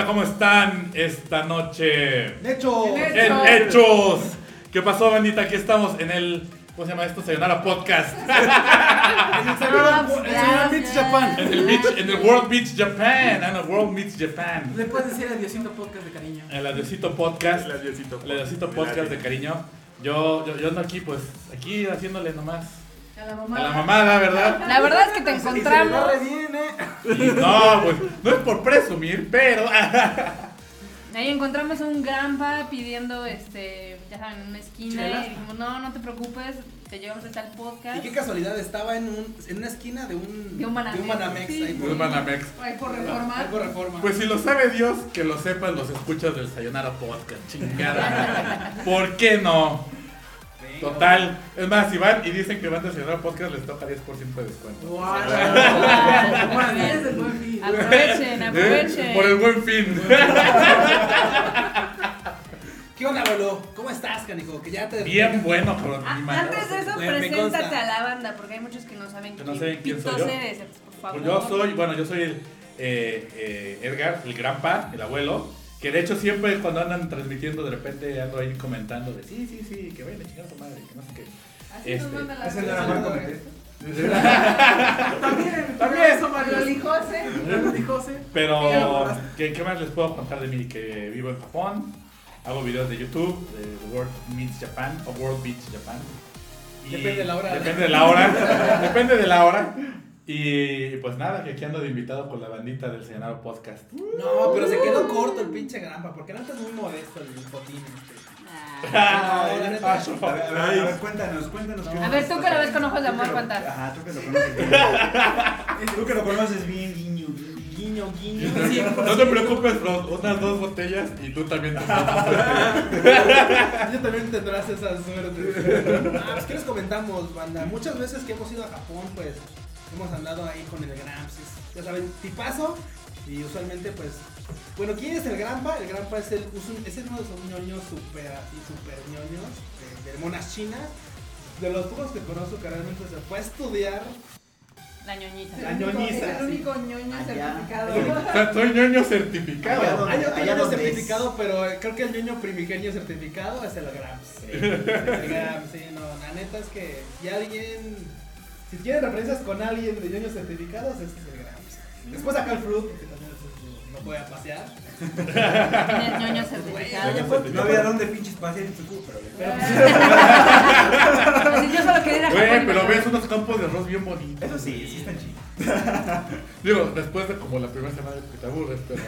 están esta noche? En En Hechos. ¿Qué pasó, bandita? Aquí estamos en el. ¿Cómo se llama esto? Sayonara Podcast. En el Sayonara- Beach Japan. En el, beach, en el World Beach Japan. En el World Beach Japan. Le puedes decir adiosito podcast de cariño. El Adiosito Podcast. El adiosito. El Adiosito Podcast de cariño. Yo, yo, yo ando aquí, pues, aquí haciéndole nomás A la a mamá. la mamada, ¿verdad? La verdad es que te Y se le encontramos. da re bien, eh. Y no, pues, no es por presumir, pero. Ahí encontramos un granpa pidiendo, este, ya saben, en una esquina. Y dijimos, no, no te preocupes, te llevamos hasta el Y podcast. qué casualidad, estaba en, un, en una esquina de un, De un Banamex. Banamex Sí. ahí por, Pues, Banamex. Ay, por reforma. ahí por reforma. Pues si lo sabe Dios, que lo sepan los escuchas del Sayonara Podcast, chingada. ¿Por qué no? Total. Es más, si van y dicen que van del Sayonara Podcast, les toca 10% de descuento. Guau. Bueno, es el buen fin. Aprovechen, ¿Eh? aprovechen. Por el buen fin. ¿Qué onda, abuelo? ¿Cómo estás, canijo? Que ya te... Bien bueno, pero Ah, mi madre. antes de eso, me preséntate a la banda, porque hay muchos que no saben Que no saben quién soy yo. eres, por favor. Pues yo soy, bueno, yo soy el eh, eh, Edgar, el granpa, el abuelo. Que de hecho siempre cuando andan transmitiendo de repente ando ahí comentando de sí, sí, sí, que vayan a chingar a su madre, que no sé qué. Así Este, nos manda la no cosa. Marco También, También. eso, Mario. Dijose. Pero, ¿qué, qué más les puedo contar de mí? Que vivo en Japón, hago videos de YouTube, de The World Meets Japan o World Beach Japan. Y Depende de la hora. Depende de la hora. depende de la hora. Y pues nada, que aquí ando de invitado con la bandita del Senado Podcast. No, pero se quedó corto el pinche grampa, porque neta es muy modesto el fotín. este. Ah. No. Ah, A ver, a ver, a ver, cuéntanos, cuéntanos. A ver, tú que lo ves con ojos de amor, cuántas. Ajá, tú que lo conoces bien. Tú que lo conoces bien, guiño, guiño. Guiño. Sí, No te preocupes, Ros, unas dos botellas y tú también te Yo también tendrás esa suerte. Ah, pues ¿qué les comentamos, banda? Muchas veces que hemos ido a Japón, pues hemos andado ahí con el Gramps. es, Ya saben, tipazo. Y usualmente, pues. Bueno, ¿quién es el Grampa? El Grampa es, el, es un- es uno de esos ñoños super así, super ñoños de, de monas chinas. De los pocos que conozco que realmente se fue a estudiar. La ñoñita. La ñoñiza, Es el único ñoño Allá. certificado. Soy ñoño certificado. Allá donde- Hay otro allá ñoño donde certificado, pero eh, creo que el ñoño primigenio certificado es el Gramps. El Gramps, sí, no, la neta es que si alguien. Si tienen referencias con alguien de ñoños certificados, este es el Gramps. Después acá el Fruit, porque también no pasear. Tienes certificado. Ñoño certificado. No había dónde pinches pasear en tu culo, pero Pero Así yo solo quería ir a Japón. Güey, pero ves unos campos de arroz bien bonitos. Eso sí, sí están chidos. Digo, después de como la primera semana que te aburres, pero.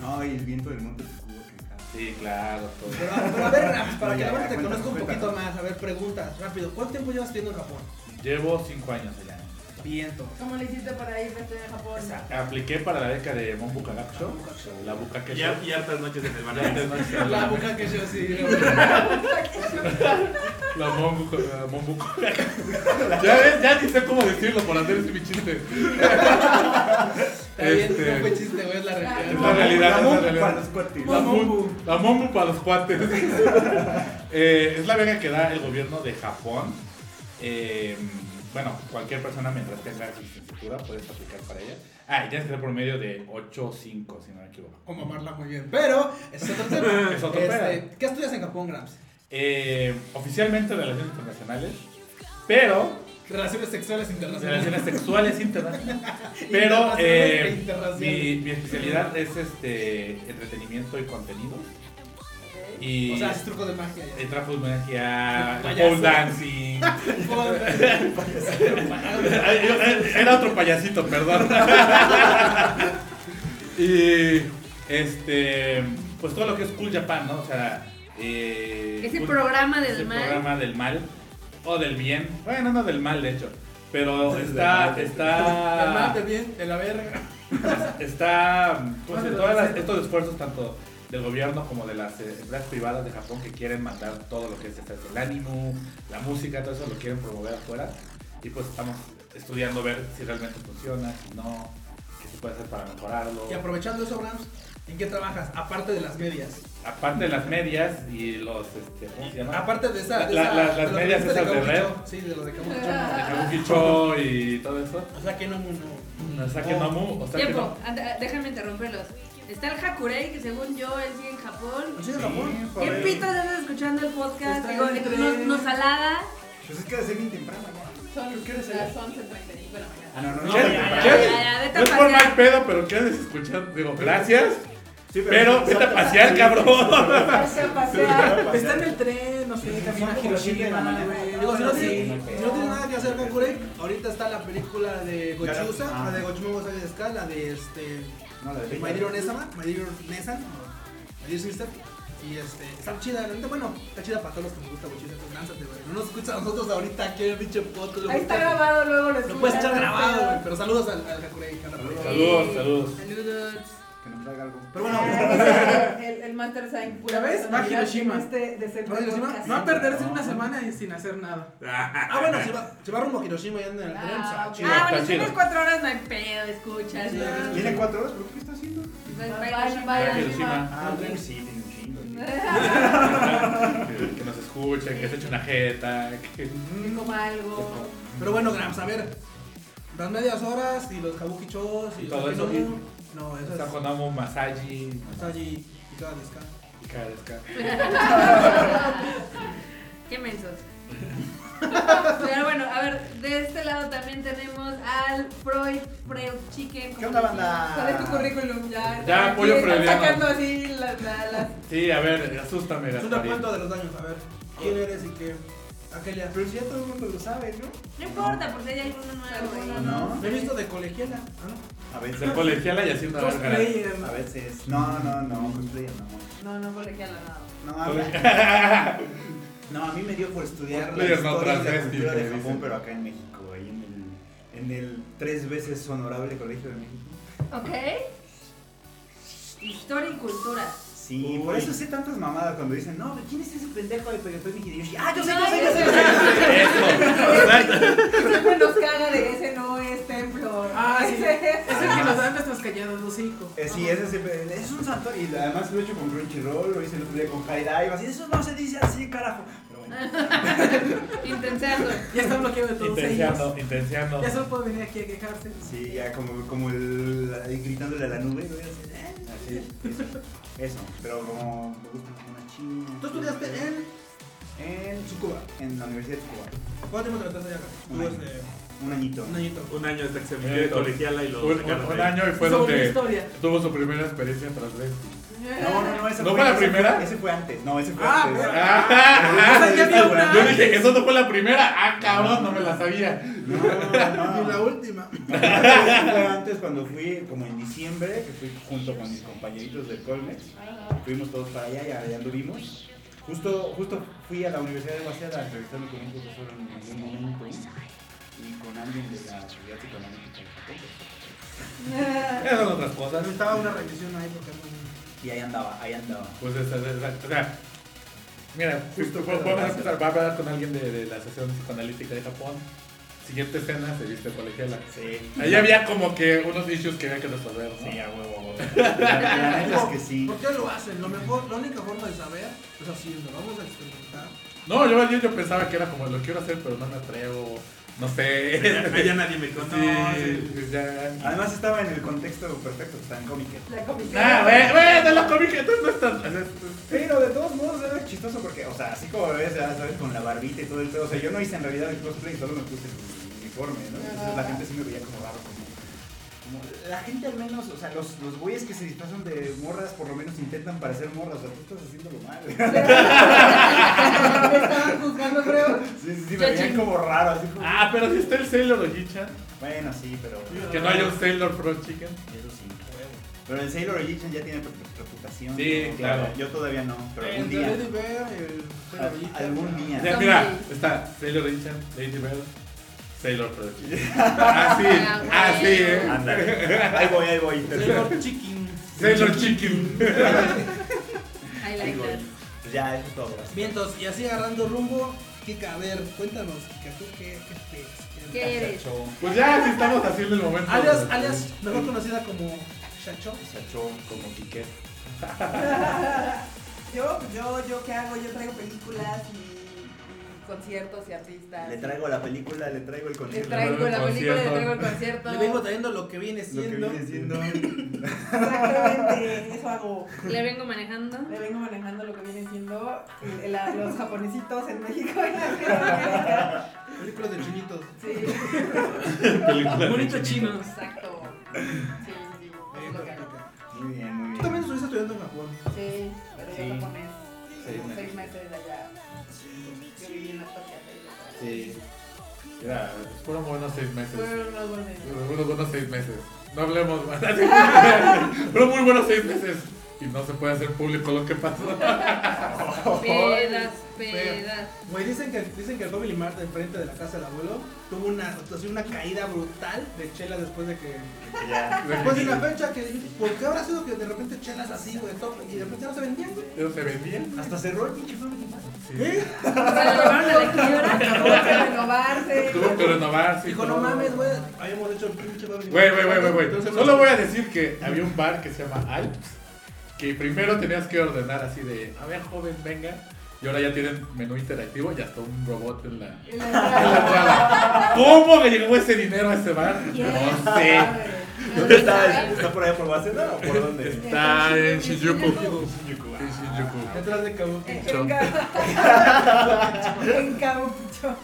No, y el viento del monte te cubo que encanta. Sí, claro, todo. Pero, pero a ver, Gramps, para que la gente te conozca un poquito más, a ver, preguntas, rápido. ¿Cuánto tiempo llevas viviendo en Japón? Llevo cinco años allá. Viento. ¿Cómo le hiciste para ir a Japón? Apliqué para la beca de Mon Bukagakusho, la Bukake Y, har- y hartas noches en el Ya banana. te no- La que yo sí. La Mon Ya ves, ya ni sé cómo decirlo por hacer este mi chiste. Este- no fue chiste, güey, es la Es realidad. la realidad, La es la monja realidad. para los cuates. La Mon- La Monbu para los cuates. Eh, es la beca que da el gobierno de Japón. Eh, bueno, cualquier persona mientras tenga licenciatura puedes aplicar para ella. Ah, y tienes que ser por medio de 8 o 5, si no me equivoco. Como amarla muy bien. Pero, es otro tema. Es otro Este. ¿Qué estudias en Japón, Gramps? Eh, oficialmente relaciones internacionales, pero Relaciones sexuales internacionales. relaciones sexuales internacionales. Pero Internacionales eh, e internacionales. mi, mi especialidad es este entretenimiento y contenido. Y O sea, es truco de magia. eh, ya. trapo de magia, pole dancing. Joder. Era otro payasito, perdón. y este, pues todo lo que es Cool Japan, ¿no? O sea, eh, Ese cool- programa del ese mal. programa del mal o del bien. Bueno, no del mal, de hecho. Pero está. El está, mal de bien, de la verga. está, pues, Bueno, todas las- estos esfuerzos tanto del gobierno como de las eh, empresas privadas de Japón que quieren mandar todo lo que es el ánimo, la música, todo eso lo quieren promover afuera. Y pues estamos estudiando ver si realmente funciona, si no, qué se puede hacer para mejorarlo. Y aprovechando eso, Gramps, ¿en qué trabajas? Aparte de las medias. Aparte de las medias y los, este, ¿cómo se llama? Aparte de esa. de La- esa- la- las de lo que medias esas de Kabuki red. Sí, de lo de Kabuki Cho. de y todo eso. O sea que no, no. Osake Nomu, Osake Tiempo, no- anda, déjame interrumpirlos. Está el Hakurei, que según yo, él sigue en Japón. ¿Sí, en Japón? Sí, ¿Qué joder. pitos andas escuchando el podcast? Está Digo, entre- nos, nos halaga. Pues es que ser bien temprano, ¿no? Son ¿Qué hora es las allá? 11.35 de la mañana. Ah, no, no, ¿Qué? no. ¿Qué? ya, ya, Ya, ya. ya, vete No a es por mal pedo, pero ¿qué haces escuchando? Digo, gracias. Sí, Pero vete a pasear, cabrón. Vete a pasear. Está en el tren, no sé, camina a Son como las siete de la Hiroshima, mañana. güey. Digo, si no, Sí. tiene, si no tiene nada que hacer Kakurei, ahorita está la película de Gochusa, Ah. la de Gochimo Gozali de Ska, la de este. No, la de My Dear Nesama, My Dear Nesan, My Dear Sister. Y este, está chida, la neta, bueno, está chida para todos los que nos gusta Gochusa, pues lánzate, güey. No nos escuchas a nosotros ahorita aquí en el pinche podcast. Ahí está grabado, luego lo Lo puedes echar escuchas, grabado, pero- güey, pero saludos al, al ahí. Saludos, saludos. Saludos. Traiga algo. Pero bueno, el, el Master Sign. ¿Ya ves? Va a Hiroshima. Este, de ser ¿Va a Hiroshima? podcast. Va a perderse una semana y sin hacer nada. ah, bueno, se va, se va rumbo a Hiroshima y anda en el tren, Ah, ah, chido. Ah, bueno, si tienes chido. cuatro horas, no hay pedo, escuchas. Tiene cuatro horas, pero ¿qué está haciendo? Pues, vaya, vaya, Hiroshima. Ah, bueno, sí, tiene un chingo. tío. Que, nos escuchen, que se eche una jeta. Que... Coma algo. Pero bueno, Grams, a ver. Las medias horas y los kabuki y, Y todo eso. No, eso es. Sakonamo, Masaji, Masaji y cada disca. y Kareska. Qué mensos. Pero bueno, a ver, de este lado también tenemos al Freud Freud Chicken. ¿Qué onda, banda? ¿Cuál es tu currículum? Ya, Ya, pollo están freudiano. sacando así las. Sí, a ver, asústame, Es un Gasparín. recuento de los daños, a ver. ¿Quién eres y qué? Aquelia. Pero si ya todo el mundo lo sabe, ¿no? No importa, porque hay alguno nuevo. ahí. No. Me he visto de colegiala. ¿ah, no? A veces. De colegiala y haciendo Cosplayer. A veces. No, no, no, cosplayer no. No, no colegiala nada. No, a mí- no, a mí me dio por estudiar la Cosplayer no historia y la transvesti, cultura de que Japón, dicen. pero acá en México, ahí en el, en el tres veces honorable Colegio de México. Ok. Historia y cultura. Sí, Uy. por eso sé tantas mamadas cuando dicen, no, ¿quién es ese pendejo de Toyotomi Hideyoshi? Ah, yo sé, yo sé, yo sé. Eso. Siempre nos caga de ese no es templo. Ah, sí. Ese Es el que nos los hocico. Eh, sí, ese siempre, es un santo y además lo he hecho con Crunchyroll, lo hice el otro día con High Dive, así, eso no se dice así, carajo. Intenseando. Ya está bloqueado de todos ellos. Intenciando, intenciando. Ya solo puedo venir aquí a quejarse. sí, ya como, como el, gritándole a la nube, ¿no? Así, eh, así, eso, pero como me gusta una china. Tú estudiaste en en Tsukuba. En la Universidad de Cuba. ¿Cuánto tiempo te aventaste allá? Un Tú, año. este, Un añito. un añito. Un año hasta que se metió de colegiala y lo Un, un- sacaron un de ahí. año y fue donde historia. tuvo su primera experiencia transvesti. No, no, no, esa ¿No fue la ese primera? ese fue antes, no, ese fue Ah, antes. pero- Ah, ya había una. Yo dije, eso no fue la primera. Ah, cabrón, no me la sabía. No, no. Y la última. Fue antes cuando fui, como en diciembre, que fui junto con mis compañeritos de Colmex. Fuimos todos para allá y allá anduvimos. Justo, justo fui a la Universidad de Waseda a entrevistarme con un profesor en algún momento y con alguien de la de Japón. Esas son otras cosas. Necesitaba una revisión ahí porque no. Y ahí andaba, ahí andaba. Pues esa, esa- o sea, mira, Justo podemos base. empezar. Va a hablar con alguien de, de la Asociación Psicoanalítica de Japón. Siguiente escena, se viste colegiala. Sí. Ahí había como que unos issues que había que resolver, ¿no? Sí, a huevo, a huevo. La, neta es que sí. ¿Por qué lo hacen? Lo mejor, la única forma de saber es haciendo. Vamos a experimentar. No, yo, yo, yo pensaba que era como lo quiero hacer, pero no me atrevo. No sé. Allá, allá nadie me conoce. Sí, pues ya. Además estaba en el contexto perfecto, está en cómic. La comisión. Ah, güey, güey, de la cómica, entonces no es tan. Pero de todos modos era chistoso porque, o sea, así como ves, ya sabes, con la barbita y todo el pedo. O sea, yo no hice en realidad el cosplay, solo me puse el uniforme, ¿no? Entonces la gente sí me veía como raro, la gente al menos, o sea, los, los güeyes que se disfrazan de morras por lo menos intentan parecer morras, o sea, tú estás haciéndolo mal. Me estaban juzgando, creo. Sí, sí, sí, me veían como raro, así como. Ah, pero si está el Sailor Oji-chan. Bueno, sí, pero. Que no haya un Sailor Pro Chicken. Eso sí. Pero el Sailor Egyptian ya tiene reputación. Sí, ¿no? claro. Yo todavía no, pero algún día. Lady Bear y el Sailor algún día. Mira, está Sailor Oji-chan, Lady Bird, Sailor Pro Chicken. Así, así, eh. Ándale. Ahí voy, ahí voy. Sailor Chicken. Sailor Chicken. I Ahí like that. Pues ya, eso es todo. Vientos, y así agarrando rumbo. Kika, a ver, cuéntanos, Kika, ¿tú qué, qué pex? ¿Qué eres? Chacho, Pues ya, si estamos haciendo el momento. Alias, alias, mejor conocida como Chacho. chacho, como Quique. Yo, yo, yo, ¿qué hago? Yo traigo películas y conciertos y artistas. Le traigo la película, le traigo el Le concierto. traigo la película, le traigo el concierto. Le vengo trayendo lo que viene Lo que siendo. viene siendo. Exactamente, eso hago. Le vengo manejando. Le vengo manejando lo que viene siendo la- los japonesitos en México. Películas de chinitos. Sí, Bonitos chinos. Exacto. Sí, sí, sí. Es lo que hago. Muy bien, muy Tú también estuviste estudiando en Japón. Sí, pero Sí. yo japonés. Seis Como meses. seis meses allá. Sí. Fueron buenos seis meses. Fueron unos buenos. Fueron buenos seis meses. No hablemos más. Fueron muy buenos seis meses. Y no se puede hacer público lo que pasó. Pedas, pedas. Güey, dicen que, dicen que el Family Mart enfrente de la casa del abuelo tuvo una, así una caída brutal de chelas después de que. Ya. Después de una fecha que. ¿Por qué habrá sido que de repente chelas así, güey? Y de repente no se vendían, güey? Pero se vendían. Hasta cerró el pinche Family Mart. ¿Eh? Se la tuvo que renovarse. Tuvo que renovarse. y Dijo, no mames, güey. Habíamos hecho el pinche Family Güey, güey, güey, güey. Solo voy a decir que había un bar que se llama Alps. Que primero tenías que ordenar así de, a ver, joven, venga. Y ahora ya tienen menú interactivo y hasta un robot en la, en la entrada. ¿Cómo le llegó ese dinero a ese bar? No sé. ¿Dónde está? ¿Está por allá por Waseda o por dónde? Está en Shinjuku. En Shinjuku. Detrás de Kabuki. En Caucho.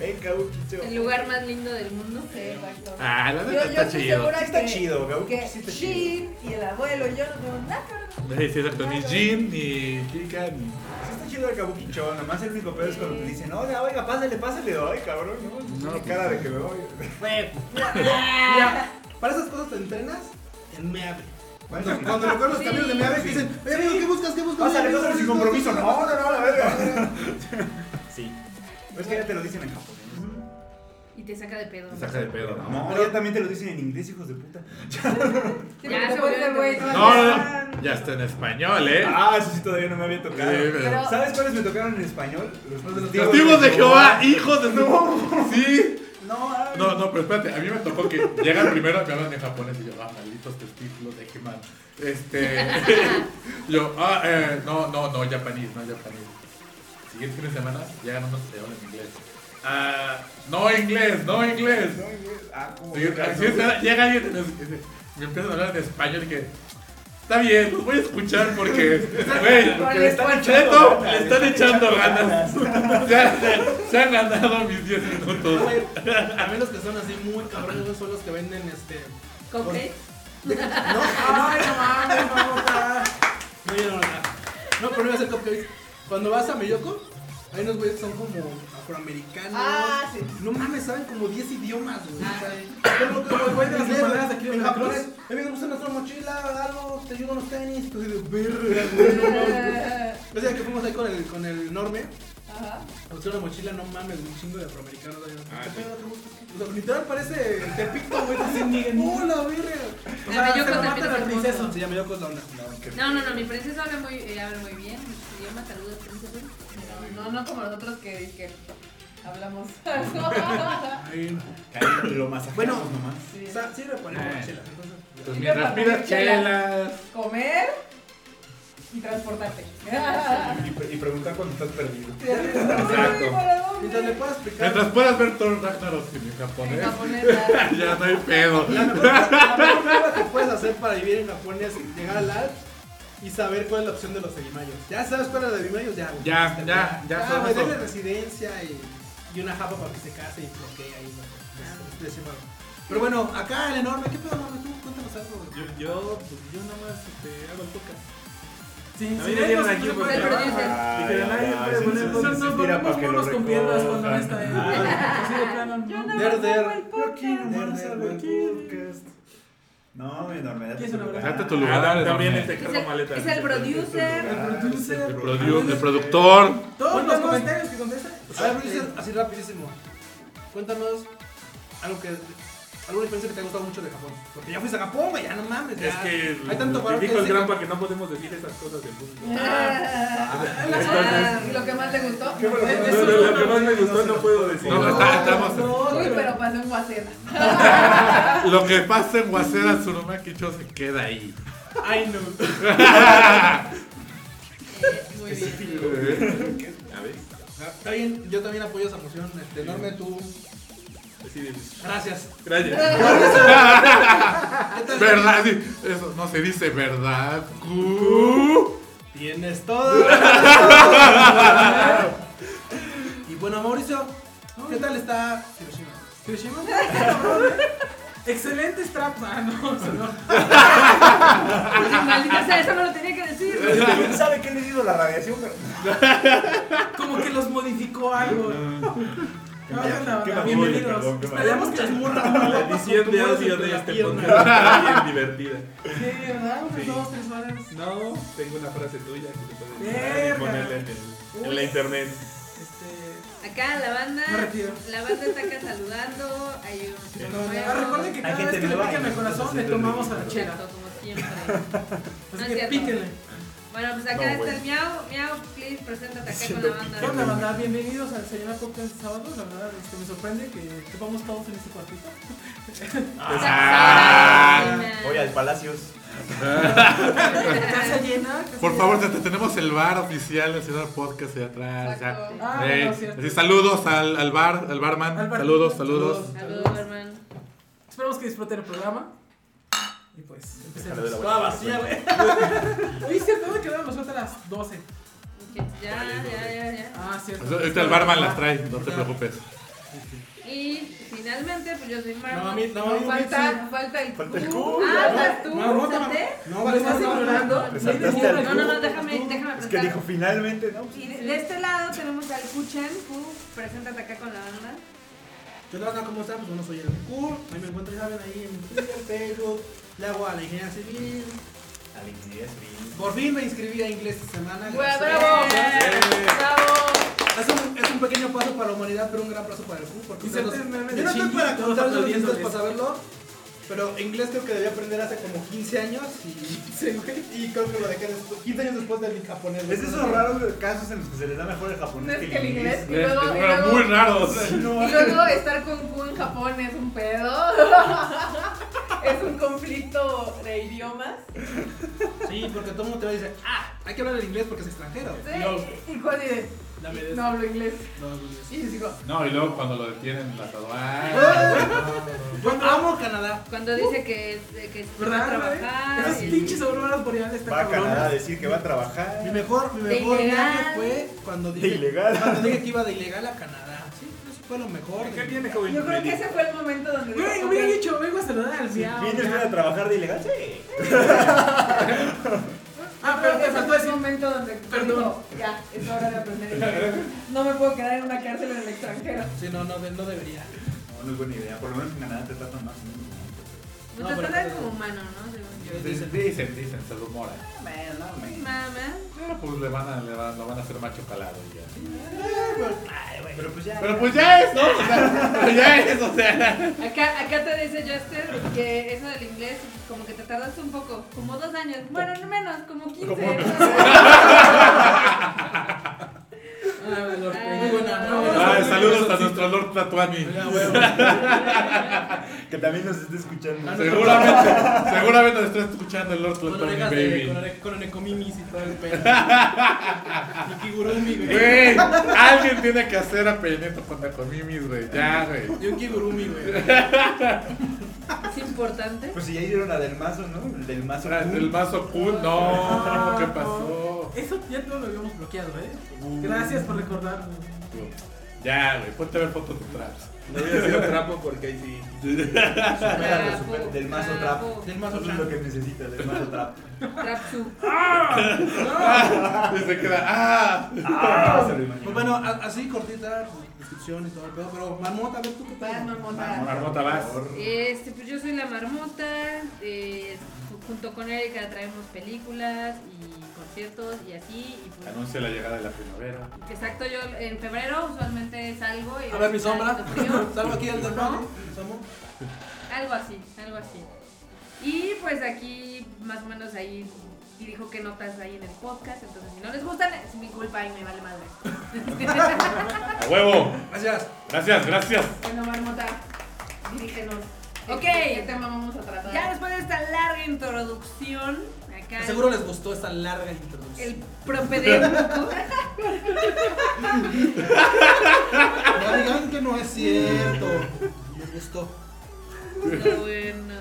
En Kabukicho. El lugar más lindo del mundo. Sí, exacto. Ah, la neta está chido. está chido, Kabuki que sí está chido. Y el abuelo yo no tenemos nada que ver. Sí, exacto. Ni Jin, ni Kika, ni. Chido el Kabukicho, nomás el único pedo es cuando te dicen, oiga, oiga, pásale, pásale, ay, cabrón, no, No, no cara de que me voy. Para esas cosas te entrenas en Meave. Cuando, cuando recuerdo los Sí. caminos de Meave que dicen, oye amigo, ¿qué buscas? ¿Qué buscas? Pásale, pásale sin ¿qué buscas? compromiso, no, no, no, la verga. Sí. Es que ya te lo dicen en japonés. Y te saca de pedo. Te saca de pedo, ¿no? No, ya también te lo dicen en inglés, hijos de puta. Ya se volvió güey. No, no. Ya está en español, ¿eh? Ah, eso sí todavía no me había tocado. Sí, pero- ¿Sabes cuáles me tocaron en español? Los de Jehová, hijos de no. Sí. No, ay. No, no, pero espérate, a mí me tocó que llegan primero, me hablan en japonés y yo, ah, malditos testículos de He-Man. Este. yo, ah, eh, no, no, no, japonés, no japonés. Siguiente fin de semana llegan unos que hablan inglés. Ah, no inglés, no inglés. No, inglés. Ah, es, llega alguien y me- me empiezan a hablar en español y que. Está bien, los voy a escuchar porque, güey, le están echando le están echando ganas. Se han, se han ganado mis 10 minutos. A menos que son así muy cabrones, son los que venden este. ¿Cupcakes? No, no mames, vamos a. No, yo no, no. No, pero no iba a hacer cupcakes. Cuando vas a Meyoko, hay unos güeyes que son como afroamericanos. Ah, sí. No mames, saben como 10 idiomas, güey. Ah, sí. Como como el güey de en. A mí me gusta nuestra mochila, algo, te ayudo unos tenis. Y tú así de verga, güey, no mames. O sea, que fuimos ahí con el, con el Norme. Ajá. A buscar una mochila, no mames, un chingo de afroamericanos. ahí. Ah, ¿Qué sí. pedo, qué buscas? O sea, literal parece el Tepito, güey. Así, ¡Oh, la verga! O La sea, Meyoko se lo también es la onda. No, no, no, mi princesa habla muy, eh, habla muy bien. Su idioma, saludos, princesa. No, no como nosotros que, que hablamos. Ahí. Lo masajeamos Bueno. nomás. Sí. O sea, sirve para Eh. mochilas. Entonces, Pues mientras pidas comer chelas. chelas. Comer y transportarte. Y, y preguntar cuando estás perdido. Exacto. mientras le puedas explicar. Mientras puedas ver Thor Ragnarok en En japonés, ya no hay pedo. La mejor, la mejor prueba que puedes hacer para vivir en Japón es llegar al Alps y saber cuál es la opción de los Edimayos. Ya sabes cuál es la de Edimayos, ya. Ya, ya, ya Ya, son güey, eso. denle residencia y, y una japa para que se case y bloquee ahí. decimado. Pero bueno, acá el enorme, ¿qué pedo enorme? Tú cuéntanos algo. Yo, yo, pues, yo nada más este, hago el podcast. Sí, A mí sí, me dieron sí, aquí cosas, sí, no, que lo monos con piernas cuando está en- Ah. Así de plano, no. El Yo podcast. hago el podcast. No, mi enorme, date ¿Qué es tu lugar. Ah, también este el, maleta. es el producer. El producer. El, produ- el productor. Todos los comentarios que contestan. A ver, producer, así rapidísimo. Cuéntanos algo que. Alguna diferencia que te ha gustado mucho de Japón. Porque ya fuiste a Japón, güey, ya no mames. Es que hay tanto valor que dijo el Grampa que no podemos decir esas cosas del mundo. Ah, ¿y lo que más le gustó. ¿Qué fue lo que más- es No, un- no, lo que más me gustó no puedo decir. No, está- estamos- Uy, pero pasó en Waseda. Lo que pasa en Waseda Tsurumaki Cho se queda ahí. Ay, no. Muy bien. A ver. Ah, Está bien, yo también apoyo esa moción. Este, Norme, tú. Así de- Gracias. Gracias. ¿Verdad? Sí, Eso no se dice verdad. Cu- Tienes todo. y bueno, Mauricio, ¿qué tal está Hiroshima? Hiroshima. Excelentes traps. Ah, no, o sea, no. Maldita sea, eso no lo tenía que decir. ¿Quién sabe qué le hizo la radiación? Como que los modificó algo. No, Bienvenidos. Esperemos que les murra La edición de audio de este podcast está bien divertida. Sí, ¿verdad? Unas dos, tres horas. No, tengo una frase tuya que te puedes Verga. ponerla en, el- en la internet. Este. Acá la banda. La banda está acá saludando. Hay un. Recuerden que cada gente vez que le y el corazón le tomamos a la chela. Como siempre. Así que píquenle. Bueno, pues acá No, está el miau. Miau, please, preséntate acá con la ¿Qué onda, banda. banda? Bienvenidos al Señor Podcast de sábado. La verdad, este, me sorprende que estemos todos en este cuartito. Ah. Voy al Palacios. Casa llena. casa Por favor, te- te- tenemos el bar oficial del Ciudad Podcast de atrás. ya. Ah, Eh, no, cierto. así, saludos al, al bar, al barman. Al bar- saludos, saludos. Saludos, hermano. Esperamos que disfruten el programa. Y pues, empecemos. la Toda vacía, güey. Oye, cierto, ¿dónde quedamos nosotros a las 12? Ya, ya, ya, ya. Ah, cierto. Ahorita el barman las trae, no te preocupes. Y finalmente, pues yo soy Marmot. No, a mí- no, falta, sí. falta el Falta el Q. Ah, estás tú. No, no, no, no, ¿Lo vale, estás no, no, ignorando? no. No, No, déjame, déjame Es que dijo finalmente, ¿no? Y de, de este lado tenemos al Kuchen. Q, preséntate acá con la banda. ¿Qué onda, banda? ¿Cómo están? Pues bueno, soy el Q. Ahí me encuentro, ya saben, ahí en Twitter, Facebook. Le hago a la ingeniería civil. A la ingeniería civil. Por fin me inscribí a inglés esta semana. ¡Bravo! Eh, ¡Bravo! Es un, es un pequeño paso para la humanidad, pero un gran paso para el. Porque Y se memes yo no estoy para contarles los aplaudiéndoles. para saberlo. Pero inglés creo que debí aprender hace como 15 años y, Sí, y creo que lo dejé después, 15 años después del japonés. Es de esos raros casos en los que se les da mejor el japonés Es que el inglés. Y Es- luego, es- y luego- muy raro. o sea. Y luego estar con Q en Japón es un pedo. es un conflicto de idiomas. Sí, porque todo el mundo te va a decir, ah, hay que hablar el inglés porque es extranjero. Y luego, Sí. Y dame de No hablo inglés. No, no, no. Y yo digo. No, y luego cuando lo detienen en las aduanas. Yo amo Canadá. Cuando dice que, que va a ¿Verdad, trabajar. Esas pinches auroras boreales están Va a Canadá a cabronas. decir que va a trabajar. Mi mejor, mi De mejor ilegal. viaje fue cuando De dije, ilegal. cuando dije que iba de ilegal a Canadá. Sí, eso fue lo mejor. ¿Qué tiene, joven? Yo creo que ese fue el momento donde. Güey, dijo, hubiera "Ok". dicho, vengo a saludar al miau. ¿Vienes a trabajar de ilegal? Sí. Ah, pero te que faltó decir. momento donde Perdón. ya, es hora de aprender inglés. No me puedo quedar en una cárcel en el extranjero. Sí, no, no, no debería. No, no es buena idea. Por lo menos en Canadá te tratan más. ¿no? Me No, te tratan como humano, ¿no? Según. Dicen, dicen, dicen, se rumora. Mamá. Pues le van a, le van, lo van a hacer macho calado y ya. Pero pues ya. Pero pues ya es, ¿no? O sea, pero ya es, o sea. Acá, acá te dice Juster que eso del inglés, como que te tardaste un poco, como dos años. Bueno, no menos, como 15. Ah, bueno, Ah, saludos a nuestro Lord Tatuani. Que también nos esté escuchando. Ah. Seguramente, seguramente nos está escuchando el Lord Con Tatuani, baby. con, onecomimis y todo el pedo. y kigurumi, güey. Güey, alguien tiene que hacer a Peña Nieto con Tacomimis, güey. Ya, güey. Y un kigurumi, güey. Es importante. Pues si ya hicieron la del mazo, ¿no? El del mazo. El mazo cool, no, ¿qué pasó? Eso ya todo lo habíamos bloqueado, ¿eh? Uh. Gracias por recordarnos. Ya, güey, ponte a ver fotos de traps. No voy a decir trapo porque ahí sí. Supera lo super- del mazo trap. Trapo. Del mazo Eso es lo que necesita, del mazo trap. Trapsu. Y se queda, ¡ah! Ah, lo Pues bueno, así cortita, pues, descripción y todo el pedo. Pero, Marmota, a ver tú qué tal. marmota. Marmota vas. Este, pues yo soy la marmota. eh, junto con Erika traemos películas y conciertos y así. Y pues, Anuncia la llegada de la primavera. exacto, yo en febrero usualmente salgo y. A ver mi sombra. Salgo aquí al ¿No? Algo así, algo así. Y pues aquí más o menos ahí dirijo qué notas hay en el podcast, entonces si no les gustan es mi culpa y me vale madre. ¡A huevo! Gracias. Gracias, gracias. bueno, Marmota, dirígenos. Ok, ¿Qué tema vamos a tratar? ya después de esta larga introducción, acá. Seguro les gustó esta larga introducción. El propedéutico. No digan que no es cierto. Les gustó. No, bueno.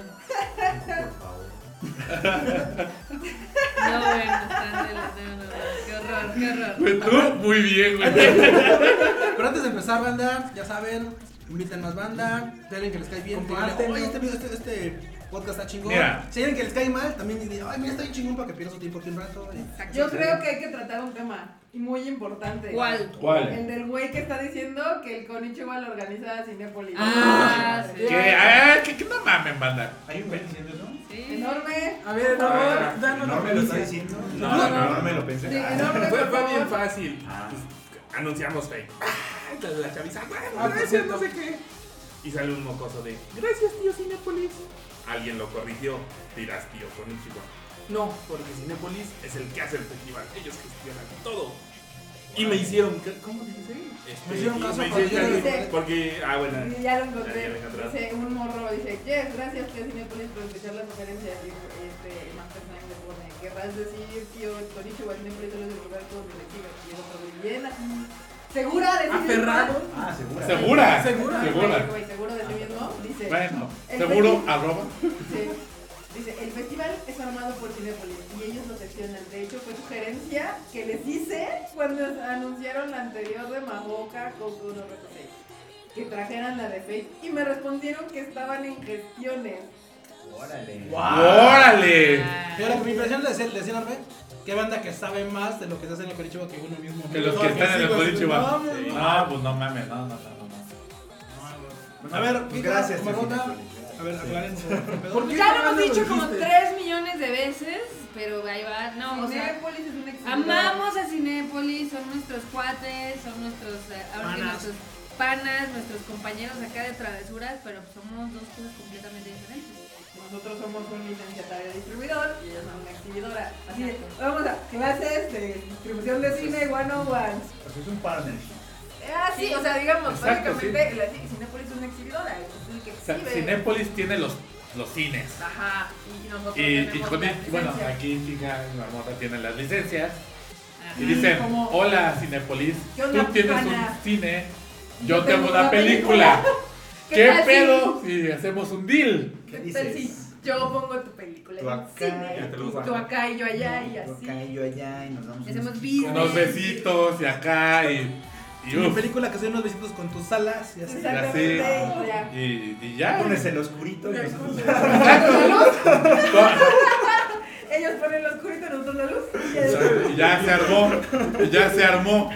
No, bueno, están de la. No, no, no. Qué horror, qué horror. Pues tú, muy bien, güey. Pero antes de empezar, banda, ya saben, inviten más banda, alguien que les cae bien, oye, este, video- este, este podcast está chingón. Mira. Si hay alguien que les cae mal, también digan, ay, mira, está bien chingón para que pierda su tiempo aquí un rato. y- Yo creo que hay que tratar un tema muy importante. ¿Cuál? ¿Cuál? El del güey que está diciendo que el Konichiwa lo organiza Cinépolis. Ah, sí. ¿Qué? Ah, ¿qué, qué no mamen, banda? ¿Hay un güey diciendo eso? Sí. Enorme. A ver, no, Ah, danos ¿No lo está diciendo? No, No, no. no me lo pensé. Sí, Ah. enorme. Fue, bien fácil. Ah. Pues, anunciamos fake. Ah, la chaviza. Bueno, gracias, no sé qué. Y sale un mocoso de gracias, tío Cinepolis. Alguien lo corrigió. Dirás, tío, con un No, porque Cinepolis es el que hace el festival. Ellos gestionan todo. Y me hicieron. ¿Cómo dice? Este, Me hicieron caso me hicieron Porque, ah, bueno. Y ya lo encontré. Dice un morro, dice, Jeff, gracias tío Cinepolis por escuchar las sugerencias. Y este, Master Nine le pone, querrás decir, tío, Konichiwa Cinepolis solo es el lugar donde le sigas. Y el otro, bien así. ¿Segura de sí? Aferrado. Ah, segura. ¿Segura? Segura. Segura. Güey, güey, seguro de sí mismo. Dice, Bueno, seguro, festival- arroba. Sí. Dice, el festival es armado por Cinepolis y ellos lo seccionan. De hecho, fue sugerencia que les hice cuando anunciaron la anterior de Mahoka Koku no Rekusei. Que trajeran la de Fate y me respondieron que estaban en gestiones. Órale. ¡Órale! Pero mi impresión de Arbe, qué banda que sabe más de lo que se hace en el Konichiwa que uno mismo. Que los que están en el Konichiwa. no, no, Sí. no. No, pues no mames, no, no, no, no. A ver, Pues gracias. A ver, aclaren su pedo. ¿Por qué? Ya lo hemos dicho como dijiste? 3 millones de veces, pero ahí va. No, o sea. Cinépolis es un. Amamos a Cinépolis, son nuestros cuates, son nuestros, eh, ahora Panas. nuestros panas, nuestros compañeros acá de travesuras, pero somos dos cosas completamente diferentes. Nosotros somos un licenciatario distribuidor y ellos son una exhibidora. Así de, vamos a clases de distribución de cine one on one. Pues es un partnership. Ah, sí, o sea, digamos, Exacto, básicamente la Cinépolis es una exhibidora. Es el que O sea, exhibe. Cinépolis tiene los, los cines. Ajá, y nosotros Y, y con el- bueno, aquí fija Marmota tiene las licencias. Y dicen, Como- hola Cinépolis, ¿Qué onda, tú tienes un cine, Yo yo tengo tengo una una película. ¿Qué ¿Qué, tal si- pedo si hacemos un deal? ¿Qué ¿Qué tal dices? si yo pongo tu película Tú el acá, y bajo. tú acá y yo allá y Tú así? acá y yo allá y nos damos Hacemos unos- business. Unos besitos y acá y, y Una película que se unos besitos con tus alas y así. Y, y ya. Pones el oscurito y Ya. nosotros- Ellos ponen lo oscurito y nosotros la luz. y ya- Y ya se armó, y ya se armó.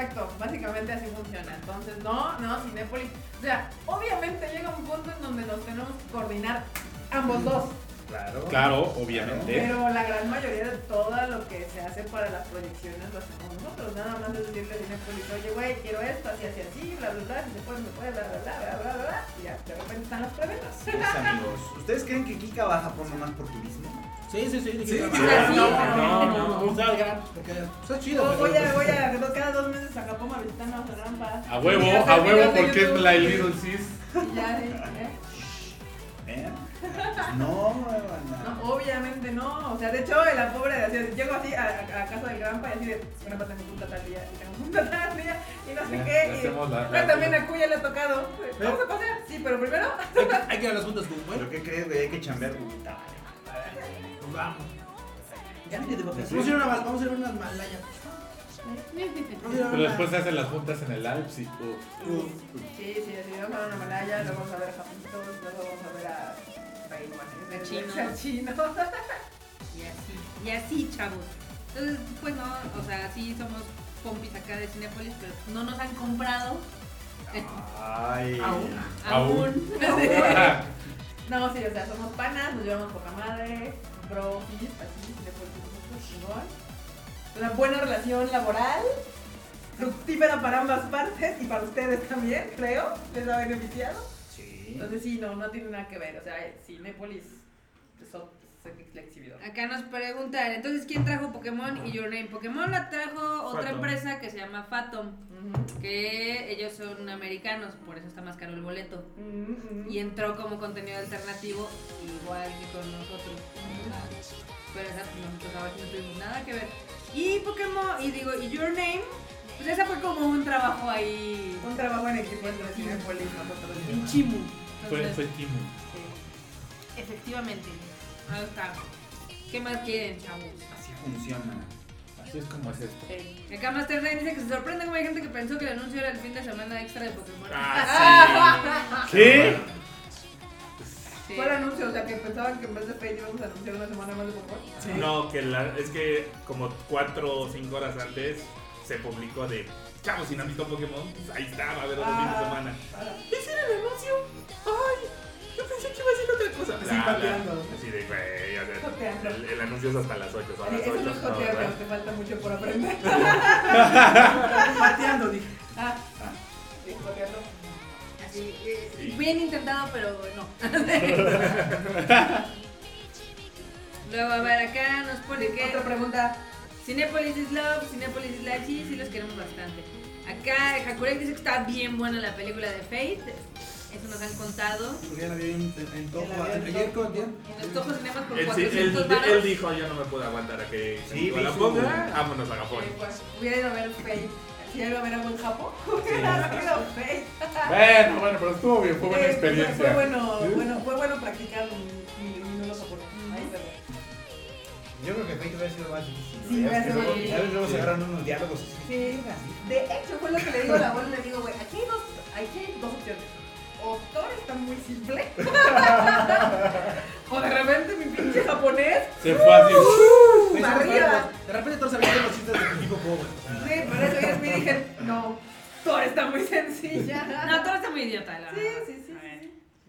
Exacto, básicamente así funciona. Entonces, no, no, Cinépolis. O sea, obviamente llega un punto en donde nos tenemos que coordinar ambos dos. Claro. Claro, obviamente. Pero la gran mayoría de todo lo que se hace para las proyecciones lo hacemos nosotros. Nada más es decirle a Cinépolis, oye, güey, quiero esto, así, así, así, bla, bla, bla, si se puede, me puede, bla, bla, bla, bla, bla, bla, bla. Y ya, de repente están las preventas. Amigos. ¿Ustedes creen que Kika va a Japón nomás por turismo? Sí, sí, sí. Sí, dije, sí, sí. no, No, no, no, salgan, Porque pues, es chido. Voy a, pues, voy a cada dos meses a Japón a visitar Nueva Rampa. A huevo, a huevo, porque es la Little Sis. Ya, sí, ¿eh? ¿Eh? Pues no. No, obviamente no. O sea, de hecho, la pobre, así, llego así a, a, a casa del Granpa y así de, bueno, tengo junta tal día, y tengo junta tal día, y no sé Ya, qué. Pero la- también a Cuya le ha tocado. Vamos a pasear, sí, pero primero. Hay que, hay que ir a las juntas con güey. ¿Pero qué crees, güey? Hay que chambear. Pues vamos. Ya Vamos a ir a, una, vamos a ir a unas malayas. Vamos a ir a Pero una- después se hacen las juntas en el Alps y. Sí, sí, así vamos a ver una Malaya, luego vamos a ver a Japoncitos, luego vamos a ver a A a chino. Y así, y así, chavos. Entonces, pues no, o sea, sí somos pompis acá de Cinépolis, pero no nos han comprado Ay. Aún. aún. No, sí, o sea, somos panas, nos llevamos poca madre, bro, así, nosotros, chingón. Una buena relación laboral, fructífera para ambas partes y para ustedes también, creo, les ha beneficiado. Sí. Entonces sí, no, no tiene nada que ver, o sea, Cinépolis so- ex- la exhibidora. Acá nos preguntan, entonces, ¿quién trajo Pokémon y Your Name? Pokémon la trajo otra empresa que se llama Ujú. que ellos son americanos, por eso está más caro el boleto. Y entró como contenido alternativo, igual que con nosotros. Pero esa, pues, nosotros ahora no tuvimos nada que ver. Y Pokémon, y digo, y Your Name, pues esa fue como un trabajo ahí Un trabajo en equipo entre Cinepolis y nosotros. en Chimu. Fue, Entonces, fue Timu. Sí. Efectivamente. Ahí está. ¿Qué más quieren, chavos? Así funciona. Así es como es esto. Sí. Acá Master Rain dice que se sorprende como hay gente que pensó que el anuncio era el fin de semana extra de Pokémon. Ah, ¿Qué? Sí. Fue el anuncio, o sea que pensaban que en vez de Fate íbamos a anunciar una semana más de Pokémon. sí. No, que la, es que como cuatro o cinco horas antes se publicó de Chavos, si no han visto Pokémon, pues ahí está, va a haber otro fin de Ah. semana. Ah. ¿Ese era el anuncio? ¡Ay! Yo pensé que iba a ser otra cosa. Así pateando. Así de, güey, o sea, Joteando. el, el anuncio es hasta las 8, son las Eso 8. no es jotear, te falta mucho por aprender. Pateando, dije. Ah, sí, joteando. Así, eh, Sí. Bien intentado, pero no. Luego, a ver, acá nos pone que Otra pregunta. Cinepolis is love, Cinepolis is life, sí, sí los queremos bastante. Acá Hakurek dice que está bien buena la película de Fate. Eso nos han contado. Porque ya la vi en, en Ayer Topo. con. En los Toho Cinemas por Él, sí, él, 400 él baros. dijo, yo no me puedo aguantar a que Sí, se vi su- ponga, vámonos a Japón. Pues, Hubiera ido a ver Fate. Si hubiera ido a ver algo en Japón, hubiera ido a Fate. Bueno, bueno, pero estuvo bien, fue buena Eh, experiencia. Fue bueno, bueno, fue bueno practicar mi, mi, mi nulo japonés. Ahí. Yo creo que Fate hubiera sido más difícil. Sí, Ya hubiera ves que sido luego- más ya ves, luego Sí. se agarran unos diálogos. así. Sí, de hecho fue lo que le digo a la abuela, le digo, güey, aquí hay dos, aquí hay dos opciones. O Thor está muy simple, o de repente mi pinche japonés, Se fue así. Arriba. De repente todos sabían los chistes de tipo pobre. Sí, por eso yo me dije, no, Thor está muy sencilla. No, todo está muy idiota, la Sí, verdad. sí, sí.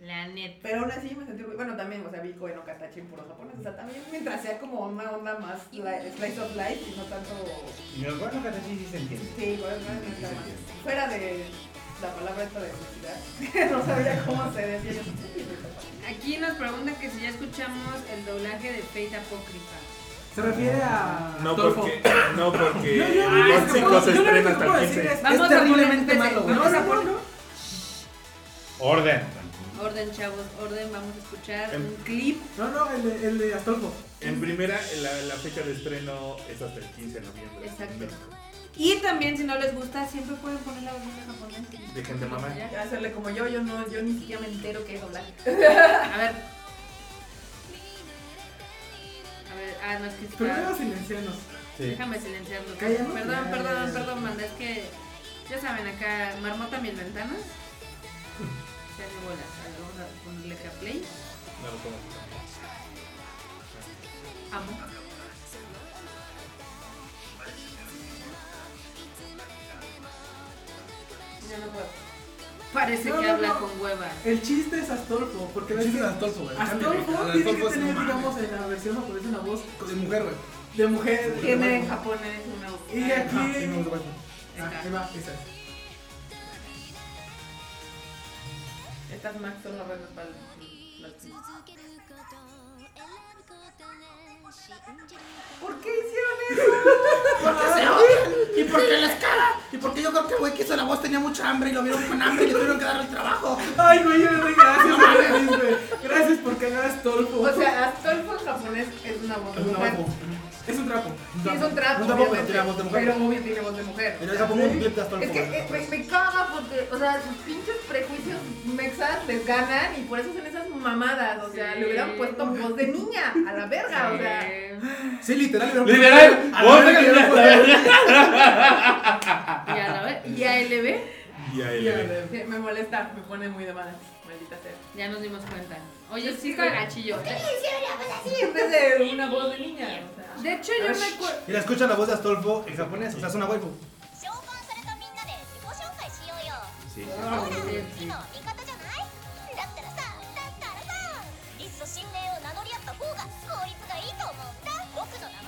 La neta. Pero aún así me sentí muy, bueno, también, o sea, vi Koe no Katachi en puro japonés, o sea, también mientras sea como una onda más li- slice of life y no tanto, Y que así sí se entiende. sí, no está mal. fuera de la palabra esta de felicidad, no sabía cómo se decía. Aquí nos preguntan que si ya escuchamos el doblaje de Fate Apócrifa. Se refiere a. No porque, no porque Yo- yo- el yo- Gótico yo- se estrena hasta el decir 15. es- Vamos Es a terriblemente malo, vamos a No, no, poner- no. Orden. Orden, chavos, orden. Vamos a escuchar un clip. No, no, el de, el de Astolfo. En primera, la, la fecha de estreno es hasta el 15 de noviembre. Exacto. Y también, si no les gusta, siempre pueden poner la versión en japonés. Dejen de. Ya. Y hacerle como yo, yo no, yo ni siquiera me entero que es doblaje. A ver. A ver, ah, no es que está- Primero silencianos. Sí. Déjame silenciarlo. Cállanos. Perdón, Ya, perdón, ya, ya. perdón, manda. Es que, ya saben, acá marmota mil ventanas. Se hace bolas. A ver, vamos a ponerle acá play. No, ¿cómo? Amo. Ya no puedo. Parece No, que no, habla no. con hueva. El chiste es Astolfo, porque ves chiste es Astolfo, güey. Astolfo tiene que tener, humano. digamos, en la versión japonesa una voz De mujer, güey. de mujer. Tiene en japonés una Y aquí. Ah. Ah, ahí va, esa es. Estas Max son las reinas para el- las- ¿Por qué hicieron eso? ¿Y por qué les caga? Y porque yo creo que el güey que hizo la voz tenía mucha hambre y lo vieron con hambre y le tuvieron que dar el trabajo. Ay, güey, yo le doy gracias, güey. Gracias por cagar a Astolfo. O sea, Astolfo en japonés es una voz es una voz. Es un trapo. Sí, es un trapo, Un trapo, pero tiene voz de mujer. Pero obvio tiene voz de mujer. Pero ya pongo un clip de Astolfo. Es que eh, me, me caga porque, o sea, sus pinches prejuicios mexas les ganan y por eso hacen esas mamadas. O sea, Sí. le hubieran puesto voz de niña a la verga, o sea. Sí, literal. Literal, A la verga, y a la vez, y a LB, Y ve. Sí, Me molesta, me pone muy de malas, maldita sea. ya nos dimos cuenta. Oye, sí está gachillo. ¿Qué? En vez de una voz de niña. O sea. De hecho, yo me acuerdo. Y la escucha la voz de Astolfo en japonés, o sea, es una waifu. Sí. sí. Ah,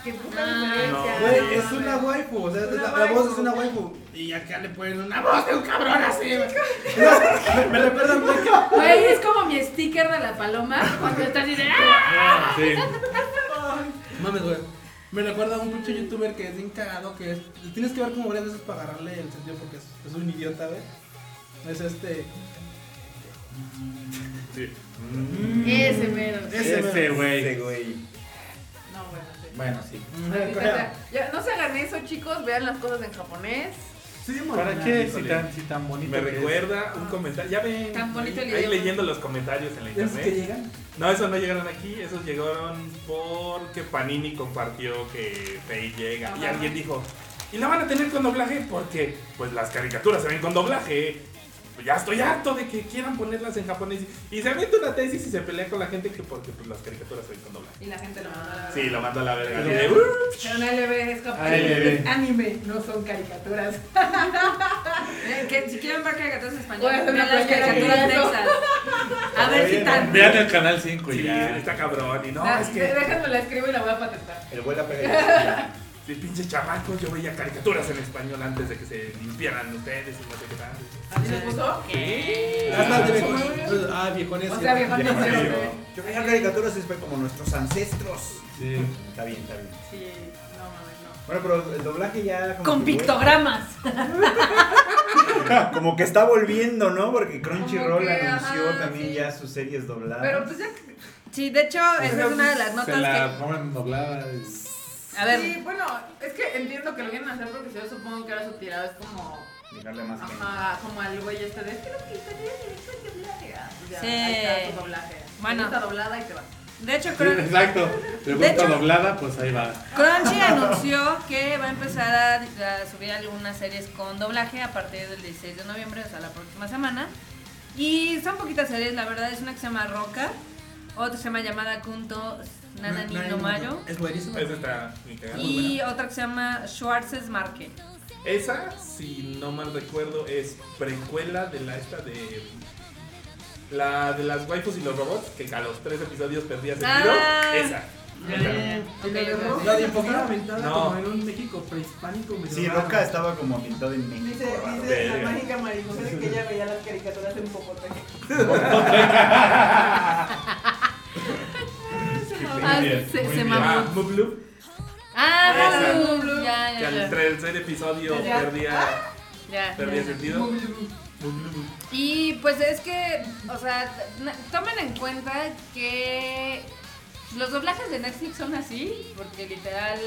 Qué 前 puta Ah, diferencia. Güey, es una waifu, o sea, Una la, la voz es una waifu. Y acá le ponen una voz de un cabrón así, güey. me, me recuerda mucho. Güey, es como mi sticker de la paloma cuando está así de ¡Ah! Sí. Mames, güey. Me recuerda a un pinche youtuber que es bien cagado, que es... Tienes que ver como varias veces para agarrarle el sentido porque es, es un idiota, güey. Es este... Sí. Ese mero. Ese, Ese güey. Ese güey. No, bueno, sí. Ya, no se hagan eso, chicos. Vean las cosas en japonés. Sí, ¿Para qué si tan, si tan bonito? Me es? recuerda un comentario. Ya ven. Tan bonito el Ahí leyendo los comentarios en la ¿Es que internet. llegan? No, esos no llegaron aquí. Esos llegaron porque Panini compartió que Fate llega. Y alguien dijo. Y la van a tener con doblaje porque pues las caricaturas se ven con doblaje. Pues ya estoy harto de que quieran ponerlas en japonés. Y se avienta una tesis y se pelea con la gente que porque pues, las caricaturas se ven con doblaje. Y la gente lo manda a la Sí, lo mando a la verga. Pero- de. Pero un LB es japonés. Anime, no son caricaturas. Eh, que si quieren ver caricaturas en Voy a español, hacer vean las caricaturas mexas. A ver si tan. Vean el canal 5 y Sí, ya. está cabrón. Y no, Ah, es que. Déjenme la escribo y la voy a patentar. El vuelo a pegar. Sí, pinches chamacos, yo veía caricaturas en español antes de que se limpiaran ustedes y no sé qué tal. ¿Así les puso? Ah, de viejones. Ah, viejones. O sea, viejones. Yo veía caricaturas como nuestros ancestros. Sí. Está bien, está bien. Sí, no mames, no. Bueno, pero el doblaje ya. como Con que, pictogramas. Como que está volviendo, ¿no? Porque Crunchyroll que, anunció ajá, también sí. ya sus series dobladas. Pero pues ya. Sí, de hecho, esa es una de las Se notas la ponen doblada. A ver, Sí, bueno, es que entiendo que lo quieren hacer porque yo supongo que ahora su tirada es como. Dejarle más gente. Ajá, como al güey este de. Es que lo que está bien, es que doblaje. Pues ya, Sí. Ahí está tu doblaje. Bueno. Está doblada y te va. de hecho, Sí, creo exacto. De hecho- doblada, pues ahí va. Crunchy anunció que va a empezar a, a subir algunas series con doblaje a partir del 16 de noviembre, o sea, la próxima semana. Y son poquitas series, la verdad, es una que se llama Roca, otra se llama Llamada Kunto Nanani no Mayo, Es buenísimo. Esa está y otra que se llama Schwarzes Market. Esa, si no mal recuerdo, es precuela de la esta de. La de las waifus y los robots, que a los tres episodios perdía sentido. Ah. Esa. Ya, Esa. ya, ya. Ok, ok. La de No. como en un México prehispánico. Sí, raro. Roca estaba como ambientado en México. Dice, raro. dice la mágica marimujer que ella veía las caricaturas en Popoteca. Ah, bien, se, muy se bien. mamó. Ah, Mublu, Ah, Esa. Blue, ya, que ya, al ya. tercer episodio Ya. perdía, ya, perdía ya. sentido. Mublu. Y pues es que, o sea, na- tomen en cuenta que los doblajes de Netflix son así, porque literal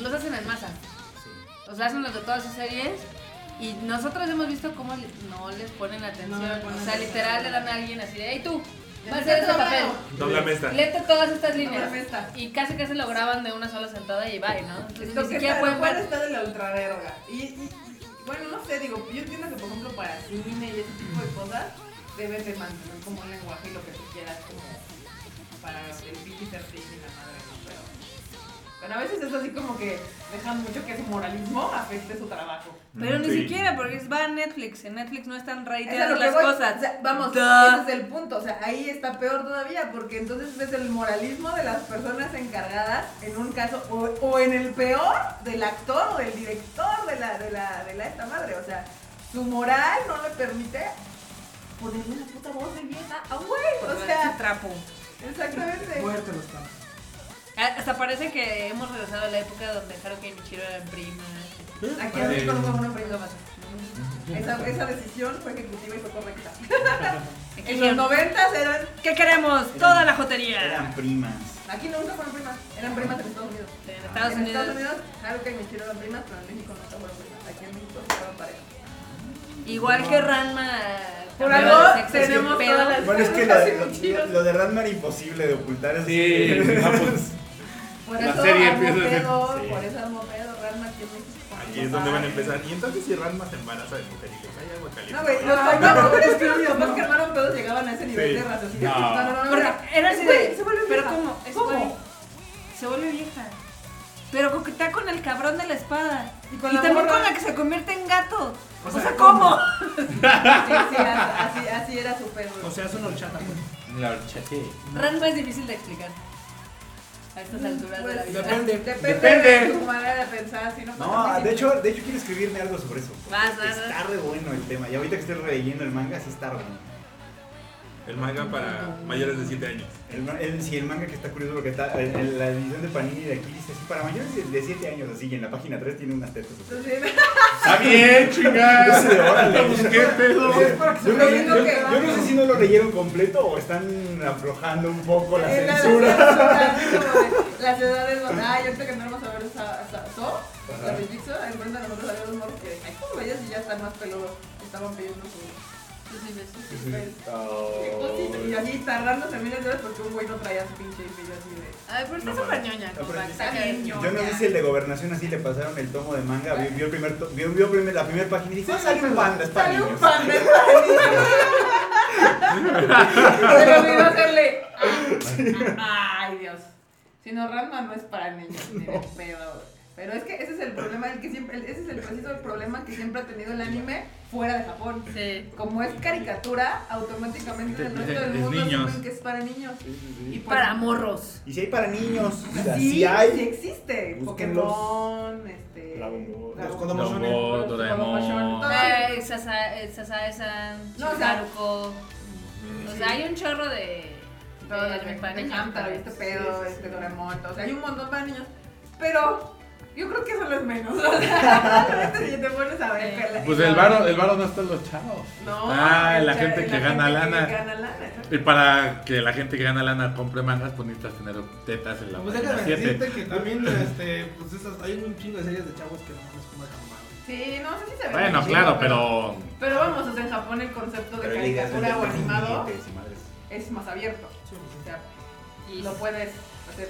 los hacen en masa. O sea, hacen los de todas sus series. Y nosotros hemos visto cómo no les ponen atención. No le ponen o sea, atención. literal le dan a alguien así de, hey tú, Está papel. doblando. Doblame esta. Léete todas estas líneas. Y casi casi lo graban de una sola sentada y bye, ¿no? Entonces Lo ni que siquiera está, pueden ver. está de la ultraverga. Y, y, y, bueno, no sé, digo, yo entiendo que por ejemplo para cine y ese tipo de cosas debes de mantener como un lenguaje y lo que tú quieras como para el PG-13 y la madre, ¿no? Pero, pero a veces es así como que dejan mucho que su moralismo afecte su trabajo. Pero ni Sí. siquiera, porque es- va a Netflix. En Netflix no están Es a reiteradas lo que las voy. cosas. O sea, vamos, Duh. ese es el punto. O sea, ahí está peor todavía, porque entonces es el moralismo de las personas encargadas, en un caso, o, o en el peor, del actor o del director de la, de la, de la esta madre. O sea, su moral no le permite ponerle una puta voz de vieja a un güey. O sea, trapo. exactamente. Muerte los campos. Ah, Hasta parece que hemos regresado a la época donde Haruka y Michiro eran primas. Aquí en México no fue una prima más. Esa, esa decisión fue ejecutiva y fue correcta. Aquí En los noventas eran ¿Qué queremos? Toda la jotería. Eran primas. Aquí nunca fueron primas, eran primas en Estados Unidos. En Estados en Unidos. Estados Unidos, Haruka y Michiro eran primas, pero en México nunca fueron primas. Aquí en México fueron pareja. Igual que Ranma. Por algo tenemos pedo. Bueno, es que lo, de Ranma era imposible de ocultar. Sí, no. Por La eso serie armó empieza a ser- pedo, sí. por eso armó pedo, Ranma México. Aquí es donde van a empezar. Y entonces si Ranma se embaraza de mujer y dices, ay, agua caliente. No, güey, los Ay, papás, es que los papás que armaron pedos llegaban a ese nivel Sí. de raciocinio. No. no, no, no. Porque era- es así güey, de. se vuelve Pero vieja. ¿cómo? Es ¿Cómo? güey. Se vuelve vieja. Pero coquetea con el cabrón de la espada. Y Y, con la también morra. con la que se convierte en gato. O, O sea, sea, ¿cómo? Sí, sí, así, así era su pedo. O sea, es una horchata, pues. La horchata. Ranma es difícil de explicar. A estas alturas de la Pues, vida. Depende. Depende, Depende. de tu manera de pensar, si no No, pasa de hecho, de hecho quiero escribirme algo sobre eso. Vas, vas, Está vas. re bueno el tema. Y ahorita que estoy releyendo el manga, sí está re bueno. El manga para mayores de 7 años. El, el, sí, el manga que está curioso porque está en, en la edición de Panini de aquí dice así, para mayores de- de 7 años, así, y en la página 3 tiene unas tetas. así. Está bien, chingada. Yo. Pues, ¿Qué pedo? Yo no, yo- yo vamos. no sé si no lo leyeron completo o están aflojando un poco la en la censura. censura, como de Las edades donde, ay, ahorita que entramos a ver esa, esa, So, la de Jigsaw, enfrente de nosotros había unos morros que, ay, como veías y ya están más peludos, estaban pidiendo su... Y así tardándose miles de horas porque un güey no traía su pinche y así de... Ay, pero está No súper ñoña. Está está. Yo no sé si el de gobernación así le pasaron el tomo de manga, vio, el primer vio, la primera página y dijo, ah, sale un panda, es para Sale un niños". pan de Se le olvidó hacerle... Ay, Dios. Si no, Ranma no es para niños, ni de pedo. Pero es que ese es el problema, el que siempre, ese es el preciso problema que siempre ha tenido el anime fuera de Japón. Sí. Como es caricatura, automáticamente en el resto del Es mundo asumen que es para niños. Sí, sí, sí. Y pues, Para morros. Y si hay para niños, o sea, sí, sí hay. sí existe. Búsquenlos. Pokémon, este. Dragon Ball. Los Kodomo Shonen. Doraemon. Todo. Sasae-san, No, o sea- Chiharuko. O sea, hay un chorro de. Las de- de de niños, Hamtaro, este pedo, Sí, sí, este sí. Doraemon, o sea, hay un montón para niños. Pero yo creo que eso no es menos. O sea, si te pones a ver. Pues el varo, el varo no está en los chavos. No, Ah, la gente que gana lana. Que gana lana, exacto. Y para que la gente que gana lana compre mangas, pues necesitas tener tetas en la Pues déjame 7. decirte que también este, pues esas, hay un chingo de series de chavos que no mames como jamás. Sí, no sé si se ve. Bueno, claro, pero Pero vamos, o sea, en Japón el concepto de es caricatura o animado es más abierto. Sí, sí, O sea, Y lo puedes hacer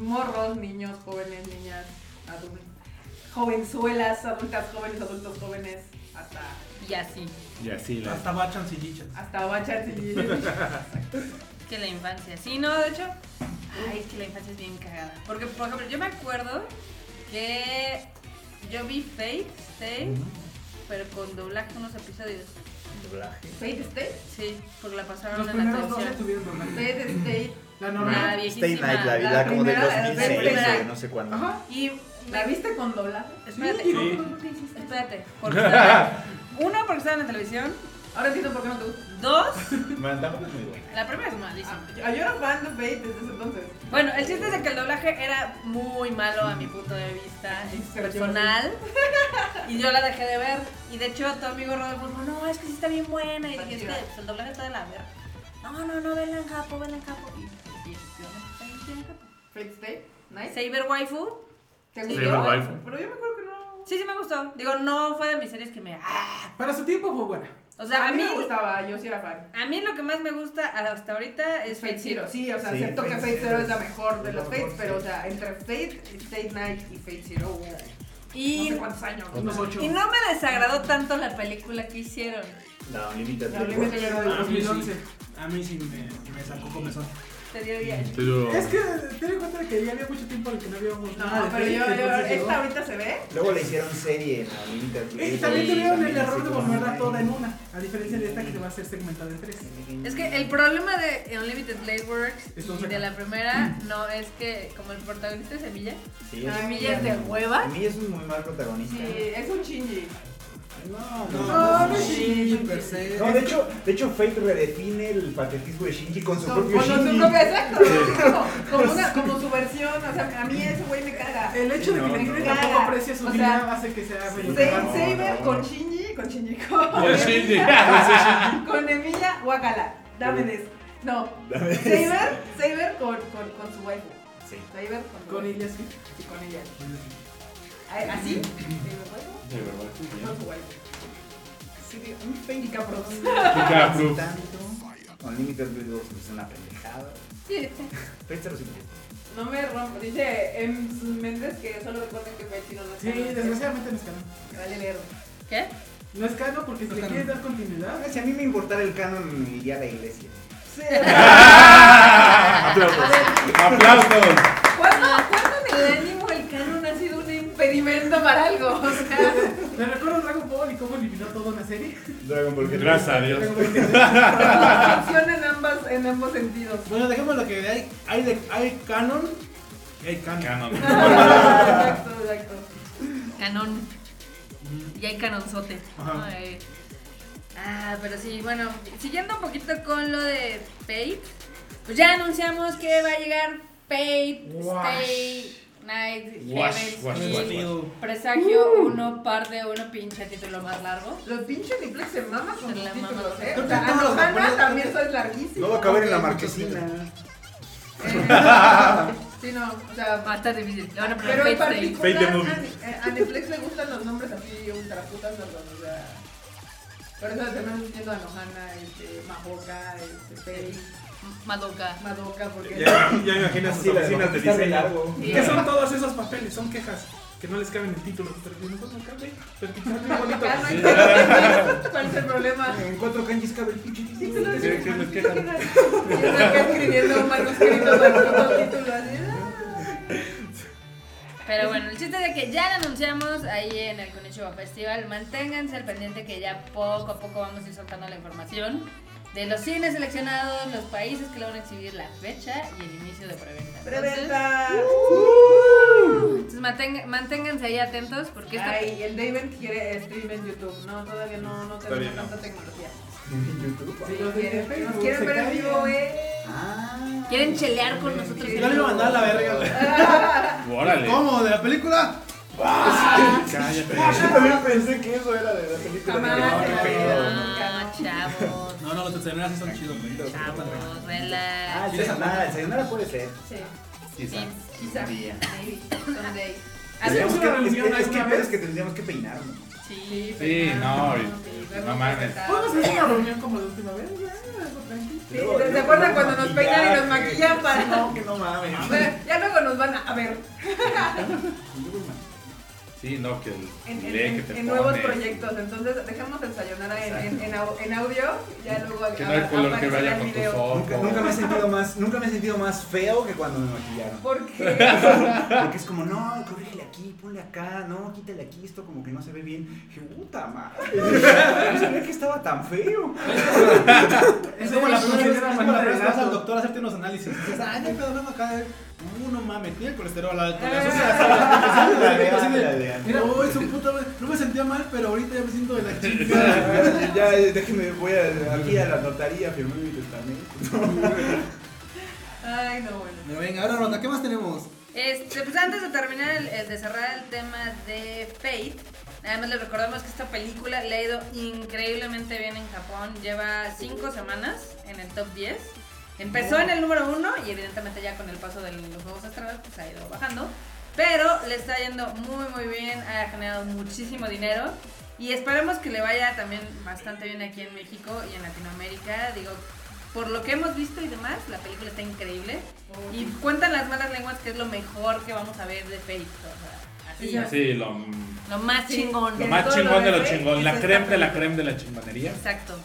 morros, niños, jóvenes, niñas, adultos, jovenzuelas, adultas jóvenes, adultos jóvenes, hasta, y así. y así la. Hasta Bachans y Jichans. hasta bachas y... Que la infancia. Sí, no, de hecho. Ay, es que la infancia es bien cagada. Porque, por ejemplo, yo me acuerdo que yo vi Fate Stay, pero con doblaje unos episodios. Doblaje. Fate State, Sí, porque la pasaron Los en la primeros dos televisión. estuvieron normales. Fate State, La La normal. Stay viejísima. Night, la la vida como de primera, la 2006 primera. o de no sé cuándo. ajá, Y ¿la viste con doblaje? Espérate, Sí. espérate. Porque estaba- uno, porque estaba en la televisión. Ahora entiendo por qué no te gusta. Dos, tampoco es muy bueno. la primera es malísima. Ah, yo era fan de Fate desde ese entonces. Bueno, el chiste es de que el doblaje era muy malo a mi punto de vista personal. Y yo la dejé de ver. Y de hecho, tu amigo Rodolfo dijo, no, es que sí está bien buena. Y dije, es que pues, el doblaje está de la verga. No, no, no, vela en capo, vela en capo. Y, y. Fate State, nice. Saber Waifu. ¿Te Sí, gustó? Pero yo me acuerdo que no. Sí, sí me gustó. Digo, no fue de mis series que me... ¡ah! Para su tiempo fue buena. O sea, a mí, me gustaba, yo sí era fan. a mí lo que más me gusta hasta ahorita es Fate Zero. Sí, o sea, Sí, acepto que Fate Fate Zero Zero es la mejor de es los Fates, pero o sí. sea, entre Fate, State Night y Fate Zero, uh, no Y, sé cuántos años. Unos ocho. y no me desagradó tanto la película que hicieron. Blade Unlimited Works. Blade A mí sí. A mí sí me, me sacó comezón. Te dio ya. Pero- Es que ten en cuenta que ya había mucho tiempo en el que no habíamos nada No, de pero yo, yo, llegó. esta ahorita se ve. Luego le hicieron serie en la Y también tuvieron el error de volverla toda en una, a diferencia de esta que se va a hacer segmentada en tres. Es que el problema de Unlimited Blade Works y de la primera no es que como el protagonista es Semilla, Sí, es- Semilla es de hueva. A mí es un muy mal protagonista. Sí, es un Shinji. No, No, No, no, per se. No, de hecho, de hecho Fate redefine el patetismo de Shinji con su Con, propio con su Shinji. propia, exacto. sí, como, como, una, como su versión, o sea, a mí ese güey me caga. El hecho de que No, gente no. tampoco aprecie su O vida sea, hace que sea medio Sí. Saber no. con Shinji, con Shinji, con, Shinji. Con Emilia, guacala, dame des. No. Saber, Saber con, con, con su waifu. Sí. Saber con, Con ella sí. Con ella. ¿Así? Saber waifu, con su waifu. Sí, digo, mm, Fate y Capros. Tanto. Unlimited Works es una pendejada. Sí me gusta. No me rompo. Dice en sus mentes que solo recuerden que Fate no es Sí, desgraciadamente no es canon. Vale verga. ¿Qué? No es canon porque si le es quieres dar continuidad. Si a mí me importara el canon, iría a la iglesia. Sí. Aplausos. Aplausos. ¿Cuándo, ¿Cuándo en el ánimo el canon ha impedimento para algo? O sea, Me recuerdo Dragon Ball y cómo eliminó toda una serie. Dragon Ball Gracias a Dios. Dragon Ball que- funciona en, ambas, en ambos sentidos. Bueno, dejemos lo que hay. Hay, de, hay canon y hay canon. Canon. exacto, exacto. Canon. Y hay canonzote. Ay. Ah, pero sí, bueno, siguiendo un poquito con lo de Fate, pues ya anunciamos que va a llegar Fate, Stay Night, Wash, Heaven's wash, wash, wash. Presagio 1, parte 1, pinche título más largo. Los pinches Niplex se maman con Se los títulos, maman. ¿eh? Creo O que sea, todos los también son larguísimos. No va a caber en la marquesina. Eh, Sí, no, o sea... Va a estar difícil. Le van a poner Pero en Fate Stay. Fate the particular, movie. a, a Netflix le gustan los nombres así ultra putas, o sea... Por eso terminamos diciendo Anohana, este, Mahoka, este, Fei, Madoka. Madoka, porque... Ya, ya me imagino sus Sí, la oficinas de está re diseño. largo. Sí. ¿Qué son todos esos papeles? Son quejas que no les caben en el título. Pero que no cabe. Pero que está muy bonito. Acá no hay problema. ¿Cuál es el problema? En cuatro kanjis cabe el pinche Sí, título. Sí, es- que nos quejan. Y uno acá escribiendo un manuscrito para el puto título así. ah. Pero bueno, el chiste de que ya lo anunciamos ahí en el Konichiwa Festival. Manténganse al pendiente que ya poco a poco vamos a ir soltando la información de los cines seleccionados, los países que lo van a exhibir, la fecha y el inicio de preventa. Entonces, Preventa. entonces mantenga- manténganse ahí atentos porque esta Ay, el David quiere stream en YouTube. No, todavía no, tenemos tanta tecnología. En YouTube. Sí, quieren- Facebook nos quieren ver en vivo, eh. Ah. quieren chelear con nosotros. Yo le iba a mandar a la verga, güey. Órale. ¿Cómo? ¿De la película? Cállate. Yo también pensé que eso era de la película. Jamás No. Ah, chavos, No, no, los terceros sí son chidos, güey. chavos, Ah, relax. el Sayonara, el Sayonara puede ser. Sí, Quizá. Quizá. Someday. Tendríamos una reunión que- Es que es que tendríamos que peinarnos. Sí. Sí, no, No mames. ¿Podemos hacer una reunión como la última vez? Ya, algo tranquilo. Sí, ¿Se acuerdan cuando nos peinan y nos maquillan para.? No, que no mames. Ya luego nos van a, a ver Sí, no, que el en, en- delay en- que te en nuevos proyectos. Entonces, dejemos el sayonara en, en, en, au- en audio. Ya luego Que no hay color que aparecerá vaya el con tus video. ojos. Nunca, nunca me he sentido más, nunca me he sentido más feo que cuando me maquillaron. ¿Por qué? Porque es como, no, corrígele aquí, ponle acá, no, quítale aquí, esto como que no se ve bien. Dije, puta madre. No sabía que estaba tan feo. Es como la primera vez que vas al doctor a hacerte unos análisis. Dices, ay, no hay pedo, vengo acá. Eh. Uh, no mames, tiene colesterol alto. le asocia a La de- Así de, la de- Mira, uy, su puta madre, no me sentía mal, pero ahorita ya me siento de la chingada. Ya, déjeme, voy a, aquí a la notaría a firmar mi testamento. Ay, no, bueno. Pero venga, ahora Rota, ¿qué más tenemos? Este, pues antes de terminar el, el de cerrar el tema de Fate, nada más les recordamos que esta película le ha ido increíblemente bien en Japón. Lleva 5 semanas en el top 10. Empezó en el número 1 y evidentemente ya con el paso de los nuevos estrenos pues ha ido bajando. Pero le está yendo muy muy bien, ha generado muchísimo dinero. Y esperemos que le vaya también bastante bien aquí en México y en Latinoamérica. Digo, por lo que hemos visto y demás, la película está increíble. Y cuentan las malas lenguas que es lo mejor que vamos a ver de Fate. O sea, así, Sí, lo, lo más chingón. lo más chingón lo de lo chingón. La creme de la creme de la chingonería. Exacto.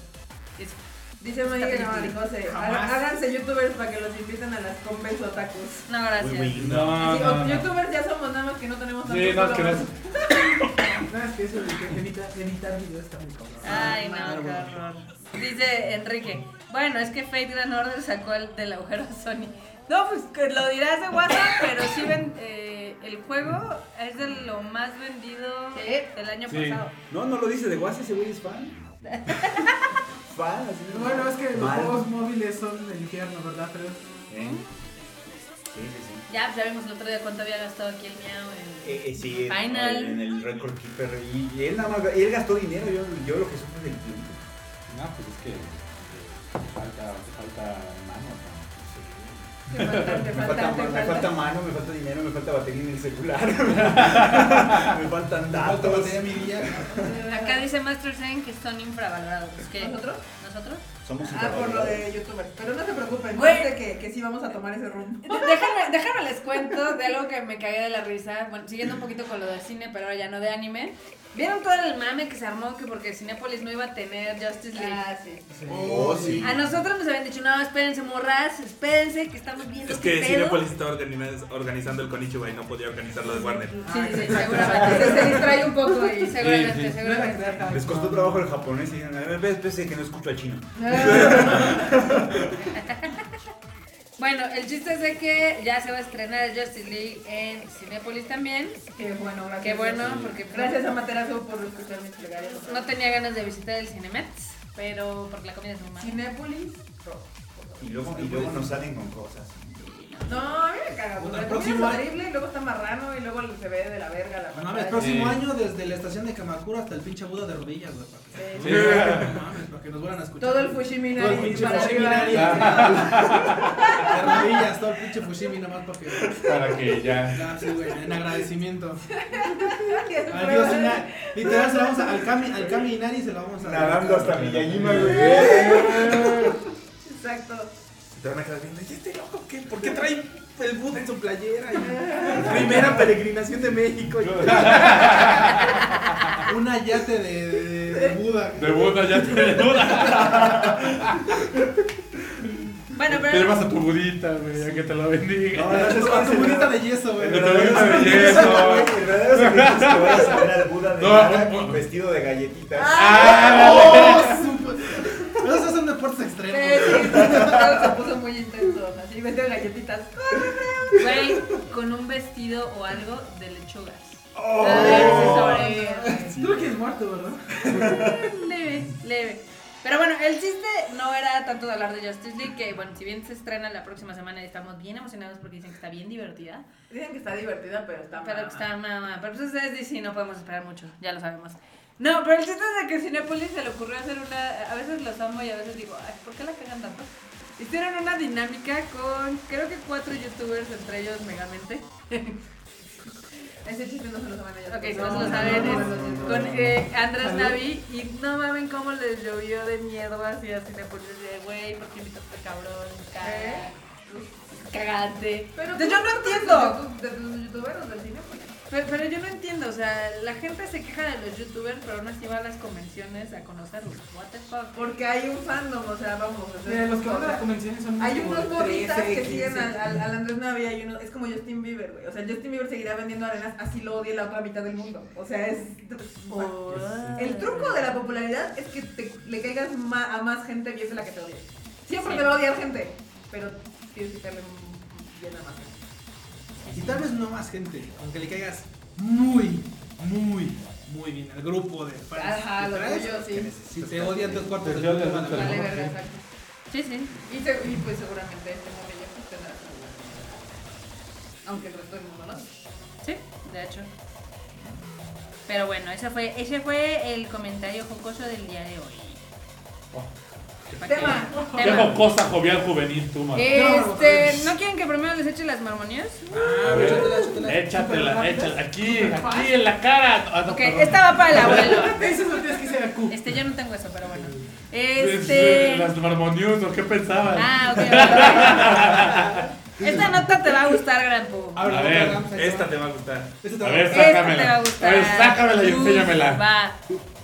Dice Miguel película. José, háganse youtubers para que los inviten a las compes otakus. no, gracias. Uy, uy. No, Sí, no, o- no. youtubers ya somos nada más que no tenemos tantos Sí, no, es que no. es que eso de que editar, editar videos está muy cabrón. Ay, no, qué horror. Dice Enrique. Bueno, es que Fate Grand Order sacó el del agujero a Sony. No, pues que lo dirás de WhatsApp, pero sí ven, eh, el juego es de lo más vendido Sí. del año Sí. pasado. No, no lo dice de WhatsApp, ese güey es fan. Fan, así de- Bueno, es que los Mal. juegos móviles son el infierno, ¿verdad? Pero ¿Eh? Sí, sí, sí. Ya, pues ya vimos el otro día cuánto había gastado aquí el miau. en- Eh, eh, sí, Final. en el Record Keeper. Y, y él nada más, y él gastó dinero, yo, yo lo que supe del tiempo. No, pues es que eh, falta. Te falta, Me falta, falta, me falta. falta mano, me falta dinero, me falta batería en el celular. me faltan Falta datos. batería mi día. Acá dice Master Zen que son infravalorados. ¿Qué? ¿Nosotros? ¿Nosotros? Somos Ah, por lo de youtubers. Pero no se preocupen, conste que, que sí vamos a tomar ese rumbo. Déjame, déjame les cuento de algo que me cagué de la risa. Bueno, siguiendo un poquito con lo de cine, pero ahora ya no de anime. ¿Vieron todo el mame que se armó que porque Cinépolis no iba a tener Justice League? Ah, sí. Oh, sí. A nosotros nos habían dicho, no, espérense, morras, espérense, que estamos viendo Es que. Cinepolis estaba organiz- organizando el Konichiwa y no podía organizar lo de Warner. Sí, sí, sí, seguramente. Se, distrae un poco y Seguramente, Sí, sí. seguramente. Les costó trabajo el japonés y dijeron, a ver, espérate que no escucho al chino. Bueno, el chiste es de que ya se va a estrenar Justice League en Cinepolis también. Qué bueno, gracias. Qué bueno, porque Gracias a Materazo por escuchar mis plegarias. no tenía ganas de visitar el Cinemex, pero porque la comida es muy mala. Cinépolis. Y luego, y luego nos salen con cosas. No, a mí me caga. Bueno, el la próximo es horrible y luego está marrano y luego se ve de la verga la No mames, el próximo Sí. año desde la estación de Kamakura hasta el pinche Buda de rodillas, güey. para que- Sí. Sí. No mames, para que nos vuelvan a escuchar. Todo el Fushimi Todo el Nari pinche para Fushimi arriba. Nari. De rodillas, todo el pinche Fushimi nomás porque. Para que ya. Ya, sí, güey, en agradecimiento. Que dios Inari. Literal, se lo vamos a, al Kami, al Kami Inari se lo vamos a. Nadando hasta Miyajima, güey. Exacto. Te van a quedar viendo, ¿y este loco qué? ¿Por qué trae el Buda en su playera? Y- Primera peregrinación de México. y- Una yate de, de, de Buda. De Buda ya te duda. Bueno, Te pero llevas a tu budita, güey, a que te lo bendiga. No, no, Con tu budita de yeso, güey. Pero verdadero de yeso. Verdadero que a ver al Buda de No, vestido de galletitas. Ah, ¡Oh, super! Esos son deportes Sí, extremos. sí, todo se puso muy intenso. Así vende galletitas. güey, con un vestido o algo de lechugas. Oh. Ay, sí, Tú lo quieres muerto, ¿verdad? Leve, leve. Pero bueno, el chiste no era tanto de hablar de Justice League, que bueno, si bien se estrena la próxima semana y estamos bien emocionados porque dicen que está bien divertida, Dicen que está divertida, pero está pero que mala. está mamá. Pero pues ustedes dicen no podemos esperar mucho, ya lo sabemos. No, pero el chiste es de que Cinepolis se le ocurrió hacer una. A veces los amo y a veces digo, ay, ¿por qué la cagan tanto? Hicieron una dinámica con creo que cuatro youtubers, entre ellos Megamente. Ese chiste no se lo saben ellos. Ok, si no se lo saben, no, es no, no, no, con no. eh, Andrés Navi y no mamen cómo les llovió de miedo así a Cinepolis de güey, ¿por qué invitaste a este cabrón? Caga, cagante. Pero yo no entiendo. De los youtuberos del cine. Pero, pero yo no entiendo, o sea, la gente se queja de los youtubers, pero aún así va a las convenciones a conocerlos. What the fuck? Porque hay un fandom, o sea, vamos. o sea, Mira, los que van a las convenciones son Hay unos morritas 13, que siguen 15. al, al, al Andrés Navi, hay uno, es como Justin Bieber, güey. O sea, Justin Bieber seguirá vendiendo arenas, así lo odie la otra mitad del mundo. O sea, es. El truco de la popularidad es que te, le caigas ma- a más gente bien de la que te odia. Siempre Sí. te va a odiar gente, pero tienes que caerle bien a más gente. Y tal vez no más gente, aunque le caigas muy, muy, muy bien al grupo de fans. Ajá, lo traes, tuyo, sí. Si te odian tres cuartos a tres ver. Vale, verga, exacto. Sí, sí. Y, se- y pues seguramente este morrillo pues tendrá. Aunque el resto del mundo no. Sí, de hecho. Pero bueno, ese fue, ese fue el comentario jocoso del día de hoy. Pa' Tema. Qué Tema. cosa jovial juvenil tú, man. Este, ¿no quieren que primero les eche las marmonías? Ah, güey, échatela, échatela. Aquí, aquí en la cara. Ah, no, Ok, perdón. esta va para el abuelo. Eso no tienes que ser a Q. Este, yo no tengo eso, pero bueno. Es- Este. Las Marmonius, ¿o qué pensaban? Ah, ok, ok. Esta nota te va a gustar. Habla, A ver, Esta te va a gustar. Esta te A va ver, Esta te va a sácamela. gustar. A ver, sácamela y Uf, enséñamela. Va.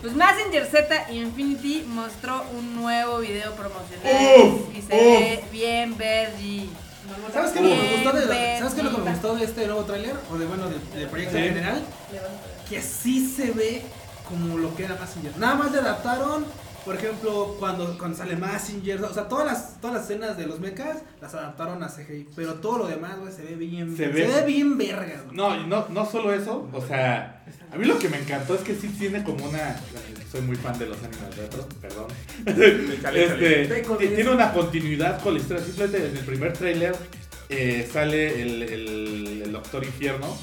Pues Messenger Z Infinity mostró un nuevo video promocional Uf, y se ve bien vergi. ¿Sabes qué es lo que me gustó de la- ¿Sabes qué es lo que me gustó de este nuevo tráiler? O de bueno, del, del proyecto Sí. en general. Que sí se ve como lo que era Messenger. Nada más le adaptaron, por ejemplo, cuando, cuando sale Messenger. O sea, todas las, todas las escenas de los mechas las adaptaron a CGI. Pero todo lo demás, güey, se ve bien. Se ve- bien verga, güey. No, no, no solo eso, o sea, a mí lo que me encantó es que sí tiene como una. Soy muy fan de los animes retro, perdón. Este, tiene una continuidad con la historia. Simplemente en el primer tráiler eh, sale el, el- el Doctor Infierno.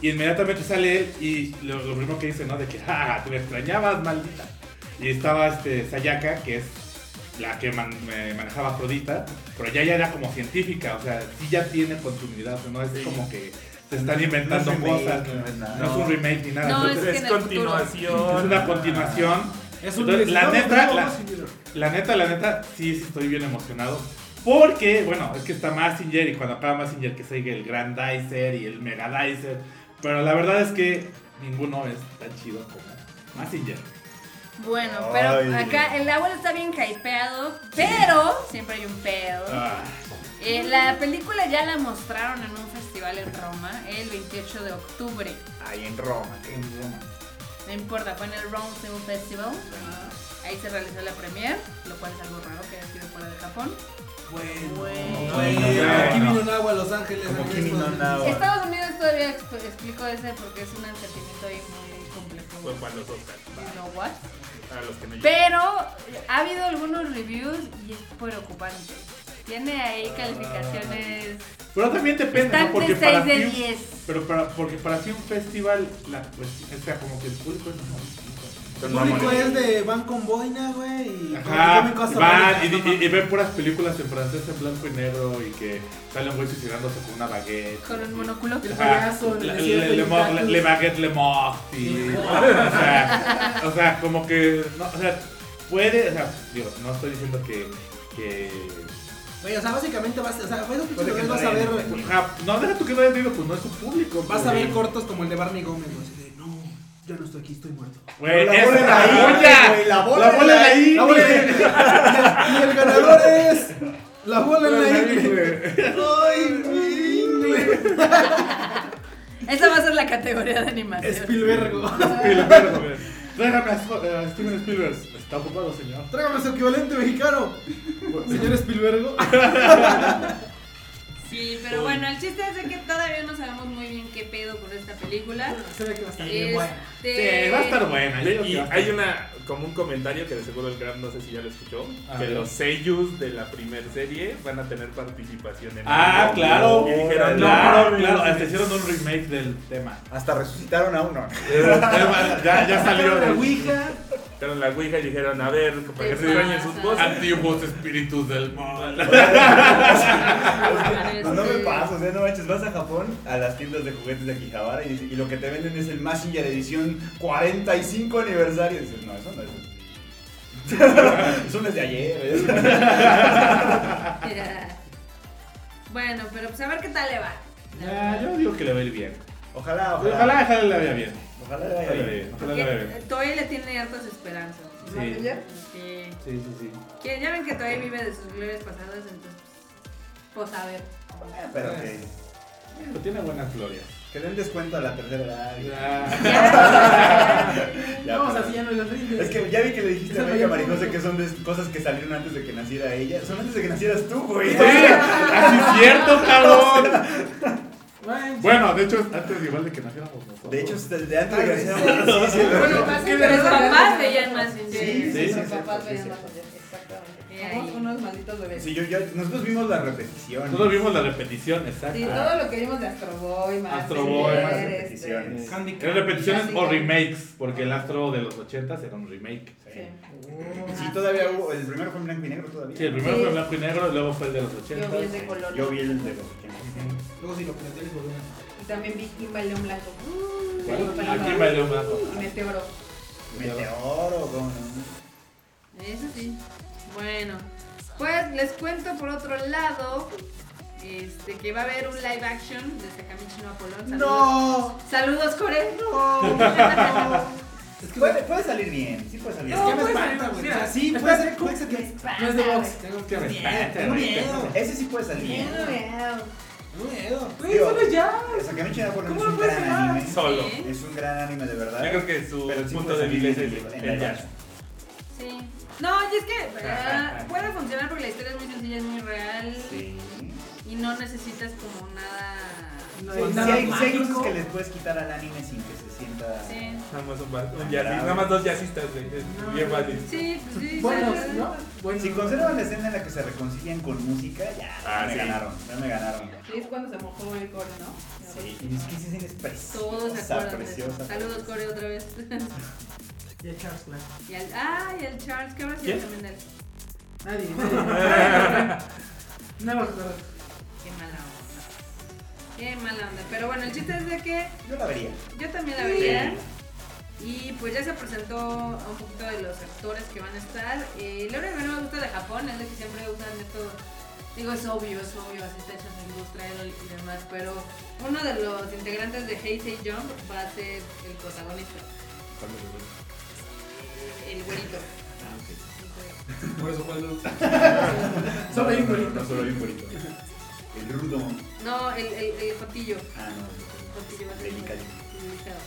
Y inmediatamente sale él y lo, lo primero que dice, ¿no? De que, ¡ah! Te me extrañabas, maldita. Y estaba este Sayaka, que es la que man- me manejaba Afrodita, pero ya, ya era como científica, o sea, sí ya tiene continuidad, no es Sí. como que se están inventando No es remake, cosas, no es nada. no es un remake ni nada. No, entonces, es que Es continuación. es una continuación. Es un Entonces, la neta. La neta, la neta, sí, sí estoy bien emocionado. Porque, bueno, es que está Massinger y cuando acaba Massinger que sigue el Grand Dicer y el Mega Dicer. Pero la verdad es que ninguno es tan chido como Massinger. Bueno, pero Ay. acá el abuelo está bien hypeado, pero siempre hay un pedo. Ah, Eh, la película ya la mostraron en un festival en Roma el 28 de octubre. Ahí en Roma. en Roma. No importa, fue en el Round Film Festival. Ahí se realizó la premiere, lo cual es algo raro que haya sido fuera de Japón. Bueno, Bueno. bueno, aquí vino Nahua a Los Ángeles. Como Kimi no Nawa. Estados Unidos todavía exp- explico ese porque es un sentimiento ahí muy complejo. Fue para los Oscars. You know what? Para los que no Pero ha habido algunos reviews y es preocupante. Tiene ahí calificaciones Pero también depende, Están ¿no? Porque de para 6 de ti- 10. Pero para, porque para ti un festival, la cuestión, o sea, como que el público es público es de van con boina, güey. Y Ajá, van y, y- y ven puras películas en francés en blanco y negro y que sale un güey suicidándose con una baguette. con un monóculo. El Ajá, payaso, le, le, y le, cactus. le baguette le mort y- o, sea, o sea, como que, no, o sea, puede, o sea, digo, no estoy diciendo que, que Güey, o sea, básicamente vas, o sea, vas a, Puede que vas a ver, no, deja tú que no hayas leído, pues no es su público. vas a ver cortos como el de Barney Gómez, güey, no, estoy aquí, estoy muerto. Güey, La bola la güey, la bola la en bola en la la La bola y el ganador es la bola en la ingle. Ay. Esa va a ser la categoría de animación. Spielberg. Spielberg, güey. Tráigame a Sco- a Steven Spielberg. Está ocupado, señor. Trágame su equivalente mexicano. Señor Spielberg. Sí, pero bueno, el chiste es de que todavía no sabemos muy bien qué pedo con esta película. Se ve que va a estar bien buena. Este, Sí, va a estar buena. Y hay una, como un comentario que de seguro el Gram no sé si ya lo escuchó, A que ver. los seiyus de la primera serie van a tener participación en Ah, claro. Y dijeron, Claro, no, claro. Hasta hicieron un remake del tema. Hasta resucitaron a uno. Ya, ya salió La Ouija. Quitaron la ouija y dijeron, a ver, para que se extrañen sus voces. antiguos espíritus del mal. No, no me pasa, o sea, no manches, vas a Japón a las tiendas de juguetes de Akihabara y, lo que te venden es el Massinger edición 45 aniversario. Y dices, no, eso no es. Eso no es de ayer. ¿eh? Bueno, pero pues a ver qué tal le va. Ya, yo digo que le va a ir bien. Ojalá, ojalá. Ojalá, ojalá le vaya bien. Ojalá le vaya Ojalá le vaya bien. bien. Ojalá le vaya bien. Porque Toei le tiene hartas esperanzas. Sí. ¿Maquillar? Sí. Sí, sí, sí. Que ya ven que Toei vive de sus glorias pasadas, entonces, pues a ver. Pero que, Pero tiene buenas glorias. que den descuento a la tercera edad. Ya. Ya, así, ya no les rinde. Es que ya vi que le dijiste a Marijose público. que son de cosas que salieron antes de que naciera ella. Son antes de que nacieras tú, güey. Sí, así es cierto, cabrón. Bueno, de hecho, es antes igual de que naciéramos nosotros. De hecho, es desde antes de que naciéramos. Sí, sí, Bueno, verdad. que los papás veían más Sí, sí, sí, Los papás veían más Somos unos malditos bebés. Sí, yo, yo, nosotros vimos la repetición. Nosotros vimos la repetición, exacto. Sí, todo lo que vimos de Astro Boy, más Astro Boy, más este, repeticiones. Candy Eran repeticiones o remakes, porque el astro de los 80 era un remake. Sí. Sí, todavía hubo. El primero fue en blanco y negro todavía. Sí, el primero Sí. fue en blanco y negro, luego fue el de los 80. Yo vi el de color. Yo vi el de los 80. Luego si lo planteas volvemos. Y también vi Kimba León Blanco. Uh, ¿Cuál? tengo película. Aquí bailó un blanco. Y Meteoro. Meteoro, ¿cómo no? Eso sí. Bueno, pues les cuento por otro lado este, que va a haber un live action de Sakamichi no Apolón. ¡No! Saludos, Core. Es que Puede, puede salir bien, sí puede salir Es que bien. me espanta, güey. O sea, sí, puede ser, puede ser que. No es de box. Tengo que miedo. Tengo miedo. Ese sí puede salir bien. Tengo miedo. Güey, solo ya. Sakamichi no Apollo es ¿Cómo un puede gran ser? anime. Solo. Sí. Es un gran anime de verdad. Yo creo que su punto de vista es bien el, en el live jazz. Sí. No, y es que eh, puede funcionar porque la historia es muy sencilla, es muy real. Sí. Y no necesitas como nada. No Sí, nada hay, sí hay cosas que les puedes quitar al anime sin que se sienta. Sí. Nada más un, un jazz- nada más dos jazzistas, güey. No, bien fácil. Sí, pues sí. Buenos, sí. ¿no? Buenos. Si conservan la escena en la que se reconcilian con música, ya, Ah, me sí. ganaron, ya me ganaron. Sí, es cuando se mojó el core, ¿no? Sí, y es que esa escena es preciosa, Todos se acuerdan de eso. preciosa. Saludos, Core, otra vez. Y el Charles Clark. y al, ah, y el Charles, ¿qué habrá sido también de él? Nadie. nadie. No me acuerdo. Qué mala onda. Qué mala onda. Pero bueno, el chiste es de que Yo la vería. yo también la vería. Y pues ya se presentó un poquito de los actores que van a estar. Eh, lo único que no me gusta de Japón es de que siempre usan esto. Digo, es obvio, es obvio, así está hecho en industria y demás. Pero uno de los integrantes de Heisei Jump va a ser el protagonista, el güerito. Por eso fue el. Solo hay un gorito. Solo hay un bonito. El rudo. No, el, el, el jotillo. Ah, no. Jotillo va a ser Delicado. delicado.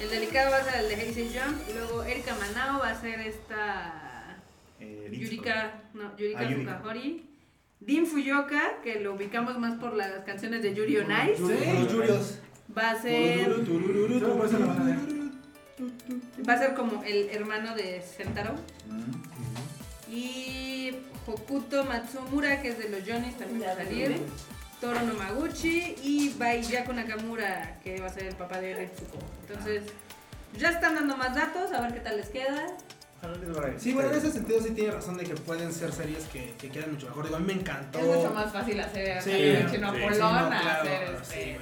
El delicado va a ser el de Heisei Jump. Y luego Erika Manao va a ser esta. Eh, Yurika. No, Yurika Ah. Fukahori. Din Fuyoka, que lo ubicamos más por las canciones de Yuri on Ice. Los Yurios. Va a ser. Turururu, Va a ser como el hermano de Sentaro. Y Hokuto Matsumura, que es de los Johnny's, también va a salir. Toro Nomaguchi y Baiyaku Nakamura, que va a ser el papá de Retsuko. Entonces, ya están dando más datos, a ver qué tal les queda. Sí, bueno, en ese sentido sí tiene razón de que pueden ser series que, que quedan mucho mejor. Digo, a mí me encantó. Es mucho más fácil hacer Sí, sí, sí, Chino sí, Polón Sí, no, a claro, hacer sí, este. eh,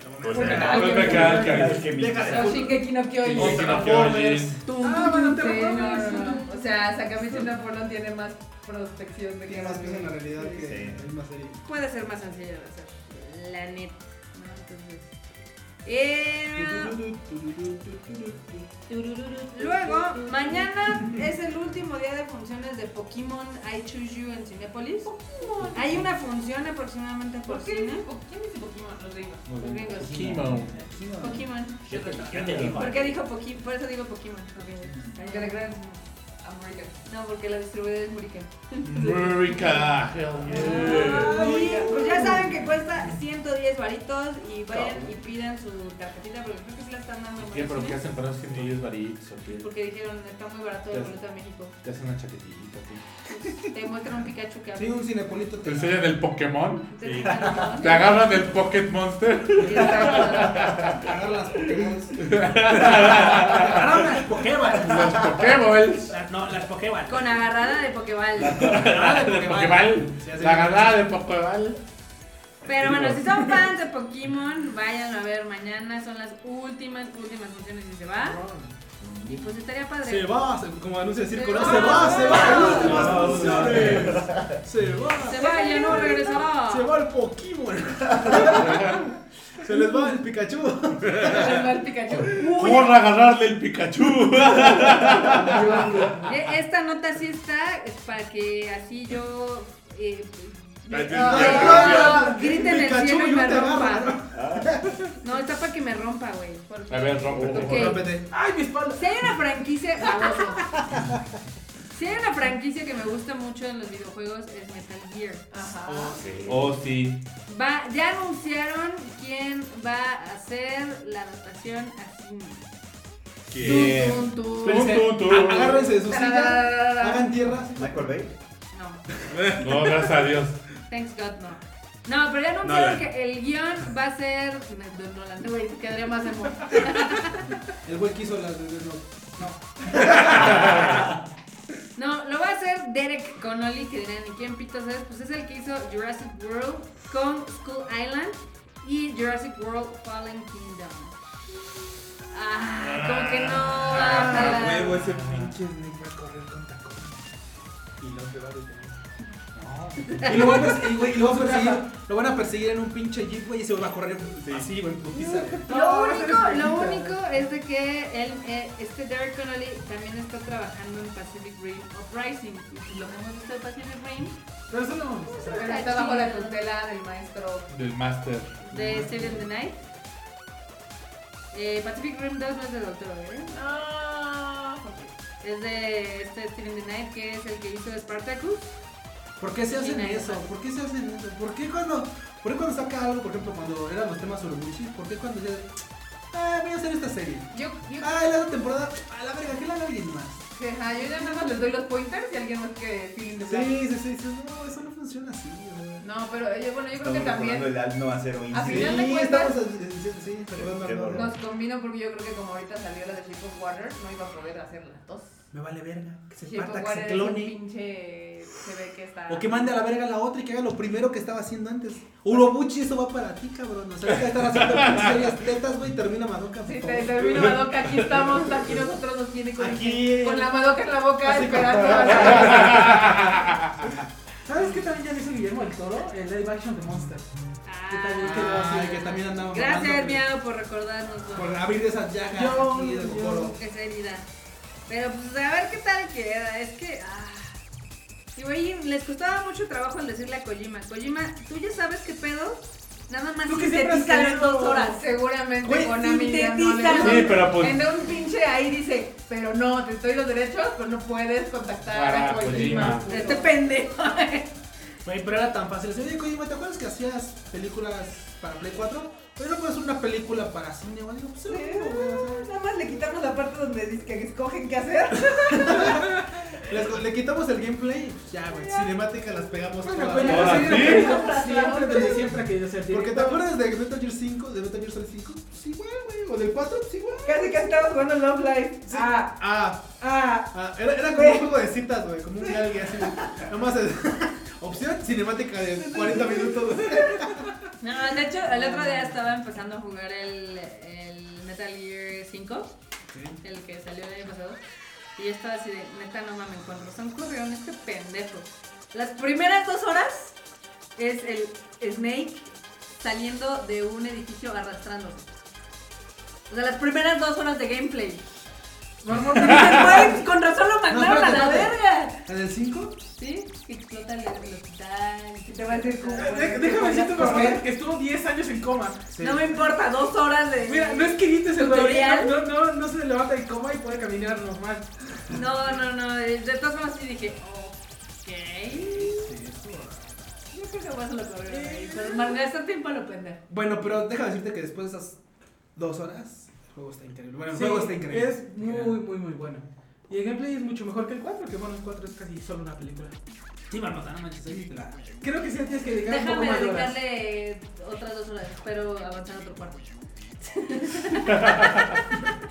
que- que Shingeki no Kyojin. No Transformers. Ah, bueno, te Sí, no, reformas. no, no. O sea, Sakami Chino Polón tiene más prospección de Tiene más peso en la realidad que la misma serie. Puede ser más sencilla de hacer. La net. Eh, luego, mañana es el último día de funciones de Pokémon I Choose You en Cinépolis. Hay una función aproximadamente por ¿Por qué cine. ¿Quién dice Pokémon? Los gringos. Los gringos. Pokémon. Pokémon. Yo te- yo te digo. ¿Por qué dijo Pokémon? Por eso digo Pokémon. porque- Porque le No, porque la distribuidora es Muriken. America. Hell yeah. Y pues ya saben que cuesta 110 varitos y vayan y pidan su tarjetita porque creo que sí la están dando. ¿Qué? ¿Pero qué hacen para esos 110 varitos o qué? Porque dijeron, está muy barato el boleto de México. Te hacen una chaquetita, ¿qué? Te muestran un Pikachu que Sí, un cinepolito ¿Te te enseñan el Pokémon? Te ¿Te agarran el Pocket Monster? agarran las Pokémon. Agarraron las Pokéball. Los Pokéballs. Las- No, las Pokéball. Con agarrada de Pokéball. Agarrada de Pokéball. La es. ganada de Pokéball. Pero bueno, si son fans de Pokémon, vayan a ver mañana. Son las últimas, últimas funciones y se va. Y pues estaría padre. Se va, se- como anuncia el circo, ¿no? Se Se va. va, se va, últimas No, funciones. Se va. Se va, ya no regresará. Se va el Pokémon. Se les va el Pikachu. Les va el Pikachu. Corra a agarrarle el Pikachu. E- Esta nota sí está es para que así yo. eh, Ay, ah, grite en el Pikachu cielo y me no rompa. No, está para que me rompa, güey. A ver, rómpete. Ok. Rómpete. ¡Ay, mi espalda! Si hay una franquicia. Si hay una franquicia que me gusta mucho en los videojuegos es Metal Gear. Ajá. Oh, sí. Va, ya anunciaron quién va a hacer la adaptación a cine. ¿Quién? Tum, tum, tum. Tum, tum, tum. Agárrense de su silla. Tarararara. Hagan tierra. Michael Bay. No, No, gracias a Dios. thanks God, no. No, pero ya anunciaron que el guion va a ser. de Nolan, güey, quedaría más emo. El güey que hizo las de no. No, lo va a hacer Derek Connolly, que dirán, ¿y quién pitos es? Pues es el que hizo Jurassic World con Skull Island y Jurassic World Fallen Kingdom. Ah, como que no. Ah, ojalá. huevo, ese pinche Y lo van a perseguir, güey, y lo van a perseguir, lo van a perseguir en un pinche jeep, güey, y se va a correr así, güey, putiza. Lo único, lo único es de que él, eh, este Derek Connolly también está trabajando en Pacific Rim Uprising. Y si lo hemos visto en Pacific Rim, Pero eso no. Pero está bajo la tutela del maestro. Del Master. de Steven the Night. Eh, Pacific Rim 2 no es de Doctor ¿eh? Ah, Es de este Steven the Night, que es el que hizo Spartacus. ¿Por qué se hacen Sí, eso? ¿Por qué se hacen eso? ¿Por qué cuando, por qué cuando saca algo, por ejemplo, cuando eran los temas sobre Bushi, por qué cuando ya, ah, voy a hacer esta serie? yo, yo, Ah, la otra temporada, a la verga, que la haga alguien más. ajá, yo ya nada más les doy los pointers y alguien más que plan. Sí, sí, sí, sí, no, eso no funciona así. No, pero yo, bueno, yo creo que también el no hacer A Sí, final de cuentas- estamos, sí, sí, sí, Qué algo. dolor. nos convino porque yo creo que como ahorita salió la de Shape of Water, no iba a poder hacer las dos. Me vale verga, que se parta, que se clone. pinche... Se ve que está... O que mande a la verga a la otra y que haga lo primero que estaba haciendo antes. Urobuchi, eso va para ti, cabrón. O sea, ahorita están haciendo series tetas, güey, y termina Madoka. Sí, te termino Madoka, aquí estamos, aquí nosotros nos tiene con, Aquí, con la Madoka en la boca esperando. ¿Sabes qué también ya hizo Guillermo el Toro? El live action de Monsters. Que también Que, ah, que también andaba Gracias, mamando, Miao, por recordarnos Por abrir esas llagas Yo- aquí yo- esa herida. Pero pues a ver qué tal queda. Es que. Ah. Y güey, les costaba mucho trabajo el decirle a Kojima. Kojima, tú ya sabes qué pedo. Nada más querido- dos horas. Seguramente Güey, con Konami ya no le-. Sí, pero pues. En un pinche ahí dice, pero no, te doy los derechos, pero no puedes contactar a Kojima. Kojima. Este pendejo. Güey, pero era tan fácil. Oye, Kojima, ¿te acuerdas que hacías películas para Play 4? Pero no puedes hacer una película para cine, güey. Digo, pues, Sí, sea. Nada más le quitamos la parte donde dice que escogen qué hacer. Les- le quitamos el gameplay y pues ya, güey. Cinemática las pegamos Bueno, todas. pues ya Ahora sí, sí. siempre, siempre, desde siempre ha querido ser Porque te acuerdas de Metal Gear 5, de Metal Gear Solid 5, pues igual, güey. O del 4, pues igual. Casi casi estamos jugando Love Life. Sí. Ah, Ah, ah. ah, era, era como un juego de citas, güey. Como un diálogo así. Nada más es- opción cinemática de 40 minutos. No, de hecho, el otro día estaba empezando a jugar el, el Metal Gear 5, el que salió el año pasado. Y yo estaba así de, neta, no mames, con razón corrieron este pendejo. Las primeras dos horas es el Snake saliendo de un edificio arrastrándose. O sea, las primeras dos horas de gameplay. Güey, con razón lo mandaron a la verga. ¿En el 5? ¿Sí? Que explota el, el hospital. Y te va a decir cómo. de- déjame decirte, que estuvo 10 años en coma. No me importa, dos horas de. Mira, no es que grites el Tutorial. no, no, no, se levanta de coma y puede caminar normal. No, no, no. De todas formas sí dije, ok. Yo creo que voy a lo corrieron ahí. Pero malgastar tiempo a lo pendejo. Bueno, pero déjame decirte que después de esas dos horas, el juego está increíble. Bueno, el Sí, juego está increíble. Es muy, muy, muy bueno. Y el gameplay es mucho mejor que el 4, que bueno, el 4 es casi solo una película. Sí, Marmota, no manches, ahí te la- Creo que sí tienes que dedicar un poco Déjame más de horas. dedicarle otras dos horas. Espero avanzar a otro cuarto.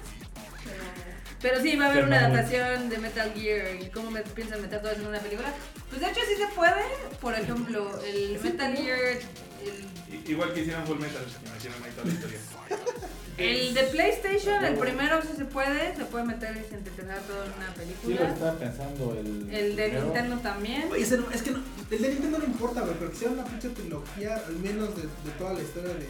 Pero sí, va a haber una adaptación de Metal Gear y cómo me piensan meter todo eso en una película. Pues de hecho sí se puede. Por ejemplo, el Metal Gear, el Igual que hicieron Full Metal, que ahí toda la historia. El de PlayStation, el primero sí se puede, se puede meter y sintetizar todo en una Sí, lo película. estaba pensando. El, El de primero. Nintendo también. Oye, ese no- es que no, el de Nintendo no importa, güey, pero quisieron una pinche trilogía, al menos de, de toda la historia de, de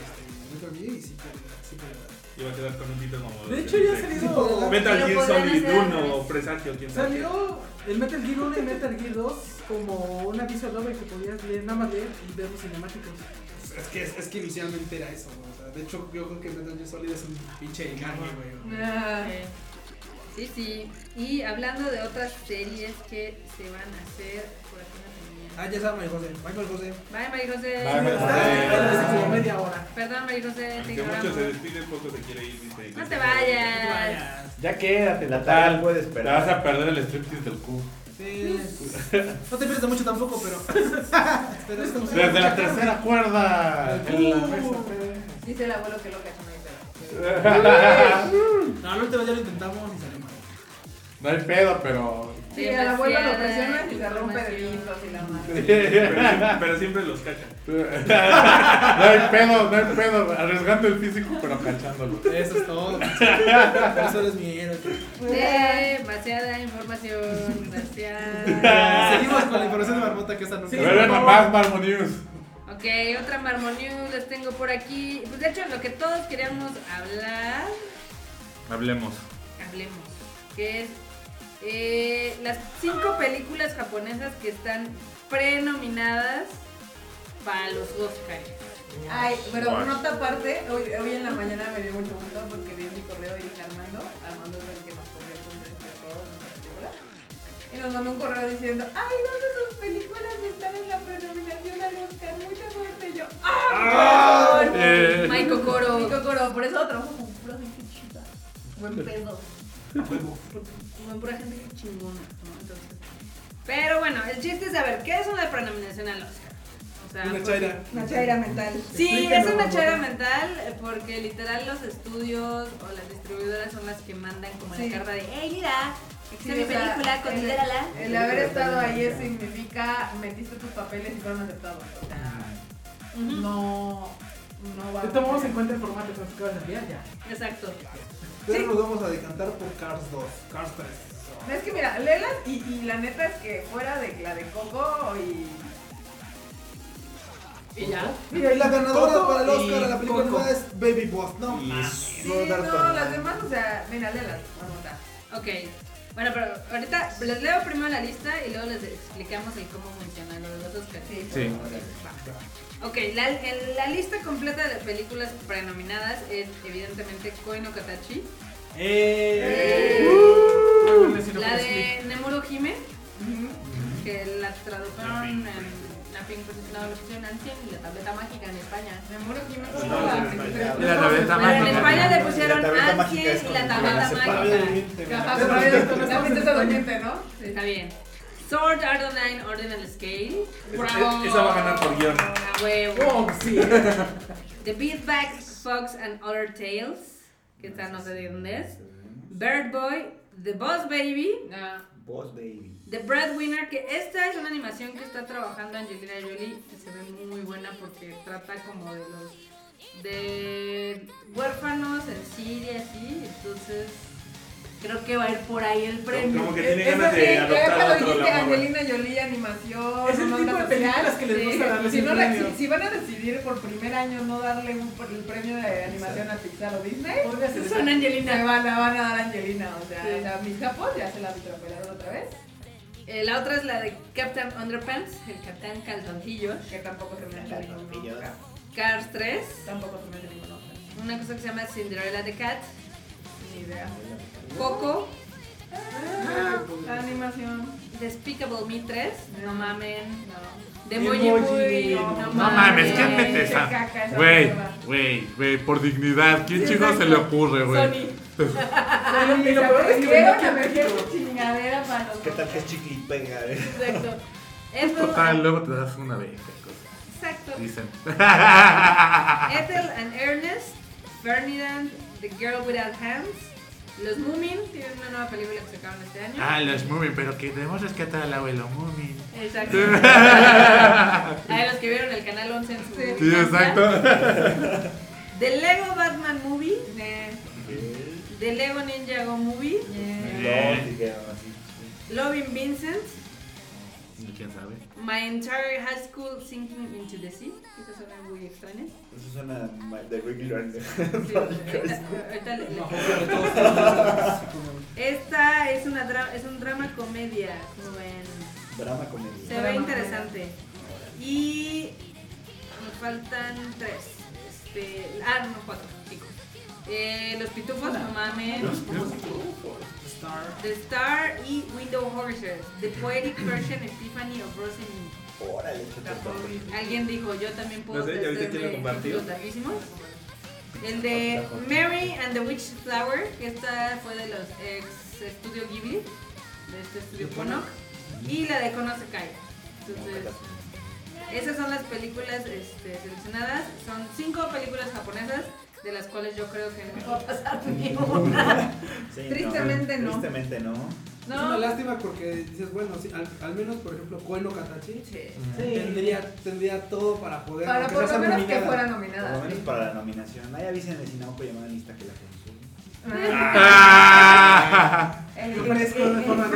este, Metal Gear y sí que sí que- Iba a quedar con un título como. De hecho, ya ha salido. Metal Gear Solid hacer 1 al o. Presagio, quién sabe. Salió el Metal Gear 1 y Metal Gear 2 como una visual novel que podías leer, nada más leer y ver los cinemáticos. Es que, es, es que inicialmente era eso, güey. O sea, de hecho, yo creo que Metal Gear Solid es un pinche engaño, güey. Ah. Sí, sí. Y hablando de otras series que se van a hacer Ah, ya sabe, María José. María José. Bye, María José. Bye, María Está José. media hora. Perdón, María José, te ignoramos. mucho se despide, poco se quiere ir. dice. No te vayas. Ya quédate, La tal. puede Te esperar. vas a perder el striptease del Q. Sí. No te pierdes de mucho tampoco, pero. pero es como Desde la tercera cuerda. en la mesa, Dice el abuelo que lo cachó, no hay pedo. No, la última ya lo intentamos y salió mal. No hay pedo, pero. Sí, al abuelo lo Demasiada presionas y se rompe de vientos y la madre. Pero, siempre- pero siempre los cachan. No hay pedo, no hay pedo. Arriesgando el físico, pero cachándolo. Eso es todo. Por eso eres mi héroe. Demasiada información. Gracias. Seguimos con la información de Marmota que esta nunca. Sí, A favor. más Marmo News. Ok, otra Marmon News les tengo por aquí. Pues de hecho, lo que todos queríamos hablar, Hablemos. hablemos, que es eh, las cinco películas japonesas que están prenominadas para los Oscars. Ay, pero Guay. nota aparte, hoy, hoy en la mañana me dio mucho gusto porque vi mi correo y dije Armando, Armando es el que nos el todas nuestras películas. Y nos mandó un correo diciendo, ay, no de sus películas están en la prenominación al Oscar, mucha suerte. Y yo, ¡ah! Eh. Kokoro. Mi Kokoro, por eso trabajo con pura gente chida. Buen pedo. Con pura gente que chingona, ¿no? Entonces, pero bueno, el chiste es saber qué es una prenominación al Oscar. O sea, Una chaira. Una chaira mental. Sí, es una chaira mental eh, porque literal los estudios o las distribuidoras son las que mandan como Sí. la carta de, hey, mira, Sí, mi o sea, película, el- considérala. El haber estado ahí significa metiste tus papeles y fueron aceptados. O sea, no, no va Te tomamos en cuenta el formato que nos acabas de enviar ya. Exacto. Pero nos vamos a decantar por Cars 2, Cars 3. Es que mira, léelas y, y la neta es que fuera de la de Coco y. Y ya. Mira, y la ganadora Coco para el Oscar a la película Coco. es Baby Boss. No, Y mames. Sí, no, las demás, o sea, mira, léelas. Vamos a Ok. Bueno, pero ahorita les leo primero la lista y luego les explicamos el cómo funciona lo de los Oscars. Sí. Ok, la, el- la lista completa de películas prenominadas es evidentemente Koi no Katachi, Eh. la de Nemuro Hime, que la tradujeron en Ancien y la tableta mágica en España. Nemuro Jiménez No, como no, la. Y la tableta Pero en mágica. España le pusieron la tableta mágica Ancien es y la tableta la mágica. La princesa doliente, ¿no? Está bien. Sword Art Online Ordinal Scale. Es- Esa va a ganar por guion. A huevo. Oh, sí. The Beatbags, Fox and Other Tales. Que esta no sé de dónde es. Bird Boy. The Boss Baby. Ah, Boss Baby. The Breadwinner. Que esta es una animación que está trabajando Angelina Jolie. Que se ve muy buena porque trata como de los. de huérfanos en Siria, así. Entonces. Creo que va a ir por ahí el premio. Como que tiene Es ganas de adoptar ya a otro la. Angelina Jolie, animación, Es el tipo de películas que les sí. gusta darles si, la- si, van a decidir por primer año no darle un, el premio de animación a Pixar o Disney, Son Angelina. se van, la van a dar a Angelina. O sea, Sí. o sea, mis capos ya se la atropelaron otra vez, Eh, la otra es la de Captain Underpants. El Capitán Calzoncillos. que tampoco se me hace. Cars 3. Tampoco se me hace. Una cosa que se llama Cinderella the Cat. Ni idea. Coco. La animación. Despicable Me 3. No mamen. No. The Emoji. Man. No, No mames, ¿quién mames. mete Qué esa Güey, güey, güey, por dignidad. ¿Quién Sí, chico se le ocurre, güey? Sony. Sony, y lo peor es que atrevieron vendió a meter su chingadera para los ¿Qué tal que es y pega? eh? Exacto. Eso- Total, luego te das una cosas. Exacto. Dicen. Ethel and Ernest. Ferdinand. The Girl Without Hands. Los Moomin. Tienen una nueva película que sacaron este año. Ah, los Moomin, pero que debemos rescatar al abuelo Moomin. Exacto. A los que vieron el canal 11 en su. Sí. Exacto. The Lego Batman Movie. Eh, The Lego Ninjago Movie. eh. No, dijeron así. Loving Vincent. ¿Quién sabe? My Entire High School Sinking into the Sea. Esas son muy extrañas. Eso suena de como- Esta es, una dra- es un drama comedia. como en- Drama comedia. Se ve interesante. Y me faltan tres. Este, ah, no, cuatro, cinco. Eh, los pitufos, no mames. Star. The Star y Window Horses. The Poetic Persian Epiphany of Rosamund. Órale. Alguien dijo, yo también puedo No sé. El de Mary and the Witch Flower, que esta fue de los ex estudio Ghibli, de este estudio Ponok. Y la de Konosekai. Entonces, esas son las películas este, seleccionadas. Son cinco películas japonesas, de las cuales yo creo que no me va a pasar ni una. Sí, Tristemente no. Tristemente no. Es una No, lástima porque dices, bueno, sí, al, al menos, por ejemplo, Koeno Katachi Sí. tendría, tendría todo para poder. Para por lo menos que nominada. fuera Por lo nominada. menos sí. para la nominación. Ahí avísenle si no llamar a lista que la consume. Ah. El, de el, forma el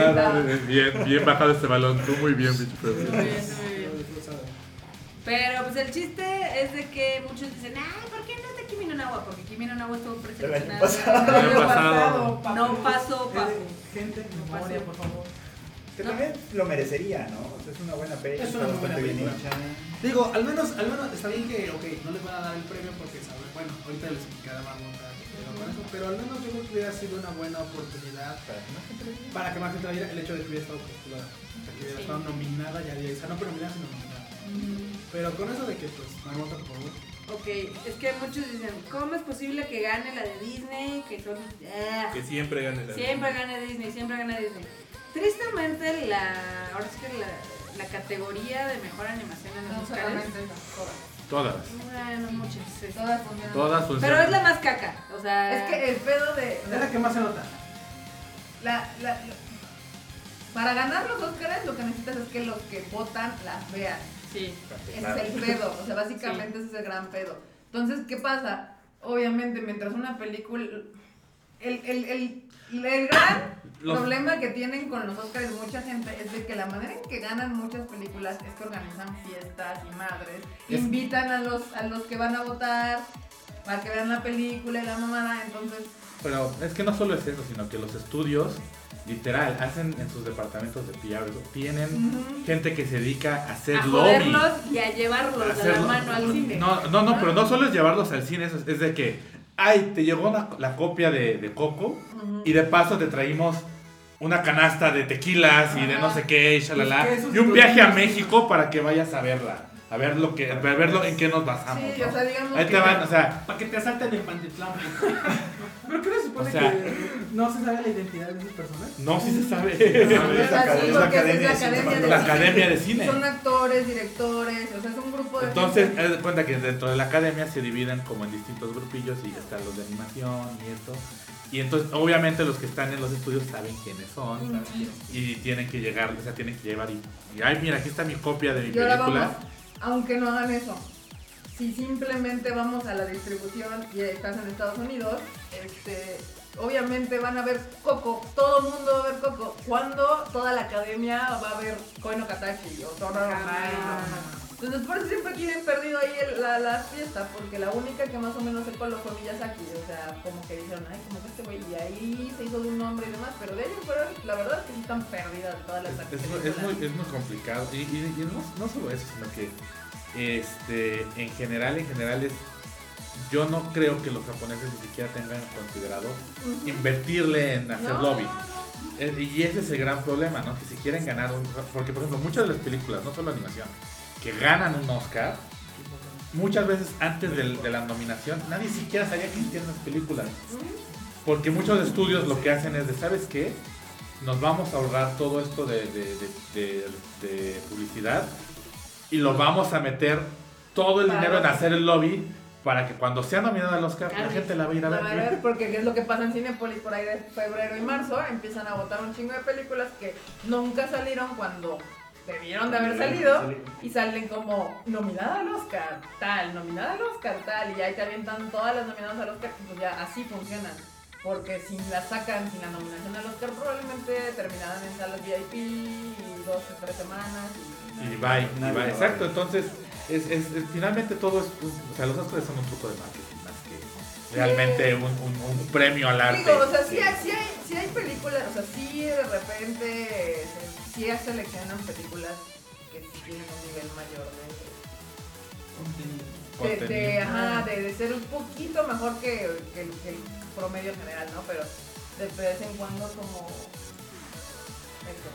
El na- bien, bien bajado este balón. Tú muy bien, bicho Pero pues el chiste es de que muchos dicen, ay, ¿por qué no está Kimi no Nawa? Porque Kimi no Nawa estuvo El año preseleccionado. pasado. El año pasado. No pasó, papu. Gente, memoria, por favor. Que también lo merecería, ¿no? O sea, es una buena película. Es una buena bien película. hecha. Digo, al menos, al menos está bien que, ok, no les van a dar el premio porque saben, bueno, ahorita les explicaré más nota con eso, pero al menos yo creo que hubiera sido una buena oportunidad Para que más gente para que más gente el hecho de que hubiera estado postulada, que hubiera estado nominada ya diría, o sea, no pero nominada sino nominada. Pero con eso de que pues marmota por favor. Ok, es que muchos dicen, ¿cómo es posible que gane la de Disney? Que son... ah, Que siempre gane la siempre gane Disney, siempre gane Disney. Tristemente, la, ahora sí que la, la categoría de mejor animación en los No Oscars, solamente esas, todas. Todas. bueno, muchas. es- Todas funcionan. Todas funcionan. Pero es la más caca, o sea... Es que el pedo de. Es la que más se nota. la- la- la- para ganar los Oscars lo que necesitas es que los que votan las vean. Sí. Ese es el pedo, o sea, básicamente ese es el gran pedo. Entonces, ¿qué pasa? Obviamente, mientras una película... El, el, el, el gran Los- problema que tienen con los Oscars mucha gente es de que la manera en que ganan muchas películas es que organizan fiestas y madres, Es- invitan a los, a los que van a votar para que vean la película y la mamada, entonces pero es que no solo es eso, sino que los estudios, literal, hacen en sus departamentos de PR, tienen gente que se dedica a hacer a lobby. y a llevarlos de la hacerlo- mano al cine. No, no, no, pero no solo es llevarlos al cine, es, es de que, ay, te llegó una- la copia de, de Coco y de paso te traímos una canasta de tequilas y de no sé qué, y shalala, Pues y un viaje a México para que vayas a verla, a ver lo que, a verlo en qué nos basamos. Sí, ¿no? o sea, digamos Ahí que- te van, o sea, Para que te asalten en Pantitlán. ¿Pero qué no se supone O sea- que no se sabe la identidad de esas personas? no, sí se sabe. Es la sí, academia- es la academia de academia cine. de La cine. academia de cine. Son actores, directores, o sea, es un grupo de Entonces, haz de cuenta que dentro de la academia se dividen como en distintos grupillos y están los de animación y esto. Y entonces, obviamente, los que están en los estudios saben quiénes son y tienen que llegar, o sea, tienen que llevar y, y, ay, mira, aquí está mi copia de mi Y ahora película. Aunque no hagan eso, si simplemente vamos a la distribución y estás en Estados Unidos, este, obviamente van a ver Coco, todo el mundo va a ver Coco. Cuando toda la academia va a ver Koe no Katachi o Toro no Mai, Entonces por eso siempre tienen perdido ahí el- la, la fiesta, porque la única que más o menos se coló fue Miyazaki, o sea, como que dijeron, ay, como que este güey, y ahí se hizo de un nombre y demás, pero de en fuera, la verdad es que sí están perdidas todas las Es, es muy, es, muy, complicado. Y, y- y no, no solo eso, sino que este, en general, en general es. Yo no creo que los japoneses ni siquiera tengan considerado invertirle en hacer No, lobby. no. Eh, Y ese es el gran problema, ¿no? Que si quieren ganar un... Porque, por ejemplo, muchas de las películas, no solo animación, que ganan un Oscar, muchas veces antes de la nominación, nadie siquiera sabía que existían las películas. Porque muchos estudios lo que hacen es de, ¿sabes qué? Nos vamos a ahorrar todo esto de, de- publicidad y lo vamos a meter todo el dinero en hacer el lobby para que cuando sea nominada al Oscar, la gente la va a ir a ver. a ver, porque es lo que pasa en Cinepolis por ahí de febrero y marzo, empiezan a votar un chingo de películas que nunca salieron cuando debieron de haber salido y salen como nominada al Oscar, tal, nominada al Oscar, tal, y ahí te avientan todas las nominadas al Oscar, pues ya así funcionan. Porque si la sacan sin la nominación al Oscar, probablemente terminarán en salas VIP y dos o tres semanas. Y, Y bye, y Exacto, entonces, es, es- es- finalmente todo es, o sea, los Oscars son un truco de marketing más que realmente un, un- un premio al arte. Digo, o sea, sí hay, sí hay, sí hay películas, o sea, sí de repente, se- sí seleccionan películas que sí tienen un nivel mayor de, de, ajá, de, de ser un poquito mejor que, que el, que el promedio general, ¿no? Pero de vez en cuando como... Eso.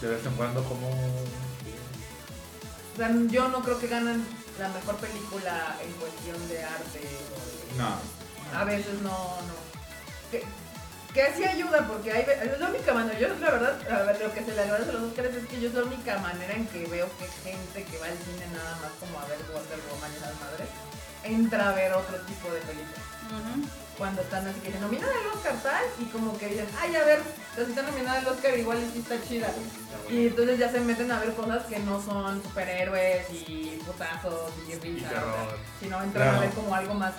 De vez en cuando como... O sea, yo no creo que ganan la mejor película en cuestión de arte. o de- No. A veces no, no. Que, que sí ayuda porque hay, es la única manera. Yo la verdad, a ver, lo que se le agradece a los Oscars es que yo es la única manera en que veo que gente que va al cine nada más como a ver Wonder Woman y esas madres, entra a ver otro tipo de películas. Cuando están así que nominada al Oscar tal y como que dicen, ay a ver, entonces está nominada al Oscar igual y sí está chida. Y entonces ya se meten a ver cosas que no son superhéroes y putazos y risas, sino entran a ver como algo más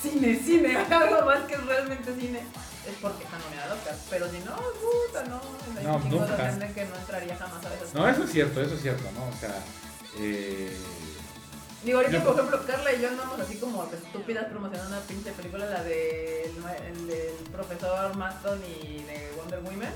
cine, cine, algo más que es realmente cine. Es porque está nominada al. Pero si no, puta, no. Hay No, un chingo de nunca. gente que no entraría jamás a esas No, eso es cierto, eso es cierto, ¿no? O sea, eh, Digo, ahorita, por ejemplo, Carla y yo andamos así como estúpidas promocionando una pinche película, la del el del profesor Maston y de Wonder Woman.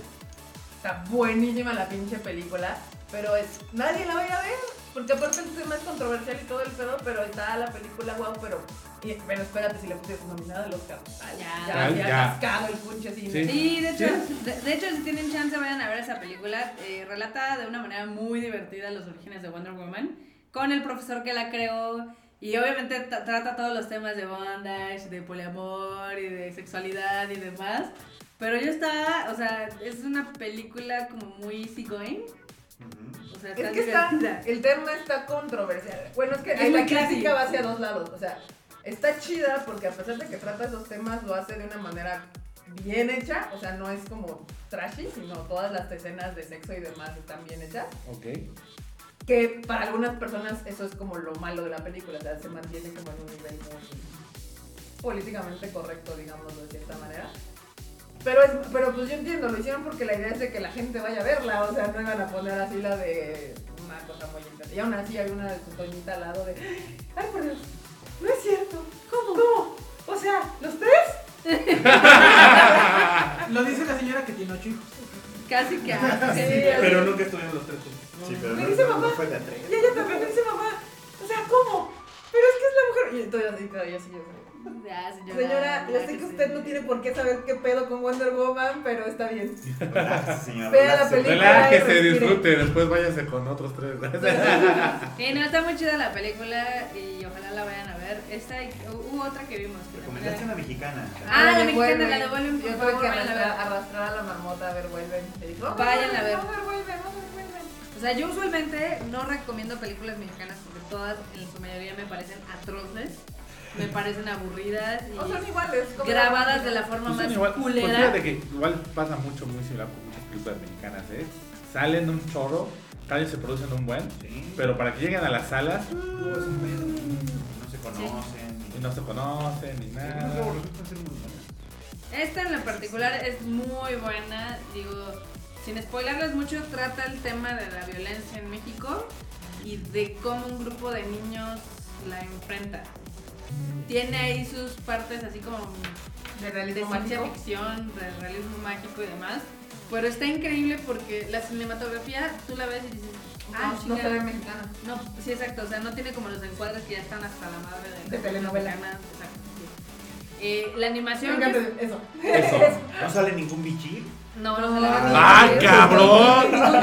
Está buenísima la pinche película, pero es nadie la va a ir a ver, porque aparte el tema es controversial y todo el pedo, pero está la película wow, pero, y- pero espérate, si le pusieras nominada al Oscar, tal, Ya. ya, ya, ya. cascado el pinche cine. Sí. Sí, de hecho, Sí. de, de hecho, si tienen chance, vayan a ver esa película. Eh, relata de una manera muy divertida los orígenes de Wonder Woman con el profesor que la creó. Y obviamente tra- trata todos los temas de bondage, de poliamor y de sexualidad y demás. Pero yo está, o sea, es una película como muy easygoing. O sea, Es que está, el tema está controversial. Bueno, es que Es la crítica va hacia dos lados. O sea, está chida porque a pesar de que trata esos temas, lo hace de una manera bien hecha. O sea, no es como trashy, sino todas las escenas de sexo y demás están bien hechas. ok. Que para algunas personas eso es como lo malo de la película. O sea, se mantiene como en un nivel muy políticamente correcto, digamos, de cierta manera. Pero, es, pero pues yo entiendo, lo hicieron porque la idea es de que la gente vaya a verla, o sea, no iban a poner así la de una cosa muy intensa. Y aún así hay una de su doñita al lado de, ay por Dios, no es cierto, ¿cómo? ¿Cómo? O sea, ¿los tres? Lo dice la señora que tiene ocho hijos. Casi que así. Pero nunca estuvieron los tres juntos. Sí, pero Me no, dice no- no mamá. fue de a tres. Y ella también me dice mamá. O sea, ¿cómo? Pero es que es la mujer. Y entonces yo sí, yo. Ya, señora. Señora, yo ya sé que sí. usted no tiene por qué saber qué pedo con Wonder Woman, pero está bien. Relájese, señora. Vea la película. Relájese, disfrute, después váyase con otros tres. Sí, no, está muy chida la película y ojalá la vayan a ver. Esta hubo otra que vimos. Recomendaste una mexicana. Ah, la mexicana, la de Vuelven, Yo tuve favor, que vayan a ver. arrastrar, a la marmota a ver, vuelven. Le digo, "Vamos Vayan a ver. Vamos a ver, vuelven, vamos a ver, vuelven. O sea, yo usualmente no recomiendo películas mexicanas porque todas, en su mayoría, me parecen atroces, me parecen aburridas y O son iguales. como grabadas la- de la forma Pues más igual, pues culera. fíjate que igual pasa mucho, muy similar con muchas películas mexicanas, ¿eh? Salen un chorro, cada vez se producen un buen, Sí. pero para que lleguen a las salas No se conocen. y no se conocen ni nada. Esta en lo particular es muy buena, digo, sin spoilerles mucho, trata el tema de la violencia en México y de cómo un grupo de niños la enfrenta. Tiene ahí sus partes así como De de realismo ciencia mágico. ficción, de realismo mágico y demás. Pero está increíble porque la cinematografía tú la ves y dices, ah, No, no se chingada. ve mexicana. No, sí, exacto. O sea, no tiene como los encuadres que ya están hasta la madre de, De telenovela. mexicanas, Exacto. sí. Eh, la Me animación. que- eso. Eso. No sale ningún bichir. No, no se No. la ¡Ah, cabrón! ¿Tú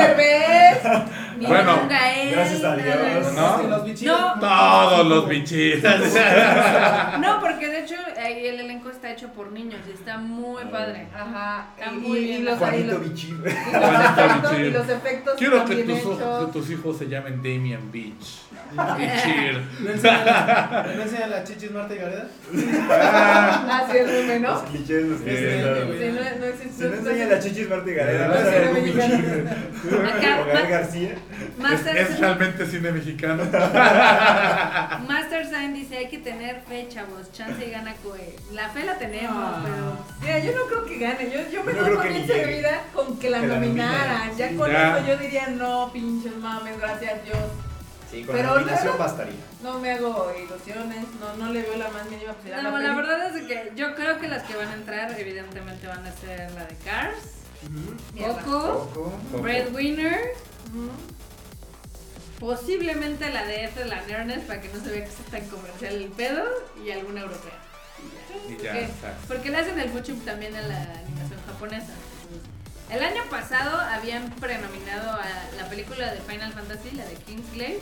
Bueno, Gael, gracias a Dios. ¿No? Que los bichitos. No. Todos los bichitos. No, porque de hecho ahí el elenco está hecho por niños y está muy padre. Ajá. Está y, muy y- bien. y los, Juanito bichir. y los Juanito efectos, Bichir. y los efectos Quiero que tus, hechos. ojos- que tus hijos se llamen Damian Beach. Bichir. ¿No enseña la, ¿no enseña la chichis Marta y Gareda? Ah, sí, es muy Los clichés, los Sí, clichés. claro. Sí, no, no existe. Si no enseña la chichis Marta y Gareda, No no. Acá, García. Master, Es, es realmente cine mexicano. Master Sign dice hay que tener fe, chavos. Chance y gana Coe. La fe la tenemos, Ah. pero. Mira, yo no creo que gane. Yo, yo me No doy por bien servida con que la Que la nominaran. Ya con Ya. eso yo diría no, pinches mames, gracias Dios. Sí, con Pero la nominación luego- bastaría. No me hago ilusiones, no, no le veo la más mínima posibilidad. a No, la la verdad es que yo creo que las que van a entrar, evidentemente, van a ser la de Cars, Mierda. Coco, Coco. Breadwinner. Posiblemente la de Ethel la Ernest para que no se vea que es tan comercial el pedo, y alguna europea. Y ¿Por ya. Porque le hacen el fuchup también a la animación japonesa. El año pasado habían prenominado a la película de Final Fantasy, la de Kingslave,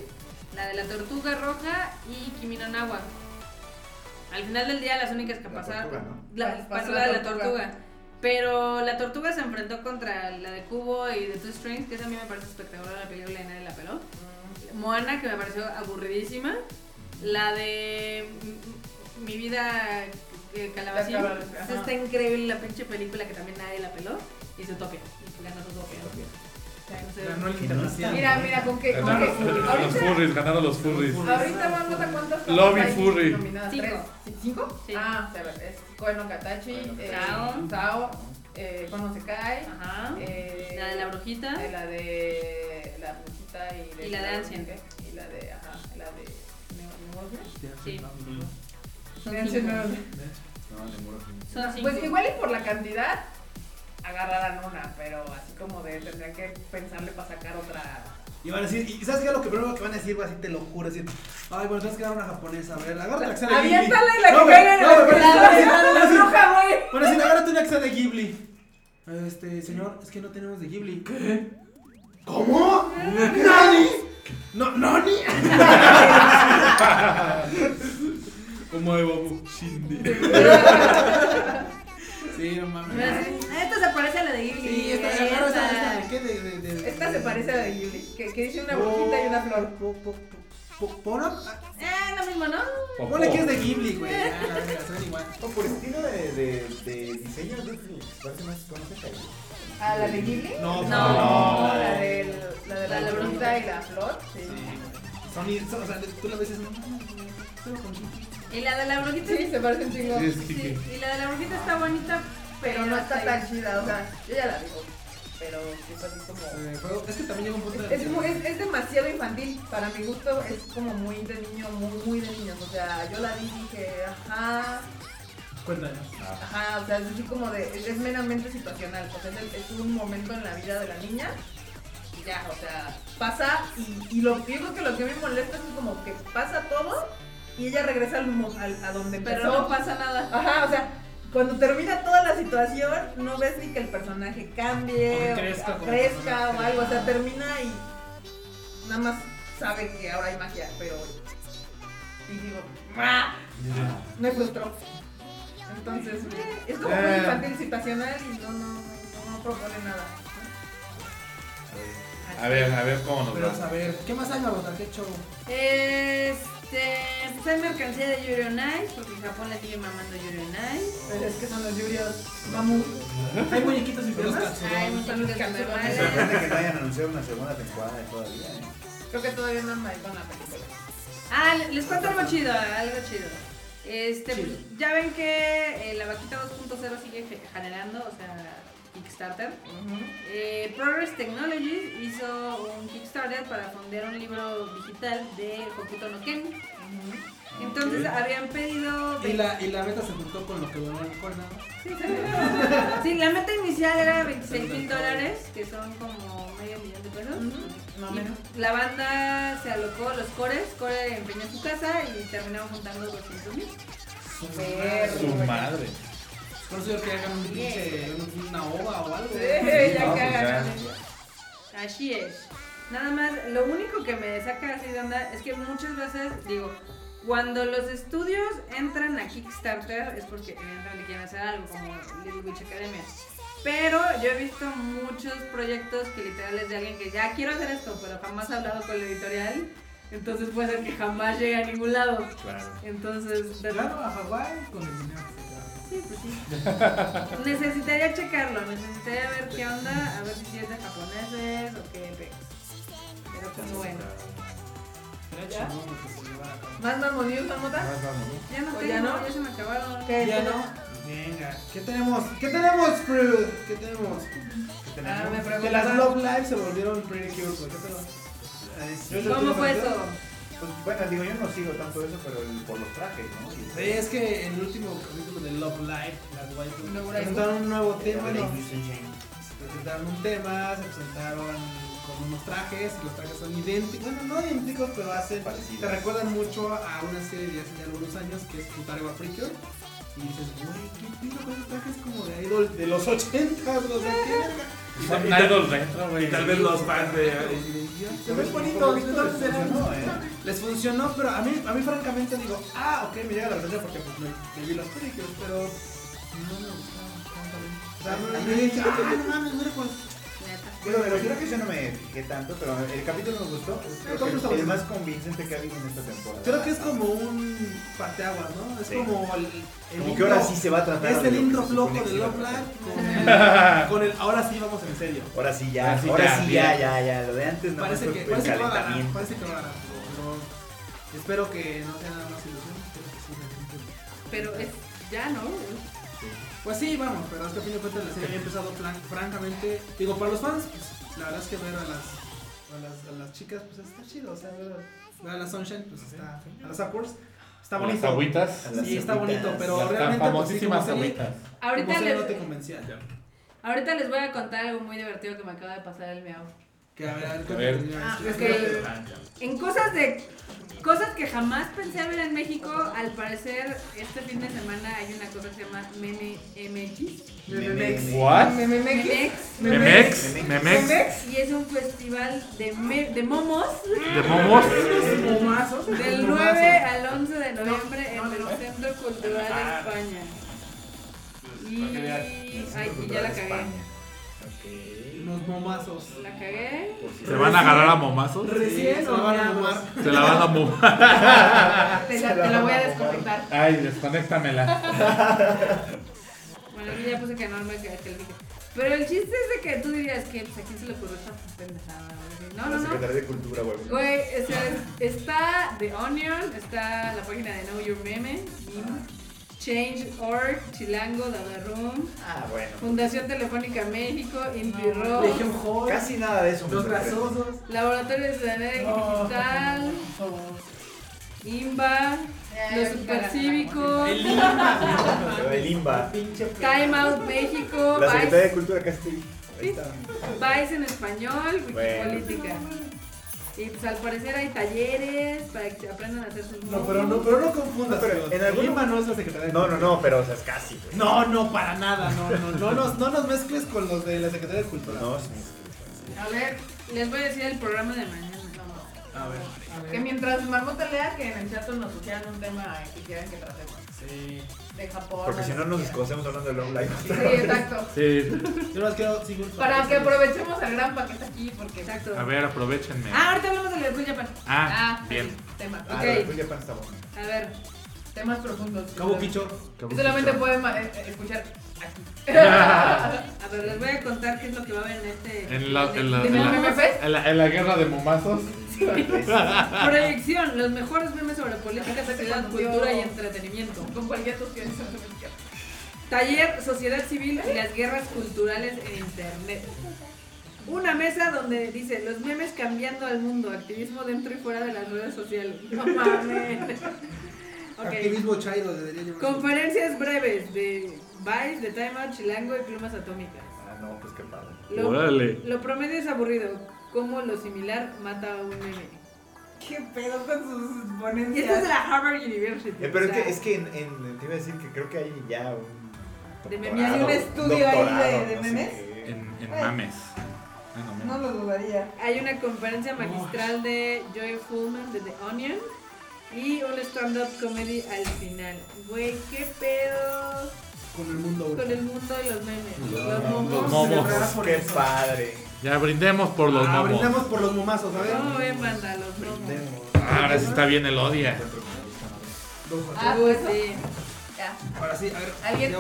la de la Tortuga Roja y Kimi no Nawa. Al final del día las únicas que La pasaron... tortuga, ¿no? La, Pasó pasó la la de la tortuga. Tortuga. Pero la Tortuga se enfrentó contra la de Cubo y de Two Strings, que esa a mí me parece espectacular la película y nadie la peló. Moana, que me pareció aburridísima. La de Mi vida eh, calabacín. Está increíble la pinche película que también nadie la peló. Y Zootopia. Y ganó Zootopia. Mira, mira, con. Con Ganaron los, los furries, ganaron los furries. ahorita vamos a cuántas Lobby Furry. Cinco. ¿Tres? ¿Sí, ¿Cinco? Sí. Ah, es Koe no Katachi, eh, Sao. Sao, eh, Kono Sekai, Ajá. eh, La de la brujita. eh, la de la y, de Y la de Ancient. Y la de, ajá, la de. Sí. Son Ancient cinco. Nemosia. No, ninguno. Son cinco. Pues igual y por la cantidad agarrarán una, pero así como de tendrían que pensarle para sacar otra. Y van a decir, y ¿sabes qué? Lo que primero que van a decir, güey, así te lo juro, decir, ay, bueno, tienes que dar una japonesa, a ver, agarra la que sea de Ghibli. Aviéntale la No, que caiga en a la decir, bruja, güey. Van a decir, agárrate una de Ghibli. Este, señor, es que no tenemos de Ghibli. ¿Qué? ¿Cómo? ¿Nani? ¿No, ¿Nani? ¿Cómo hay babu? Shindy. Sí, no mames. Me hacen, Esta se parece a la de Ghibli. Sí, esta, esta. esta, esta, ¿de qué? De, de, de, Esta se parece a la de Ghibli, que, que dice una brujita y una flor. Po- po- po-. Eh, lo mismo, ¿no? Ponle que es de Ghibli, güey. La verga, suena igual. O por estilo de, de, de diseño, parece más ahí. ¿A la de Ghibli? No, No. la de la, de la, La brujita y la flor. Sí. Son, i- son- o sea, tú la ves y no, no, no, Ghibli. Y la de la brujita. Sí, se parece un chingo. Sí, Sí, y la de la brujita está bonita, Pero no está tan chida, o sea, yo ya la digo. Pero sí es así como. Eh, Es que también llega un punto el Es, es, es demasiado infantil. Para mi gusto es como muy de niño, muy, muy de niños. O sea, yo la vi y dije, ajá. Cuéntanos. Ajá, o sea, es así como de, es meramente situacional, o sea, es, el- es un momento en la vida de la niña y ya, o sea, pasa y, y lo, yo creo que lo que me molesta es como que pasa todo y ella regresa al, al- a donde empezó. Pero no pasa nada. Ajá, o sea, cuando termina toda la situación, no ves ni que el personaje cambie, O que o crezca o crezca o algo, o sea, termina y nada más sabe que ahora hay magia, pero... Y digo, ¡ah! Me frustró. Entonces, es como muy Eh. infantil, situacional y no, no, no, no propone nada. A ver, a ver cómo nos Pero va. a ver, ¿qué más hay, Marmota? ¿Qué show? Este, pues hay mercancía de Yuri on Ice, porque en Japón le sigue mamando Yuri on Ice. Pero es que son los Yurios Mamu. ¿Hay muñequitos y piernas? Hay que calzones. Me sorprende que no hayan anunciado una segunda temporada todavía. ¿eh? Creo que todavía no me con la película. Ah, les cuento algo chido, algo chido. Este, pues, ya ven que eh, la vaquita 2.0 sigue ge- generando, o sea, Kickstarter. Eh, Progress Technologies hizo un Kickstarter para fondear un libro digital de Hokuto no Ken. Entonces habían pedido. Y la, y la meta se juntó con lo que donó el Corna. Sí, la meta inicial era 26 mil dólares, que son como medio millón de pesos. No Y menos. la banda se alocó, los cores, Core empeñó su casa y terminaron juntando 200 mil. Super. Su madre. Por eso yo que hagan un pinche, un- una ova o algo. Sí, ya que pues hagan. Así es. Nada más, lo único que me saca así de onda es que muchas veces, digo, cuando los estudios entran a Kickstarter es porque evidentemente quieren hacer algo, como Little Witch Academia. Pero yo he visto muchos proyectos que literal es de alguien que ya quiero hacer esto, pero jamás ha hablado con la editorial. Entonces puede ser que jamás llegue a ningún lado. Claro. Entonces, de Claro, a Hawái con el dinero. Sí, pues sí. necesitaría checarlo, necesitaría ver qué onda, a ver si es de japoneses o qué. Pero pues bueno. ¿Ya? ¿Más mamoníos, Marmota? Ya no ¿O tengo, ya ya, no? se me acabaron. ¿Qué? Ya no. Venga, ¿qué tenemos? ¿Qué tenemos, Fruit? ¿Qué tenemos? ¿Qué Ah, me? Que las. Love Live se volvieron Pretty Cure, güey. ¿Qué sé- ¿Cómo fue eso? Pues, bueno, digo, yo no sigo tanto eso, pero el- por los trajes, ¿no? Sí, es que en el último capítulo de Love Live, las waifus presentaron un nuevo tema, de ¿no? Presentaron un tema, se presentaron con unos trajes, y los trajes son idénticos, bueno, no idénticos, pero hacen, Parecidos. te recuerdan mucho a una serie de hace ya algunos años que es Futare wa Precure. Y dices, güey, ¿qué pido con esos trajes como de idol de los 80? O sea, ¿qué? Son idols retro, güey. Y tal vez los fans de. Se ven bonitos, entonces funcionó, ¿eh? Les funcionó, pero a mí, a mí francamente digo, ah, ok, me llega la verdad porque pues me, me vi las películas, pero no me gustaron francamente. O sea, no, A no, ah, no mames, mira pues. Neta. Bueno, de los que yo no me fijé tanto, pero el capítulo me gustó. Es creo el más convincente que ha habido en esta temporada. Creo que es como un parteaguas, ¿no? Es Sí. como el, el Como que ahora sí se va a tratar. Es de el intro flojo de Love. Live con el, con el ahora sí vamos en serio. Ahora sí ya, Ahora sí ahora ya, sí ya, ya, ya. Lo de antes no Parece que, parece que va a ganar, calentamiento. parece que va a ganar. Pero espero que no sea nada más ilusión, espero que sí. Pero es ya, ¿no? Pues sí, vamos, pero es que a fin de cuentas la serie había empezado fran- francamente. Digo, para los fans, pues la verdad es que ver a las, a las, a las chicas, pues está chido. O sea, ver a, ver a la Sunshine, pues está. A las Upwards, está Las bonito. agüitas. A las Sí, está agüitas. bonito, pero Las realmente. pues, sí, famosísimas como serie- agüitas. Ahorita como serie no te les, convencía. ahorita les voy a contar algo muy divertido que me acaba de pasar el miau. Que a ver, a ver. Ah. En cosas de cosas que jamás pensé ver en México, al parecer este fin de semana hay una cosa que se llama Meme MX. Memex. What? Memex. Memex. Memex. Memex. Memex. Y es un festival de, me- de momos De momos. Del 9 al 11 de noviembre en el Centro Cultural de España. Y, ay, y ya la cagué. Unos momazos. La cagué. ¿Se van a agarrar a momazos? Recién se lo van a momar. Se la van a mover. Te la, te la voy a desconectar. Ay, desconéctamela. Bueno, aquí ya puse que no me que, que le dije. Pero el chiste es de que tú dirías que pues, a quién se le ocurrió esta pendejada. No, no, La no. Secretaría de Cultura, güey. Güey, o sea, está The Onion, está la página de Know Your Meme, Change.org, Chilango, Dada Room, Ah, bueno. Fundación Telefónica México, Inti Rock, Legión Joy. Casi nada de eso Los grasosos. Laboratorio de Ciudadanía No, Digital, favor. Imba, los supercívicos, El Limba. Pero el Imba. Time Out México, La Secretaría de Cultura está. Vice en español, Bueno. Y pues al parecer hay talleres para que aprendan a hacer sus No, pero no, pero no confundas. No, pero en algún- Limba no es la Secretaría de No, no, Cultura. no, pero o sea, es casi. pues. No, no, para nada. No, no, no, nos, no nos mezcles con los de la Secretaría de Cultura. No, sí. A ver, Les voy a decir el programa de mañana. A ver, a que ver. mientras Marmota lea, que en el chat nos sugieran un tema que quieran que tratemos. Sí. De Japón. Porque si no nos desconocemos hablando de Love Live. Sí, exacto. Sí, Yo más quiero sí, Para que aprovechemos el gran paquete aquí, porque. Exacto. a ver, aprovechenme. Ah, ahorita hablamos del Cool Japan. Ah, bien. sí, Temas. Ah, Ok. la de Full Japan está bueno. A ver. Temas profundos. Cabo. Que solamente pueden eh, eh, escuchar aquí. A ver, les voy a contar qué es lo que va a haber en este. En la, en la, ¿De en la- Meme Fest? en la- en la guerra de momazos. Proyección, los mejores memes sobre política, sociedad, cultura y entretenimiento. Con cualquier tución. Taller, sociedad civil y las guerras culturales en internet. Una mesa donde dice los memes cambiando al mundo, activismo dentro y fuera de las redes sociales. No mames. Activismo Chairo debería llamarse. Conferencias breves de Vice, de Time Out, Chilango y Plumas Atómicas. Ah, no, pues qué padre. Lo, Órale. lo promedio es aburrido, como lo similar mata a un meme. ¿Qué pedo con sus Y ponencias? esta es de la Harvard University. Eh, pero es o sea, que, es que en, en- te iba a decir que creo que hay ya un. De ¿Hay doctorado, un estudio ahí de- no sé memes? qué. En, en mames. No memes. lo dudaría. Hay una conferencia magistral de Joy Fullman de The Onion y un stand-up comedy al final. Güey, qué pedo Con el mundo. con el mundo de los memes. Los Los momos. momos. momos. Qué eso. padre. Ya brindemos por los ah, momos. brindamos por los momazos, a ver. ¿Cómo ven, banda? Los momos. Brindemos. Ah, ahora sí está bien el odia. Ah, pues sí. Ya. Ahora sí, a ver. ¿Alguien?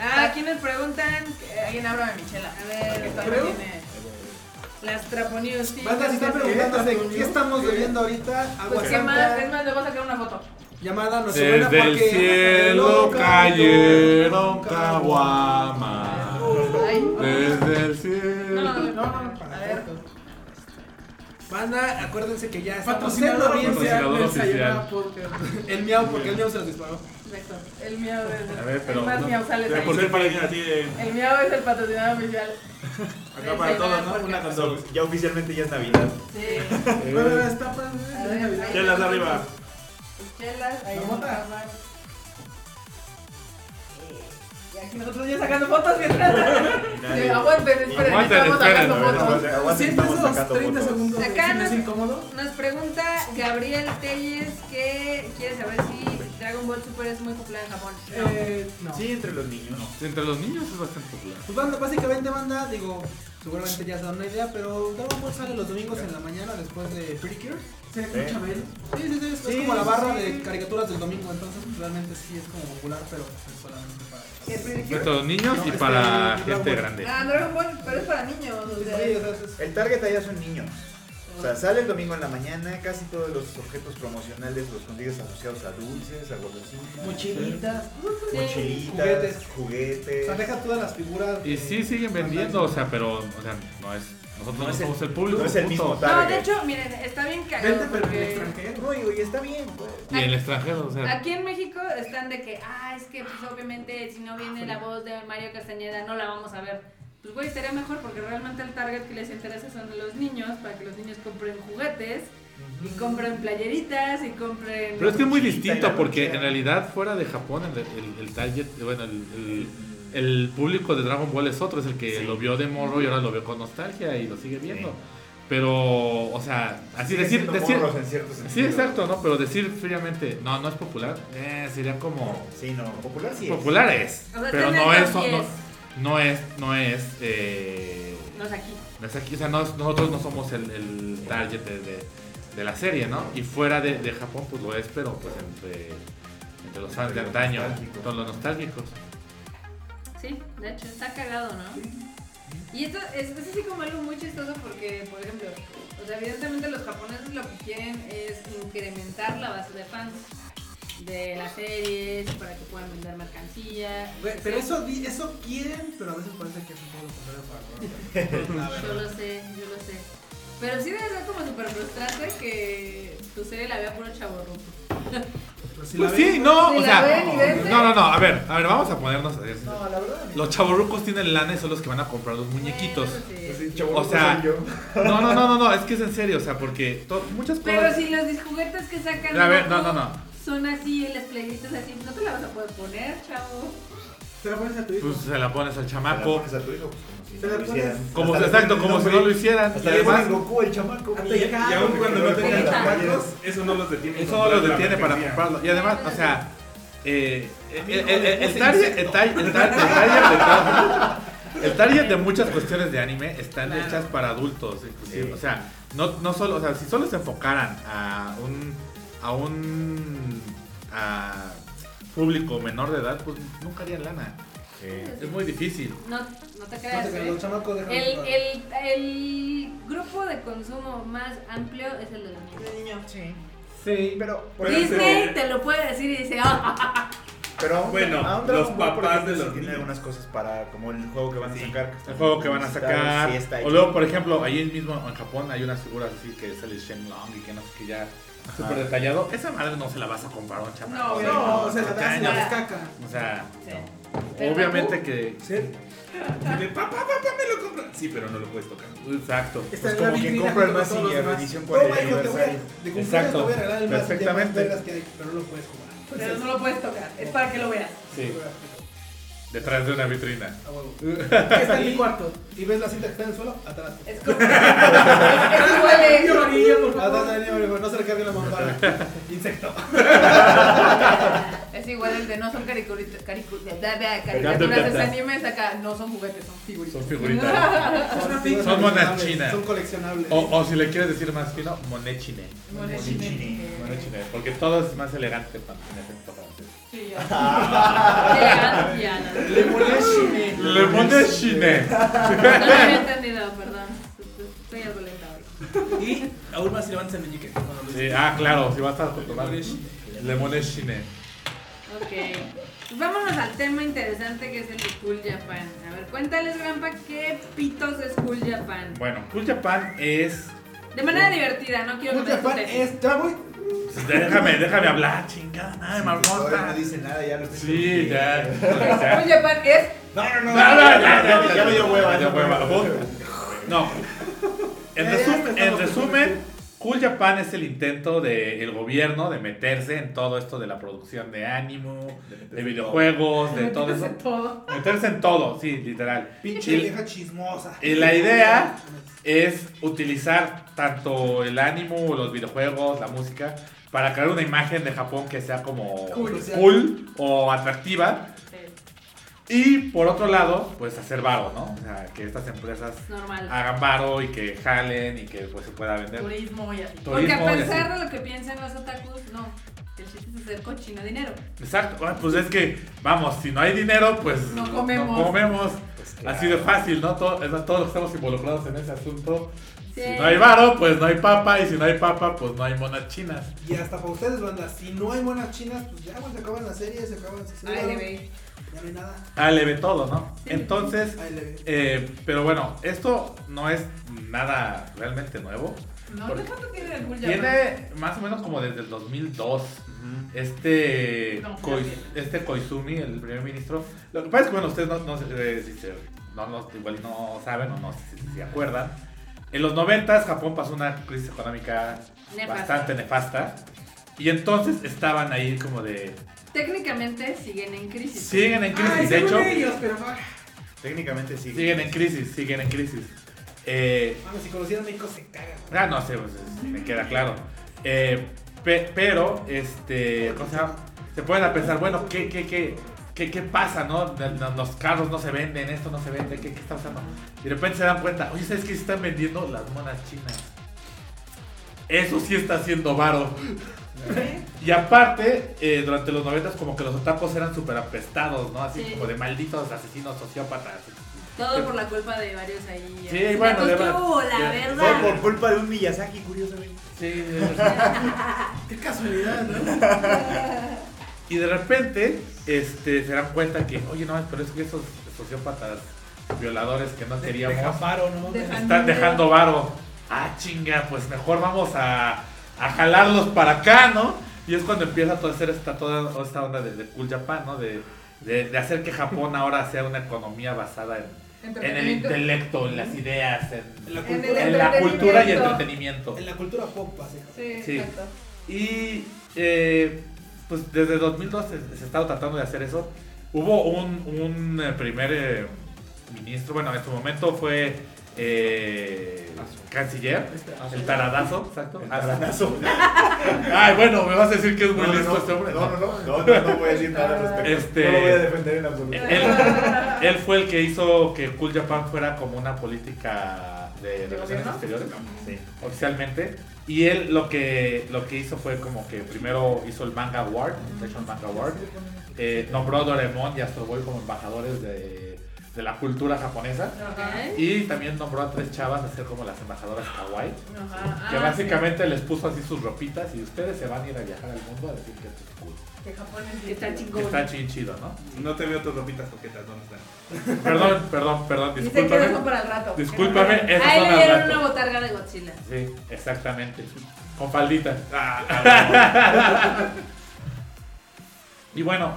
Ah, aquí nos preguntan. Alguien abra mi michela. A ver, creo- tiene- Las traponews, sí. Banda, si están preguntando de qué estamos bebiendo ahorita, agua Pues qué más, es más, le voy a sacar una foto. Llamada nos suena Desde el porque cielo cayeron caguamas. Desde el No, cielo. no, no. No, A ver. Banda, acuérdense que ya en Patrocinador noviembre. Patrocinador oficial Podcast. El miau, porque el miau se los disparó. Exacto. El mío es A ver, pero el más no- miau sale Pero por para alguien así de. El mío es el patrocinador oficial. Acá para todos, ¿no? Una con dos. Ya oficialmente ya es Navidad. Sí. Bueno, las tapas de Chelas arriba. Chelas, ahí Y aquí nosotros ya sacando fotos mientras. Sí, aguanten, esperen, Aguanten, estamos esperen, sacando a ver, fotos. Aguante, Siempre estamos esos sacando 30 fotos. segundos de Acá nos- incómodo. Nos pregunta Gabriel Telles que quiere saber si Dragon Ball Super es muy popular en Japón. Eh, no. Sí, entre los niños. Entre los niños es bastante popular. Pues banda, básicamente banda, digo, seguramente ya se dan una idea, pero Dragon Ball sale los domingos en la mañana después de Pretty Sí, sí, sí, es, como la barra sí. de caricaturas del domingo, entonces realmente sí es como popular, pero es solamente para... Entre los niños No, y este, para gente grande. Ah, Dragon Ball, pero es para niños. O Sí, sea, o sea, es- El target allá son niños. O sea, sale el domingo en la mañana, casi todos los objetos promocionales los consigues asociados a dulces, a golosinas, Mochilitas. Sí. mochilitas, Juguetes. juguetes. O sea, deja todas las figuras. Y sí siguen vendiendo, o sea, pero, o sea, no es. Nosotros No no, es el- somos el público. no es el mismo No, de hecho, miren, está bien cagado. Vente, pero en el porque extranjero. No, y, y está bien, pues. Y en el extranjero, o sea. Aquí en México están de que, ah, es que pues obviamente si no viene la voz de Mario Castañeda no la vamos a ver. Pues güey, estaría mejor porque realmente el target que les interesa son los niños, para que los niños compren juguetes y compren playeritas y compren... Pero es que es muy distinto porque en realidad fuera de Japón el, el, el target, bueno, el, el, público de Dragon Ball es otro, es el que Sí. lo vio de morro y ahora lo vio con nostalgia y lo sigue viendo. Pero, o sea, así decir, decir, en cierto sí, exacto, ¿no? Pero decir fríamente, no, no es popular, eh, sería como Sí, no, popular sí es. popular es, O sea, pero no es, no, 10. no es, no es, eh, No es aquí. no es aquí, o sea, no es- nosotros no somos el, el target de, de- de la serie, ¿no? Y fuera de, de Japón, pues lo es, pero pues entre, entre los fans de Los antaño, nostálgicos. todos los nostálgicos. Sí, de hecho, está cagado, ¿no? Y esto es, es así como algo muy chistoso porque, por ejemplo, o sea, evidentemente los japoneses lo que quieren es incrementar la base de fans de las series para que puedan vender mercancía. Güey, Pero eso, di- eso quieren, pero a veces parece que es un poco lo contrario para Yo lo sé, yo lo sé. Pero sí debe ser como súper frustrante que Tu serie la vea puro chavo Pues si Pues la sí, ven, no, Si o la sea, ven y ven, no, no, no, a ver, a ver, vamos a ponernos a ver. No, la verdad. Los chavorrucos tienen lana y son los que van a comprar los muñequitos. Pues Sí. sí, chavorruco O sea. No, no, no, no, no, es que es en serio, o sea, porque to- muchas Pero cosas. si los juguetes que sacan A ver, no, no, no. son así, las playitas así, no te la vas a poder poner, chavo. Se la pones a tu hijo. Pues se la pones al Se la chamaco. pones a tu hijo, pues, como si Se no la lo pones- hicieran. Como, exacto, como si no lo hicieran. Hasta Y además, Goku el chamaco. Y aún cuando no tengan fallas, eso no los detiene. eso no los detiene para comprarlo. Y además, o sea, eh, el, el- el- el target, el target de muchas cuestiones de anime están Claro. hechas para adultos, inclusive. Sí. O sea, no, no solo, o sea, si solo se enfocaran a un, a un a público menor de edad, pues nunca harían lana. Es muy difícil. No, no te No creas. te creas, ¿eh? los chamacos El, el, el grupo de consumo más amplio es el de los niños. Niño. Sí. Sí, pero. por Disney ejemplo, te lo puede decir y dice, ah, Pero aún- Bueno, aún Dragon los papás ejemplo, de los tiene niños. algunas cosas para. Como el juego que van a sacar. El juego que van a Está- sacar. sí, está o luego, por ejemplo, ahí mismo en Japón hay unas figuras así que sale Shenlong y que no sé qué ya súper detallado. Esa madre no se la vas a comprar a un chamaco. No, No, o sea, la das la caca. O sea, Sí. no. Obviamente que. Sí. Dile, papá, papá, me lo compra. Sí, pero no lo puedes tocar. Exacto. Está Pues la como quien compra el demás. edición Toma, 40 hijo, te voy a- aniversario. Exacto. te voy a regalar el más Perfectamente. vergas que hay, pero no lo puedes jugar. Pero no lo puedes tocar. Es para que lo veas. Sí, detrás de una vitrina. A huevo. ¿Qué está en mi cuarto? ¿Y ves la cinta que está en el suelo? Atrás. Es como. es igual de. Amarillo, por favor. Atrás del niño, no se le cargue la mampara. Insecto. Es igual el de no son caricaturas de animes acá. No son juguetes, son figuritas. Son figuritas. Son, monas coleccionables, chinas. Son coleccionables. O, o si le quieres decir más fino, monechine. Monechine. Monechine. Porque todo es más elegante en efecto qué elegancia. ¿no? Le. Le monechine. No lo había entendido, perdón. Estoy algo lenta hoy. Y aún más si levantas el meñique. cuando lo Sí, ah, claro, si vas a tomar le monechine. Ok. Pues vámonos al tema interesante que es el de Cool Japan. A ver, cuéntales, Grampa, ¿qué pitos es Cool Japan? Bueno, Cool Japan es. De manera divertida, no quiero Cool que me Japan está Déjame, déjame hablar, chingada, nada de marmota. no dice nada, ya lo estoy Sí, ya. Oye, Japan es. No, no, no. No, no, ya, ya, ya, ya, ya me dio hueva. ya ya me dio hueva. hueva. No. En, Ya, ya resum- empezamos en resumen, Cool Japan es el intento del gobierno de meterse en todo esto de la producción de ánimo, de videojuegos, de todo eso. todo. Meterse en todo, sí, literal. Pinche vieja chismosa. y la idea es utilizar tanto el ánimo, los videojuegos, la música, para crear una imagen de Japón que sea como Cool. cool o atractiva. Y por otro lado, pues hacer varo, ¿no? O sea, que estas empresas normal. hagan varo y que jalen y que pues se pueda vender. Turismo y así. Porque a turismo pesar de lo que piensan los otakus, no. El chiste es hacer cochino dinero. Exacto, ah, pues es que, vamos, si no hay dinero, pues No comemos. comemos. Pues claro. Así de fácil, ¿no? Todo- es más, todos los que estamos involucrados en ese asunto. Sí. Si no hay varo, pues no hay papa. Y si no hay papa, pues no hay monas chinas. Y hasta para ustedes, banda, si no hay buenas chinas, pues ya, güey, se acaban las series, se acaban las series. Ya no hay nada. Ah, le ve todo, ¿no? Entonces, eh, pero bueno, esto no es nada realmente nuevo. No, ¿de cuánto tiene el Cool Japan? Tiene más o menos como desde el 2002. Este, No, ya este Koizumi, el primer ministro. Lo que pasa es que, bueno, ustedes no, no, sé, eh, si se- no, no- igual no saben o no sé si se acuerdan. En los 90 Japón pasó una crisis económica Nefasta. bastante nefasta. Y entonces estaban ahí como de... Técnicamente siguen en crisis. Siguen en crisis, Ay, de hecho. ellos, pero ah, Técnicamente sí. Siguen en crisis, siguen en crisis. Eh, mano, si conocieran México se cagan. Ah, no sé, pues, es- me queda claro. Eh, pe- pero, este, ¿cómo se llama? Se pueden a pensar, bueno, ¿qué, qué, qué, qué, qué pasa, no- Los carros no se venden, esto no se vende, ¿qué, qué está pasando? Y de repente se dan cuenta, oye, ¿sabes qué? Se están vendiendo las monas chinas. Eso sí está haciendo varo. Y aparte, eh, durante los 90 como que los otakus eran súper apestados, ¿no? Así Sí. como de malditos asesinos, sociópatas. Todo por la culpa de varios ahí. Sí, bueno, de- de la de- Todo verdad. por culpa de un Miyazaki, curiosamente. Sí, Qué casualidad, ¿no? Y de repente este, se dan cuenta que, oye, no, pero es que esos sociópatas violadores que no queríamos Deja paro, ¿no? Están dejando varo. Ah, chinga, pues mejor vamos a, a jalarlos para acá, ¿no? Y es cuando empieza toda hacer esta, toda, esta onda de, de Cool Japan, ¿no? De, de, de hacer que Japón ahora sea una economía basada en, en el intelecto, en las ideas, en, En la cultura, en la cultura y entretenimiento. entretenimiento. en la cultura pop, básicamente. Sí, Sí. exacto. Y eh, pues desde 2012 se, se ha estado tratando de hacer eso. Hubo un, un eh, primer eh, ministro, bueno, en su momento fue eh, canciller, el taradazo, exacto. El taradazo. Ay, bueno, me vas a decir que es muy No, no, listo no, este hombre. no, no, no, no, no, no voy a decir nada al respecto. Este- No lo voy a defender en absoluto. Él, él fue el que hizo que Cool Japan fuera como una política de relaciones exteriores. Sí. oficialmente. Y él lo que, lo que hizo fue como que primero hizo el Manga Award, el Manga Award, eh, nombró a Doraemon y Astro Boy como embajadores de, de la cultura japonesa. Ok. Y también nombró a tres chavas a ser como las embajadoras kawaii, Ajá. que Ah, básicamente les puso así sus ropitas y ustedes se van a ir a viajar al mundo a decir que esto es cool. Que Japón es Que está chingón. está chido, ¿no? No te veo tus ropitas coquetas, ¿dónde están? Perdón, perdón, perdón, Dice que no discúlpame. son para el rato. Discúlpame, esas Ahí son le dieron una botarga de Godzilla. Sí, exactamente. Con faldita. Ah, Y bueno,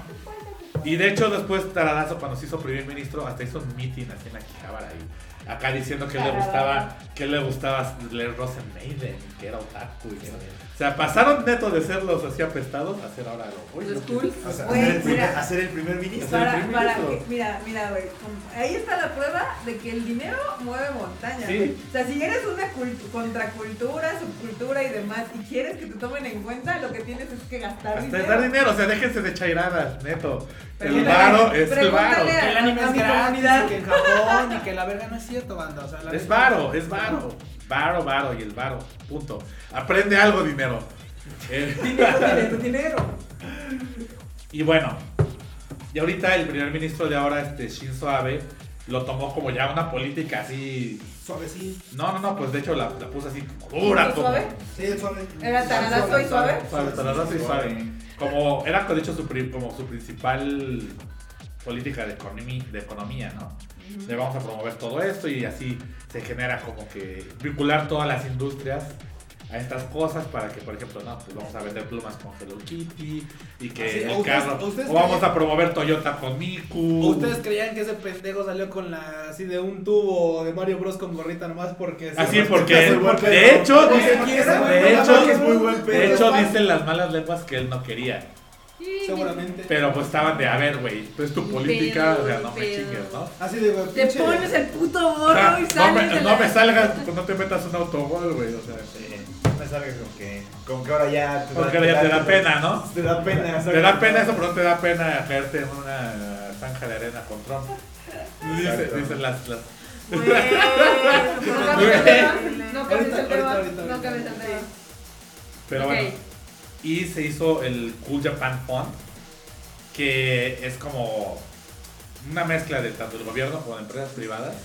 y de hecho después Taradazo cuando se hizo primer ministro hasta hizo un meeting así en Akihabara ahí. Acá diciendo que le gustaba, que le gustaba leer Rosen Maiden, que era otaku y que era- O sea, pasaron neto de ser los así apestados a ser ahora los Los cool. O sea, Güey, hacer, el primer, mira. hacer el primer ministro. Para, primer para ministro. que- mira, mira, güey. Ahí está la prueba de que el dinero mueve montañas. Sí. O sea, si eres una cult- contracultura, subcultura y demás, y quieres que te tomen en cuenta, lo que tienes es que gastar Hasta dinero. dar dinero, o sea, déjense de chairadas, neto. El varo es el varo. Que el anime es gratis, que en Japón y que la verga no es cierto, banda. O sea, la Es varo, es varo. Varo, varo y el varo. Punto. Aprende algo, dinero. Eh, Dinero, dinero, dinero. Y bueno, y ahorita el primer ministro de ahora, este Shinzo Abe, lo tomó como ya una política así. Suavecito. No, no, no, pues de hecho la, la puso así como dura, ¿Muy como. suave? Sí, suave. ¿Era taradazo y suave? Suave, taradazo y suave. Como era de hecho su, como su principal política de, economi- de economía, ¿no? De vamos a promover todo esto y así se genera como que vincular todas las industrias a estas cosas para que, por ejemplo, no, pues vamos a vender plumas con Hello Kitty y que Ah, el o carro, ustedes o vamos creían- a promover Toyota con Miku. ¿O ¿Ustedes creían que ese pendejo salió con la así de un tubo de Mario Bros con gorrita nomás porque Así sí, porque, de hecho, de hecho, de hecho dicen las malas lenguas que él no quería. Seguramente. Pero pues estaban de, a ver, güey, pues tu política, Pedo, o sea, no me chingues, ¿no? Así de güey, Te pones el puto gorro y no sales me, no la- me salgas, pues no te metas un autogol, güey, o sea. Sí, no me salga con que, con que ahora ya te Porque ahora ya te da pena, ¿no? Te da pena. Te da pena eso, pero no te da pena caerte en una zanja de arena con Trump. Dicen las, las, no cambies el tema. No Ahorita, el tema. Pero bueno. Y se hizo el Cool Japan Fund, que es como una mezcla de tanto el gobierno como de empresas privadas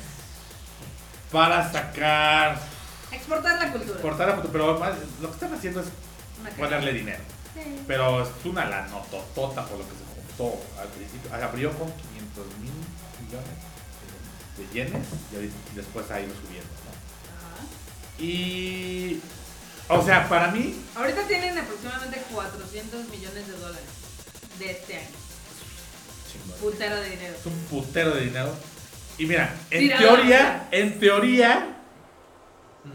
para sacar, Exportar la cultura. exportar a pero más, lo que están haciendo es ponerle dinero. Sí. Pero es una lanototota por lo que se juntó al principio. Abrió con 500 mil millones de, yenes y después ha ido subiendo. ¿no? Y. O sea, para mí, Ahorita tienen aproximadamente 400 millones de dólares de este año. chingón. Putero de dinero. Es un putero de dinero. Y mira, en Tira teoría, en teoría,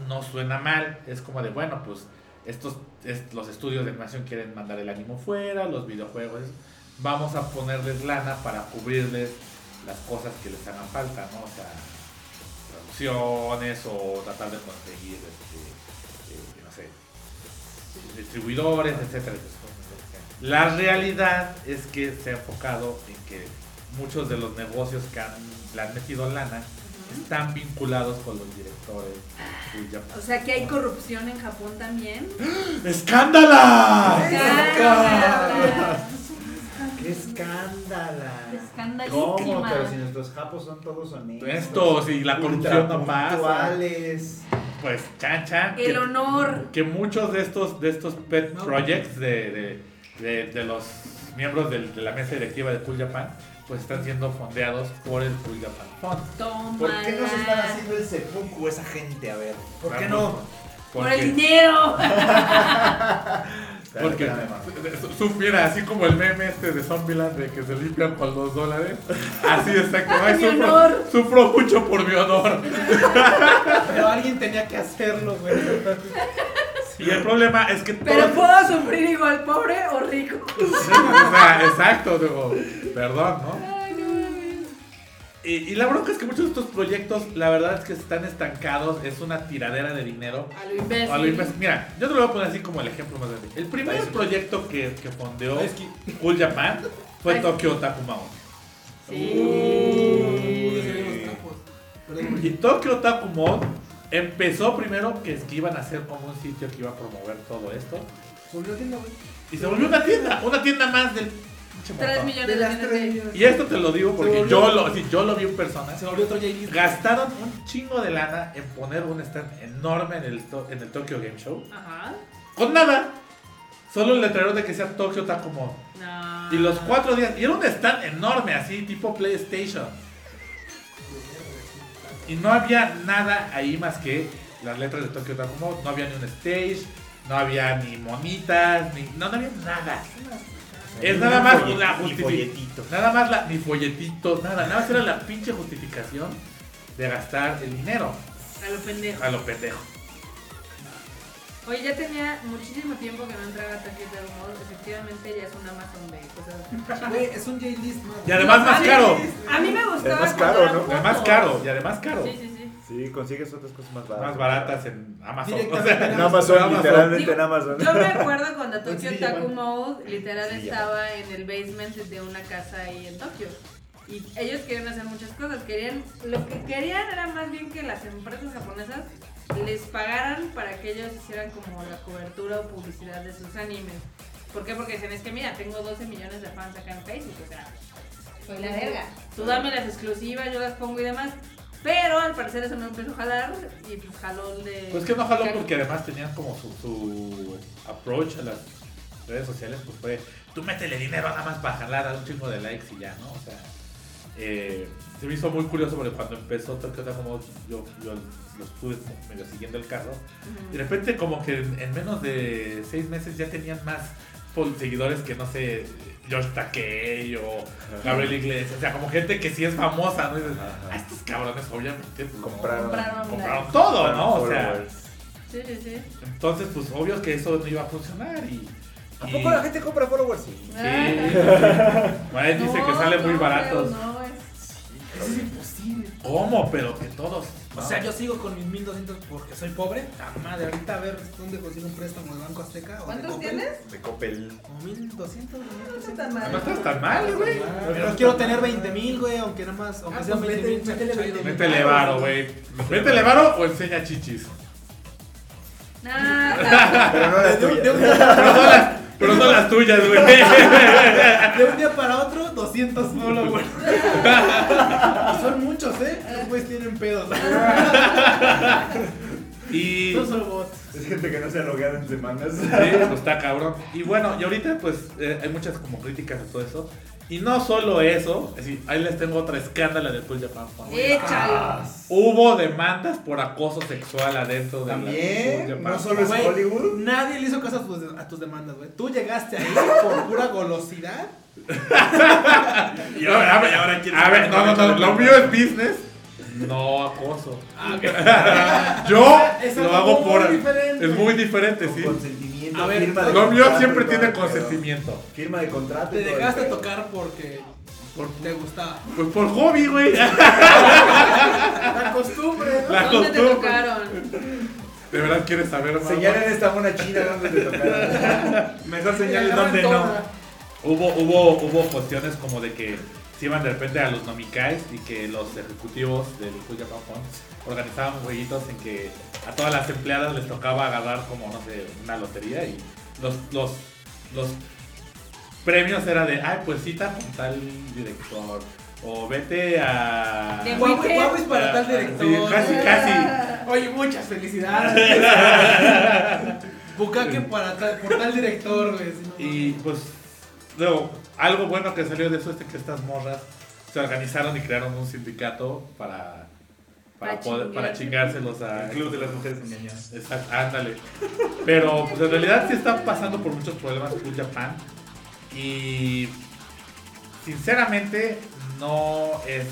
no suena mal. Es como de, bueno, pues estos, es- los estudios de animación quieren mandar el ánimo fuera, los videojuegos. Vamos a ponerles lana para cubrirles las cosas que les hagan falta, ¿no? O sea, traducciones o tratar de conseguir, este, distribuidores, etcétera, etcétera. La realidad es que se ha enfocado en que muchos de los negocios que han, le han metido lana están vinculados con los directores. O sea que hay corrupción en Japón también. ¡Escándala! Escándala. ¡Qué escándala! Escandalísima. ¿Cómo? Pero si nuestros japos son todos honestos. Estos y la corrupción no pasa. Pues chan chan. El que- honor. que muchos de estos de estos pet projects de, de, de- de los miembros de la mesa directiva de Cool Japan pues están siendo fondeados por el Cool Japan Fund. Toma. ¿Por qué no se están haciendo el seppuku esa gente? A ver. ¿Por qué no? Por el dinero. Porque Espérame, mamá. su- su- mira, así como el meme este de Zombieland de que se limpian con dos dólares. Así exacto. Ay, Mi sufro, mucho por mi honor. Pero alguien tenía que hacerlo, güey. Y el problema es que Pero todos- puedo sufrir igual, pobre o rico. o sea, exacto, digo, perdón, ¿no? Y, y la bronca es que muchos de estos proyectos, la verdad es que están estancados, es una tiradera de dinero. A lo imbécil. A lo imbécil. Mira, yo te lo voy a poner así como el ejemplo más grande. El primer proyecto que, que fondeó Es que- Cool Japan fue Ay. Tokyo Otaku Mao. Sí. Perdón, Y Tokyo Otaku Mall empezó primero que es que iban a ser como un sitio que iba a promover todo esto. Volvió a tienda, güey. Y se volvió una tienda, una tienda más del pinche Tres montón. millones De de las gente. tres millones. Y esto te lo digo porque yo lo, sí, yo lo vi en persona. Se volvió otro J.D. Gastaron un chingo de lana en poner un stand enorme en el, to- en el Tokyo Game Show. Ajá. Con nada. Solo el letrero de que sea Tokyo Otaku Mall. No. Y los cuatro días. Y era un stand enorme, así, tipo PlayStation. Y no había nada ahí más que las letras de Tokyo Otaku Mall. No había ni un stage. No había ni monitas. Ni, no, no había nada. Es nada más follet- la justificación. folletito. Nada más la, ni folletitos, nada. Nada más era la pinche justificación de gastar el dinero A lo pendejo. a lo pendejo. Oye, ya tenía muchísimo tiempo que no entraba a Tokyo de Humor. Efectivamente, ya es un Amazon de cosas. Güey, es un J-List. Y además más caro. A mí me gustaba. Es más cuando caro, ¿no? Además caro. Y además caro. Sí, sí, sí. Consigues otras cosas más baratas. Más baratas en Amazon. O sea, En Amazon, Amazon. literalmente Digo, en Amazon. Yo me acuerdo cuando Tokyo Sí, Taku. Mode literal Sí, ya. estaba en el basement de una casa ahí en Tokio. Y ellos querían hacer muchas cosas. Querían, lo que querían era más bien que las empresas japonesas les pagaran para que ellos hicieran como la cobertura o publicidad de sus animes. ¿Por qué? Porque dicen, es que mira, tengo 12 millones de fans acá en Facebook, o sea, soy la verga. Tú dame las exclusivas, yo las pongo y demás. Pero al parecer eso no empezó a jalar y pues jaló el de... Pues que no jaló porque además tenían como su, su approach a las redes sociales, pues fue, tú métele dinero nada más para jalar a un chingo de likes y ya, ¿no? O sea, eh, se me hizo muy curioso porque cuando empezó Mode, yo, yo lo estuve como medio siguiendo el carro, y de repente como que en, en menos de seis meses ya tenían más pol- seguidores que no sé, Josh Takei o Gabriel Iglesias, o sea, como gente que sí es famosa, ¿no? Y dices. "Ah, estos cabrones obviamente pues, Compraron. Compraron. compraron todo, ¿no? O sea. Sí, sí, sí. entonces, pues obvio que eso no iba a funcionar y. ¿A poco la gente compra followers? Sí. Sí. Bueno, dice que No, sale muy no, baratos. pero No, es... Eso es imposible. ¿Cómo? Pero que todos. O sea, yo sigo con mis 1200 porque soy pobre. La madre, ahorita a ver dónde consigo un préstamo de Banco Azteca. o ¿Cuántos tienes? De Coppel. Como 1200, No está 1300. tan mal. No estás tan mal, güey. Pero quiero tener 20 mil, güey, aunque nada más, aunque Ah, pues 20 mil. vete- métele 20,000. Métele varo, güey. Métele varo o enseña chichis. Nada. Pero no las tuyas. Pero no las, tuyas, güey. de un día para otro, 200 followers. Y son muchos, ¿eh? Los güeyes tienen pedos. Y. No son bots. Es gente que no se ha logueado en semanas. Sí, pues está cabrón. Y bueno, y ahorita pues eh, hay muchas como críticas a todo eso. Y no solo eso, es decir, ahí les tengo otra escándala de Cool Japan Fan. Échalo. Hubo demandas por acoso sexual adentro de la También, Cool Japan no solo es Güey, Hollywood. Nadie le hizo caso a tus, a tus demandas, güey. Tú llegaste ahí por pura golosidad. Y ahora, a ver, ahora quién a ver, no, no, no, lo mío es business, no acoso. Yo Es lo hago muy por. diferente. Es muy diferente, Con sí. consentimiento, A ver, firma de Lo mío contrato siempre tiene consentimiento. Firma de contrato. Te dejaste tocar porque Por, te gustaba. pues por hobby, güey. La costumbre, ¿no? La ¿Dónde te tocaron? ¿De verdad quieres saber más? Señalen esta mona china donde te tocaron. Mejor señalen donde no. Hubo, hubo, hubo cuestiones como de que se iban de repente a los nomicais y que los ejecutivos del Cool Organizaban jueguitos en que a todas las empleadas les tocaba agarrar como, no sé, una lotería y los, los, los premios era de, ay, pues cita con tal director o vete a... De Huawei Wicked. Huawei es para tal director. Sí, casi, casi. Oye, muchas felicidades. Bucaque para tal, por tal director, güey. Y pues, luego, algo bueno que salió de eso es de que estas morras se organizaron y crearon un sindicato para para, Pa' poder, para chingárselos. a El club de las mujeres engañadas. Exacto, ándale. Pero pues, en realidad sí está pasando por muchos problemas Cool Japan. Y sinceramente no es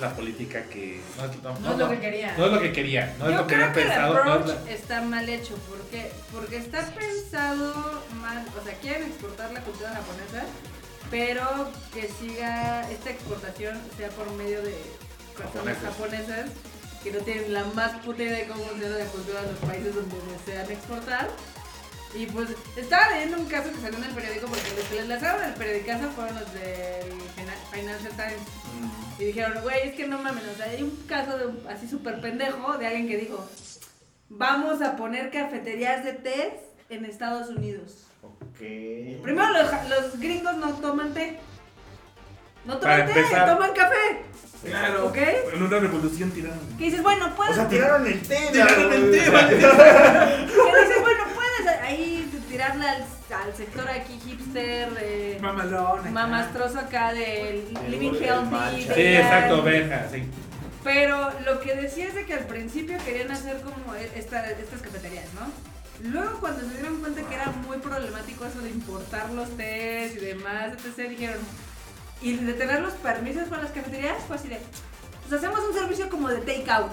la política que. No es, no- No es lo que quería. No es lo que quería. No es Yo lo que creo que el pensado. no es approach la- está mal hecho. ¿Por qué? Porque está pensado mal. O sea, quieren exportar la cultura japonesa, pero que siga esta exportación sea por medio de personas japonesas que no tienen la más puta idea de cómo funciona la cultura de los países donde desean exportar. Y pues estaba leyendo un caso que salió en el periódico porque los que les lanzaron el periodicazo fueron los del Fina- Financial Times. Y dijeron, güey, es que no mames, o sea, hay un caso de un- así súper pendejo de alguien que dijo, vamos a poner cafeterías de té en Estados Unidos. Ok. Primero los gringos no toman té. No Para toman té, empezar. toman café. Claro. ¿Ok? En una revolución tiraron. Que dices, bueno, puedes... O sea, tiraron el té. Tiraron el té, vale. Que dices, bueno, puedes ahí tirarle al, al sector aquí hipster, de Mamalón. acá. mamastroso acá del El- living el healthy. matcha. Sí, vegan. exacto, veja, sí. Pero lo que decía es de que al principio querían hacer como e- esta- estas cafeterías, ¿no? Luego cuando se dieron cuenta que era muy problemático eso de importar los tés y demás, etc., dijeron, y de tener los permisos para las cafeterías, fue así de, pues hacemos un servicio como de take-out.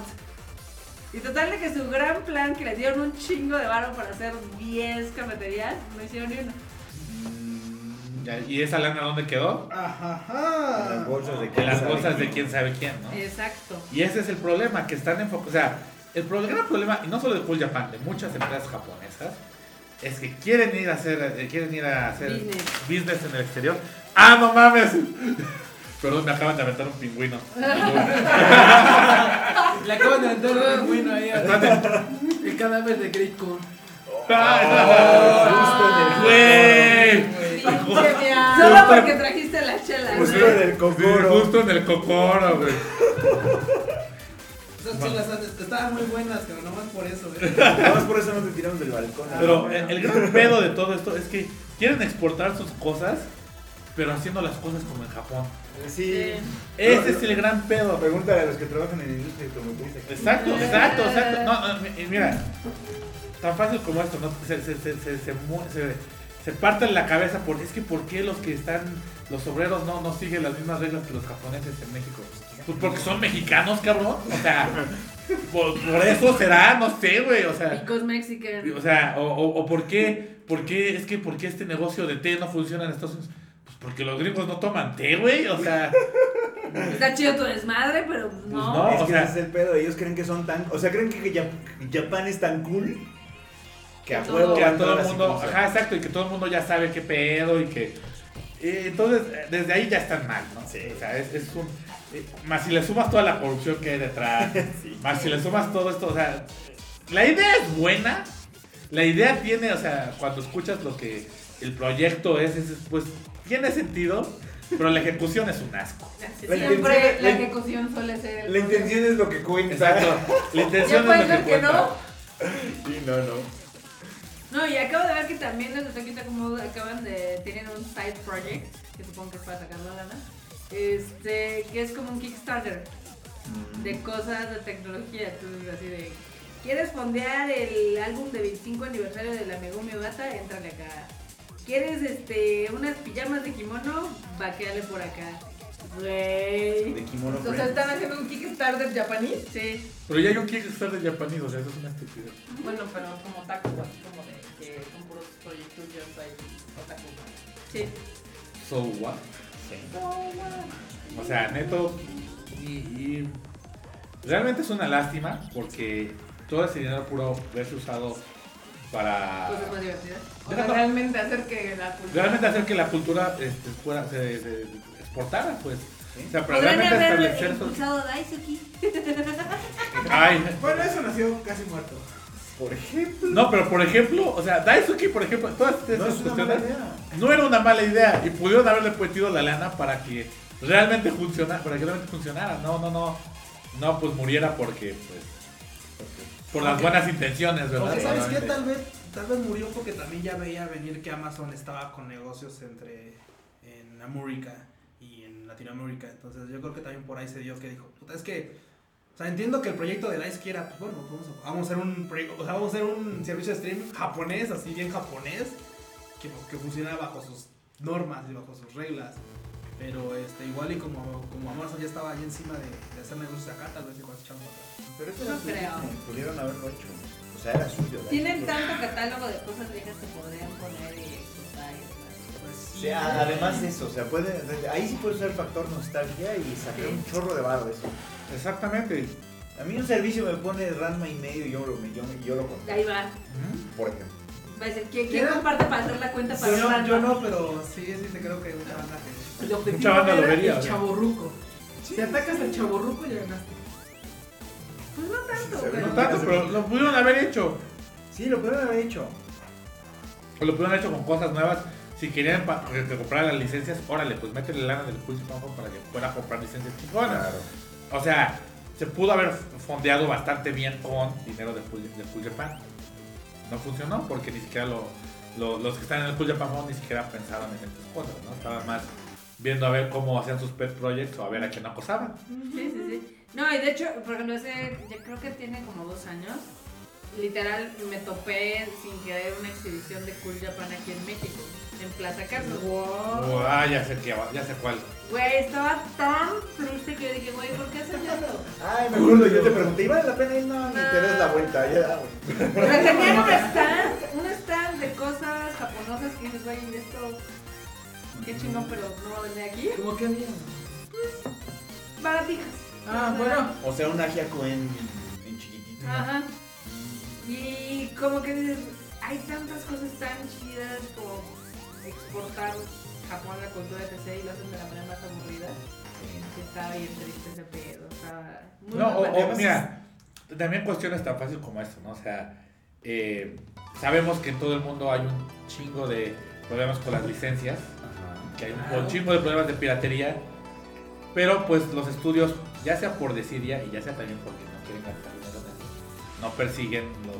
Y total de que su gran plan, que les dieron un chingo de varo para hacer 10 cafeterías, no hicieron ni una. Mm, ¿Y esa lana dónde quedó? Ajá, Las bolsas de En las quién bolsas sabe de quién sabe quién, ¿no? Exacto. Y ese es el problema, que están enfocados. O sea, el pro- el gran problema, y no solo de Cool Japan, de muchas empresas japonesas, es que quieren ir a hacer, eh, quieren ir a hacer Business. business en el exterior. ¡Ah, no mames! Perdón, me acaban de aventar un pingüino. Le acaban de aventar un pingüino ahí a- el cadáver de. ¡Güey! Pinche miau. Solo porque trajiste la chela. ¿no? Justo del Sí, cocoro. Justo en el cocoro, güey. Esas chelas estaban muy buenas, pero nomás por eso, ¿eh? Nada más por eso no te tiramos del balcón. Pero el, el gran pedo de todo esto es que quieren exportar sus cosas, pero haciendo las cosas como en Japón. Sí. Ese es el gran pedo. Pregúntale a los que trabajan en la industria automotriz. Exacto, exacto, exacto. No, no, mi- mira, tan fácil como esto, ¿no? Se, se, se, se, se, mu- se- se parten la cabeza por, es que ¿por qué los que están, los obreros no, no siguen las mismas reglas que los japoneses en México? Pues porque son mexicanos, cabrón. O sea, por, por eso será, no sé, güey. O sea, Picos Mexican. o sea, o, o, o por qué, por qué, es que por qué este negocio de té no funciona en Estados Unidos. Porque los gringos no toman té, güey. O sea, Está chido tu desmadre, pero pues no. no. es o que sea- ese es el pedo. Ellos creen que son tan. O sea, creen que Jap- Japón es tan cool que a Todo. huevo. que a todo el mundo, ajá, exacto, y que todo el mundo ya sabe qué pedo y que... eh, entonces, eh, desde ahí ya están mal, ¿no? Sí. O sea, es, es un... eh, más si le sumas toda la corrupción que hay detrás, más si le sumas todo esto, o sea, la idea es buena, la idea tiene, o sea, cuando escuchas lo que el proyecto es, es pues, tiene sentido, pero la ejecución es un asco. La Siempre la ejecución suele ser el La intención es lo que cuenta. Exacto. La intención Ya es lo que que cuenta. no. Sí, no, no. No, y acabo de ver que también los de Tokyo como acaban de. tienen un side project, que supongo que es para sacar la lana. Este, que es como un Kickstarter de cosas de tecnología. Entonces, así de. ¿Quieres fondear el álbum de 25 aniversario de la Megumi Bata? Entrale acá. ¿Quieres este unas pijamas de kimono? Vaqueale por acá. Güey. De kimono O sea, están haciendo un Kickstarter japonés. Sí. Pero ya hay un Kickstarter japonés, o sea, eso es una estupidez. Bueno, pero como taco, así como de que son puros proyectos ahí otaku. Sí. So what? O sea, neto. Y, y realmente es una lástima porque todo ese dinero puro verse usado para Cosas más divertidas. O sea, realmente hacer que la cultura. realmente hacer que la cultura este, fuera, se, se exportara, pues. O sea, para realmente haber establecer impulsado Daisuki. Ay, Bueno, eso nació casi muerto. Por ejemplo. no, pero por ejemplo, o sea, Daisuke, por ejemplo, todas estas No es cuestiones no era una mala idea y pudieron haberle metido la lana para que realmente funcionara, para que realmente funcionara. No, no, no. No, pues muriera porque, pues, por las buenas intenciones, ¿verdad? Aunque sabes qué, tal vez, tal vez murió porque también ya veía venir que Amazon estaba con negocios entre en América y en Latinoamérica. Entonces yo creo que también por ahí se dio que dijo, puta, es que O sea, entiendo que el proyecto de DICE quiera, pues, bueno, vamos a, vamos a hacer un proyecto, o sea, vamos a hacer un servicio de stream japonés, así bien japonés, que, que funciona bajo sus normas y bajo sus reglas. Pero este, igual y como, como Amazon ya estaba ahí encima de, de hacer negocios acá, tal vez igual se echaron para atrás. Pero eso No creo. Pudieron haberlo hecho. O sea, era suyo. Tienen tanto catálogo de cosas viejas que podrían poner y explotar. Pues, O sea, además de eso, o sea, puede, ahí sí puede ser factor nostalgia y sacar un chorro de barro de eso. Exactamente. A mí un servicio me pone Ranma y medio y yo, lo- yo, yo lo compro, Ahí va. por ejemplo. Va a decir, ¿quién, quién comparte para hacer la cuenta para yo, no, yo no, pero sí, sí te creo que hay mucha banda que... El objetivo Mucha banda lo era vería, el chaborruco. Si atacas al chaborruco ya ganaste. Pues no tanto, pero... No tanto, pero lo pudieron haber hecho. Sí, lo pudieron haber hecho. O lo pudieron haber hecho con cosas nuevas. Si querían que te compraran las licencias, órale, pues métele lana del Pulse Power para que pueda comprar licencias chingonas. O sea, se pudo haber fondeado bastante bien con dinero de Pool Japan. No funcionó porque ni siquiera lo- lo- los que están en el Pool Japan ni siquiera pensaban en estas cosas, ¿no? Estaban más viendo a ver cómo hacían sus pet projects o a ver a quién acosaban. Sí, sí, sí. No, y de hecho, por ejemplo, ese, yo creo que tiene como dos años. Literal, me topé sin querer una exhibición de Cool Japan aquí en México, en Plaza Carlos. Oh, ah, ya sé, qué, ya sé cuál. Güey, estaba tan triste que yo dije, güey, ¿por qué hacen eso? Ay, me acuerdo, yo te pregunté, ¿y vale la pena ir? No, ni te des la vuelta, ya, güey. Pero tenían un stand, un stand de cosas japonesas que dices, güey, esto, qué chingón, pero no lo vende aquí. ¿Cómo que había? Baratijas. Ah, bueno. O sea, un ajiaco en, en chiquitito. Ajá. Y como que dices, hay tantas cosas tan chidas como exportar Japón, la cultura etc. y lo hacen de la manera más aburrida. Que está bien triste ese pedo. Está muy No, mal o, mira, también cuestiones tan fáciles como esto, ¿no? O sea, eh, sabemos que en todo el mundo hay un chingo de problemas con las licencias, que hay un, Claro. un chingo de problemas de piratería, pero pues los estudios, ya sea por desidia y ya sea también porque no quieren gastar dinero no persiguen los,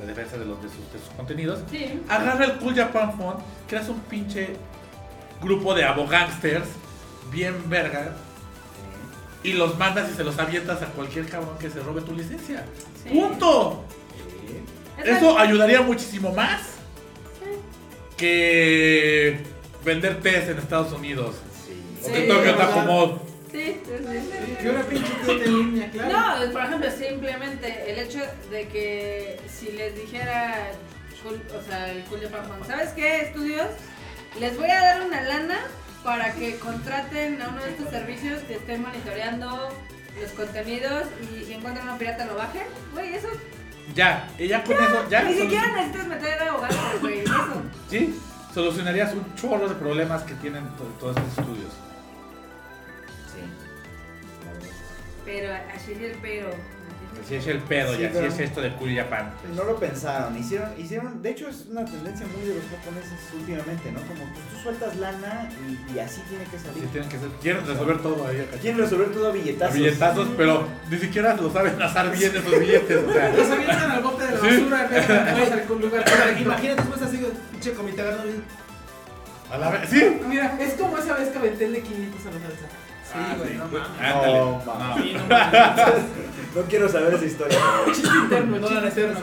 la, defensa de, los, de, sus, de sus contenidos. Sí. Agarra el Cool Japan Fund, creas un pinche grupo de abogánsters bien verga y los mandas y se los avientas a cualquier cabrón que se robe tu licencia. Sí. ¡Punto! Eso ayudaría muchísimo más que vender test en Estados Unidos. O Sí, que Tokyo ¿verdad? Takumo. Sí, sí, sí. Que una pinche tienda en línea, claro. No, por ejemplo, simplemente el hecho de que si les dijera, o sea, el Japan Fund, ¿sabes qué, estudios? Les voy a dar una lana para que contraten a uno de estos servicios que estén monitoreando los contenidos y si encuentran una pirata lo bajen. Güey, eso Ya, y ya con eso, ya. ni siquiera necesitas meter abogados, güey, eso. Sí, solucionarías un chorro de problemas que tienen to- todos estos estudios. Pero así es el pero. Así es el pedo Sí, y así pero- es esto de Cool Japan. No lo pensaron, hicieron, hicieron, de hecho es una tendencia muy de los japoneses últimamente, ¿no? Como pues, tú sueltas lana y, y así tiene que salir. tienen que ser, quieren resolver todo ahí acá. Quieren resolver todo a A billetazos. billetazos, pero ni siquiera lo saben azar bien esos billetes. O sea, Los avientan al bote de la Sí. basura, ¿no? Algún lugar. Imagínate después así, pinche comité agarrando bien. a la vez. Sí. Mira, es como esa vez que aventé el de 500 a la salsa. Sí, Ah, güey, sí, no mames. No, mames. Sí, no quiero saber esa historia. Chiste interno, No chiste interno.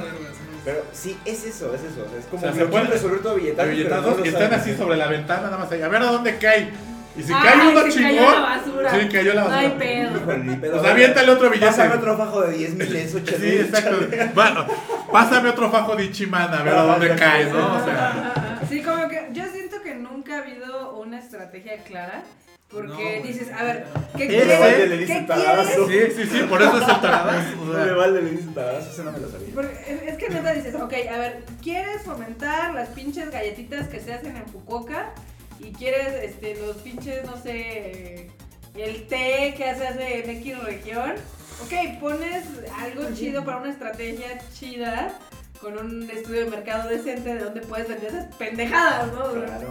Pero sí, es eso, es eso. o sea, es como O sea, que se puede- resolver todo A billetazos. y están así sobre la ventana, nada más ahí. A ver a dónde cae. Y si Ay, cae uno chingón. cayó la basura. Sí, cayó la No hay basura. ni pedo. O sea, aviéntale otro billete. Pásame otro fajo de 10 mil, eso, Sí, chale, exacto. Bueno, pásame otro fajo de Ichimana, a ver a Ajá, dónde cae, ¿no? O sea, Sí, como que yo siento que nunca ha habido una estrategia clara. Porque No, dices, a ver, ¿qué quieres? le ¿Qué dicen quieres? taradazo. sí, sí, sí, por eso es el taradazo. o No me vale, le dicen taradazo, ese no me lo sabía. Porque es, es que neta dices, ok, a ver, ¿quieres fomentar las pinches galletitas que se hacen en Fukuoka? Y quieres este, los pinches, no sé, el té que se hace en X región. Ok, pones algo chido para una estrategia chida con un estudio de mercado decente de donde puedes vender esas pendejadas, ¿no? Claro.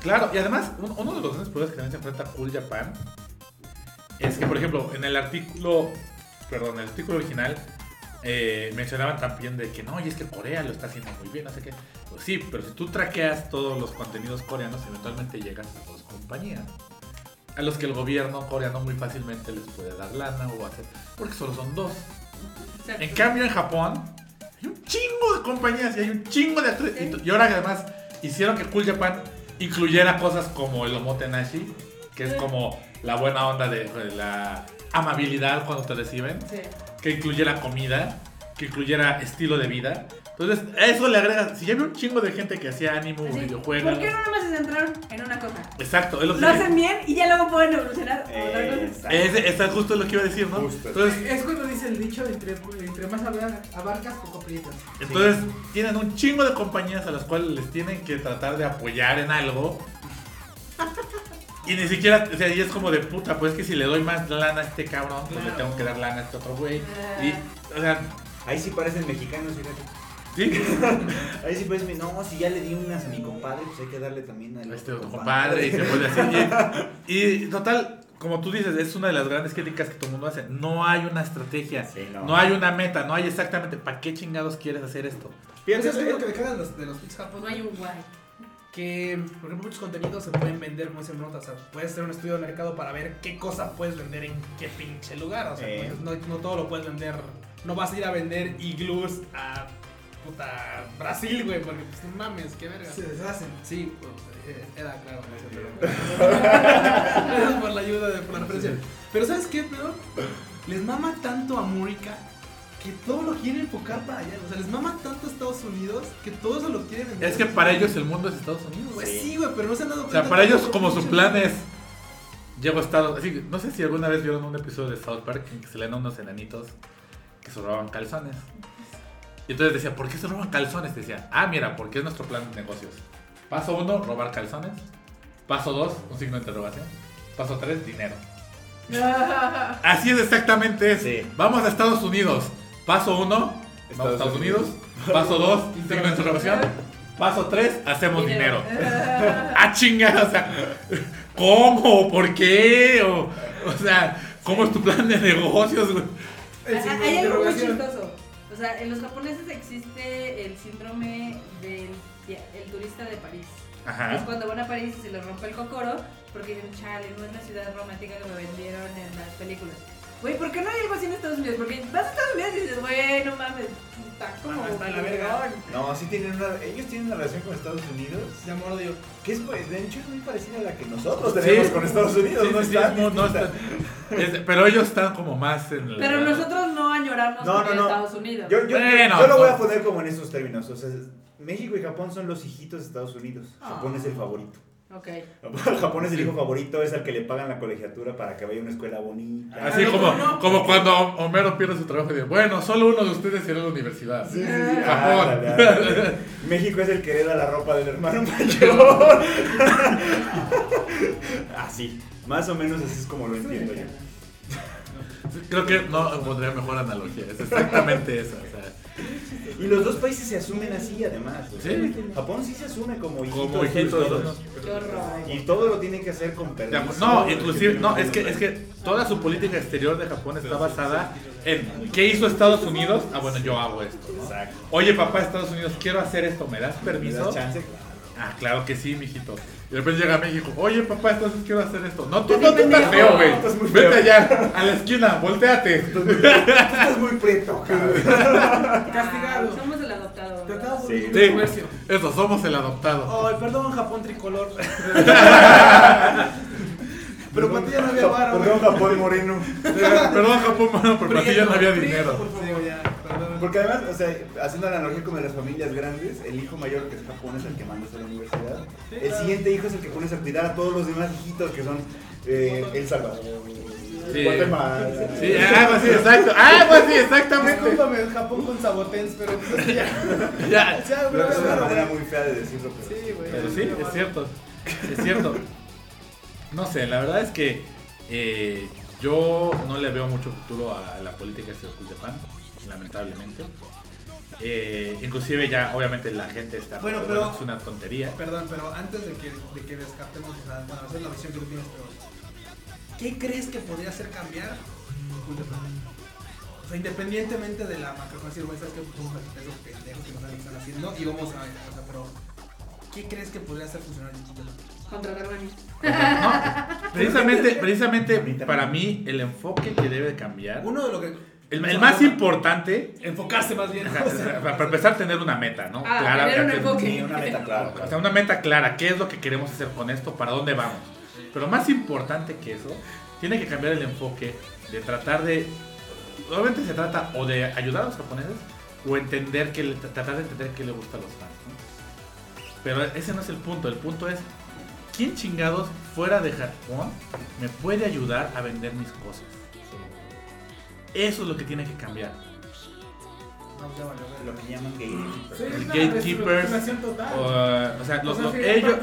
Claro, y además, un- uno de los grandes problemas que también se enfrenta Cool Japan es que, por ejemplo, en el artículo, perdón, en el artículo original eh, mencionaban también de que no, y es que Corea lo está haciendo muy bien, no sé qué. Pues sí, pero si tú traqueas todos los contenidos coreanos, eventualmente llegas a dos compañías a los que el gobierno coreano muy fácilmente les puede dar lana o hacer, porque solo son dos. Exacto. En cambio en Japón hay un chingo de compañías y hay un chingo de actores. Y, y ahora además hicieron que Cool Japan incluyera cosas como el omotenashi, que es como la buena onda de, de la amabilidad cuando te reciben, Sí. que incluyera comida, que incluyera estilo de vida. Entonces, a eso le agrega, si ya había un chingo de gente que hacía anime o Así, videojuegos. ¿Por qué no nomás se centraron en una cosa? Exacto, es lo que Lo hacen bien y ya luego pueden evolucionar. Exacto. es, es justo lo que iba a decir, ¿no? Justo. Entonces, Es cuando dice el dicho, entre, entre más abar- abarcas, poco aprietas. Entonces, tienen un chingo de compañías a las cuales les tienen que tratar de apoyar en algo. Y ni siquiera, o sea, y es como de puta, pues que si le doy más lana a este cabrón, pues le tengo que dar lana a este otro güey. Y, o sea, Ahí sí parecen mexicanos, fíjate. sí, Ahí sí parecen, no, si ya le di unas a mi compadre, pues hay que darle también a este otro compadre, y se puede así. Y, y total, como tú dices, es una de las grandes críticas que todo el mundo hace. No hay una estrategia, Sí, no. no hay una meta, no hay exactamente para qué chingados quieres hacer esto. Fíjate, es lo que me caga de los, de los Pizza Pues no hay un guay. que, por ejemplo, muchos contenidos se pueden vender como dicen notas. O sea, puedes hacer un estudio de mercado para ver qué cosa puedes vender en qué pinche lugar. O sea, Eh. pues, no, no todo lo puedes vender. No vas a ir a vender iglús a puta Brasil, güey, porque pues no mames, qué verga. Se deshacen. Sí, pues, eh, era claro. Gracias por la ayuda, de, por la referencia. Pero ¿sabes qué, peor? Les mama tanto a Murica que todo lo quieren enfocar para allá. O sea, les mama tanto a Estados Unidos que todo eso lo quieren vender. Es que para ellos el mundo es Estados Unidos. Pues Sí. güey, pero no se han dado O cuenta. sea, para ellos como su plan es llego a Estados así, no sé si alguna vez vieron un episodio de South Park en que se leen unos enanitos que se robaban calzones. Y entonces decía, ¿por qué se roban calzones? Decía, ah, mira, porque es nuestro plan de negocios. Paso uno, robar calzones. Paso dos, un signo de interrogación. Paso tres, dinero. Así es exactamente eso. Sí. Vamos a Estados Unidos. Paso uno, vamos a Estados Estados Unidos. Paso dos, signo de interrogación. Paso tres, hacemos dinero. Ah, chingada, o sea, ¿cómo? ¿Por qué? O, o sea, ¿cómo es tu plan de negocios, güey? De Hay algo muy chistoso. O sea, en los japoneses existe el síndrome del el turista de París. Es Ajá. cuando van a París y se les rompe el cocoro porque dicen, chale, no es la ciudad romántica que me vendieron en las películas. Güey, ¿por qué no hay algo así en Estados Unidos? Porque vas a Estados Unidos y dices, güey, no mames, está como Ah, está la verga. culón". No, sí tienen una, ellos tienen una relación con Estados Unidos De amor odio. que es, pues, de hecho, es muy parecida a la que nosotros tenemos con Estados Unidos. Sí, no sí, sí, está no, no distinta. está- es- pero ellos están como más en la... Pero nosotros no añoramos No, no, no. Estados Unidos. Yo, yo, Bueno, yo lo voy a poner como en estos términos. O sea, México y Japón son los hijitos de Estados Unidos. Japón Ah. es el favorito. Ok. Japón es el hijo favorito, es al que le pagan la colegiatura para que vaya a una escuela bonita. Así Ah, no, como, no, como cuando Homero pierde su trabajo y dice, bueno, solo uno de ustedes irá a la universidad. Sí, sí, sí. Japón. Ah. México es el que hereda la ropa del hermano mayor. así, más o menos así es como lo entiendo yo. Creo que no pondría mejor analogía, es exactamente eso. O sea, Y los dos países se asumen así además. o sea, Sí. Japón sí se asume como hijitos, como todos. ¿no? Qué horror. Y todo lo tiene que hacer con De permiso. No, inclusive, no, es que, es que toda su política exterior de Japón está basada en ¿qué hizo Estados Unidos? Ah, bueno, yo hago esto. Oye, papá, Estados Unidos, quiero hacer esto, ¿me das ¿Me permiso? das chance? Ah, claro que sí, mijito. Y de repente llega a México, oye, papá, entonces quiero hacer esto. No, tú no, tú estás feo, güey. Vete allá, a la esquina, volteate. Tú estás muy cabrón. Castigado. Somos el adoptado. Tratado por Sí. Sí, comercio. eso, somos el adoptado. Ay, perdón, Japón tricolor. Pero para ti ya no había varo, Perdón. Japón moreno. Perdón, Japón, mano, pero para ti ya no había dinero. por favor, ya, perdón. Porque además, o sea, haciendo la analogía con las familias grandes, el hijo mayor que es Japón es el que mandas a la universidad. el siguiente hijo es el que pones a cuidar a todos los demás hijitos que son eh, El Salvador, Sí. Guatemala. Sí, algo así, exacto. Algo así, exactamente. Discúlpame, el Japón con sabotens, pero entonces ya. Ya, O sea, Creo que es una manera muy fea de decirlo, pero Sí, güey. Pero sí, es cierto. Es cierto. No sé, la verdad es que eh, yo no le veo mucho futuro a la política de Japan, lamentablemente. Eh, inclusive ya, obviamente, la gente está... Bueno, pero- es una tontería. Perdón, pero antes de que, de que descartemos, o sea, bueno, esa es la visión que tú tienes, pero ¿qué crees que podría hacer cambiar? O sea, independientemente de la macroeconomía, güey, sabes que somos esos pendejos que no saben lo que están haciendo y vamos a ver, o sea, pero ¿qué crees que podría hacer funcionar a mí. No, precisamente, precisamente para mí el enfoque que debe cambiar, Uno de lo que. El, el más importante, Enfocarse más bien. o sea, para empezar tener una meta, ¿no? Ah, tener un que- enfoque. Una meta clara. O sea, una meta clara, qué es lo que queremos hacer con esto, para dónde vamos. Pero más importante que eso, tiene que cambiar el enfoque de tratar de... Obviamente se trata o de ayudar a los japoneses o entender que le- tratar de entender qué le gusta a los fans. ¿no? Pero ese no es el punto, el punto es, ¿quién chingados fuera de Japón me puede ayudar a vender mis cosas? Eso es lo que tiene que cambiar. No, ya ya Lo que llaman es gatekeepers, total. O, o sea, los- O sea, los- sería ellos...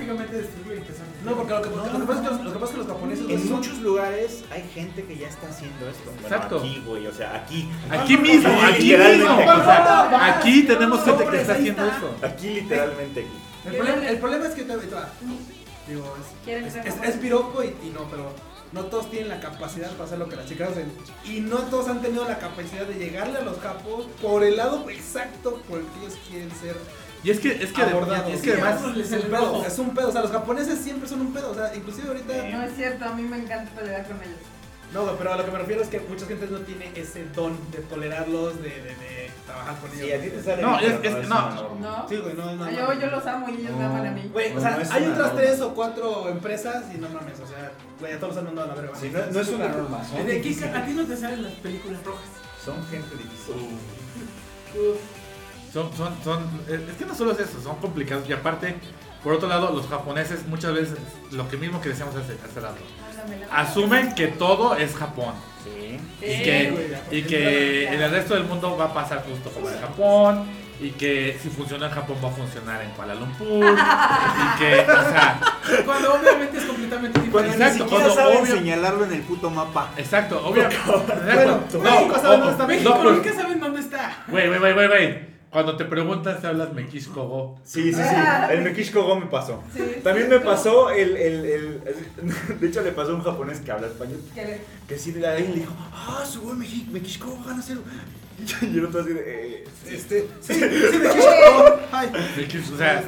No, porque lo que, lo que pasa es que los, lo que pasa es que los japoneses En son- muchos lugares hay gente que ya está haciendo esto. Bueno, Exacto. Aquí, güey, o sea, aquí. Aquí mismo, aquí literalmente. mismo. O sea, Vas, aquí tenemos gente que está haciendo está. eso. Aquí, literalmente aquí. El problema, el problema es que. Digo, ¿Quieren es, es, es, japoneses? piropo y, y no, pero no todos tienen la capacidad para hacer lo que las chicas hacen. Y no todos han tenido la capacidad de llegarle a los capos por el lado exacto por el que ellos quieren ser Y es que, es que, abordados. es que además, es un pedo, es un pedo. O sea, los japoneses siempre son un pedo. O sea, inclusive ahorita. No es cierto, a mí me encanta pelear con ellos. No, pero a lo que me refiero es que mucha gente no tiene ese don de tolerarlos, de, de, de trabajar con ellos. Sí, a ti te sale No, bien, es- es- no. norma. ¿No? Sí, güey, no es nada. Yo, yo los amo y ellos me aman a mí. Güey, o No, sea, no es hay otras norma. tres o cuatro empresas y no mames, o sea, güey, a todos los han mandado a la verga. Sí, no, no es una norma. Son, ¿De qué difíciles. a ti no te salen las películas rojas? son gente difícil. son, son, son, es es que no solo es eso, son complicados. Y aparte, por otro lado, los japoneses muchas veces, lo que mismo que decíamos hace, hace rato, asumen que todo es Japón. Sí. Y que, y que en el resto del mundo va a pasar justo como en Japón. Y que si funciona en Japón va a funcionar en Kuala Lumpur. y que, o sea, Cuando obviamente es completamente Cuando diferente. Exacto, ni siquiera cuando saben obvio- señalarlo en el puto mapa. exacto, obviamente. Bueno, Exacto. México sabe dónde está México no, pero- nunca saben dónde está. Güey, güey, güey, güey, güey. Cuando te preguntan si hablas Mekishko Go. Sí, sí, sí. El Mekishko Go me pasó. Sí. También me pasó el, el, el, De hecho, le pasó a un japonés que habla español. Que le- Que sí de ahí le dijo, ah, su buen Mekishko Go gana cero. Y el otro así de, eh, Este, sí, sí, me quiso. Ay. O sea,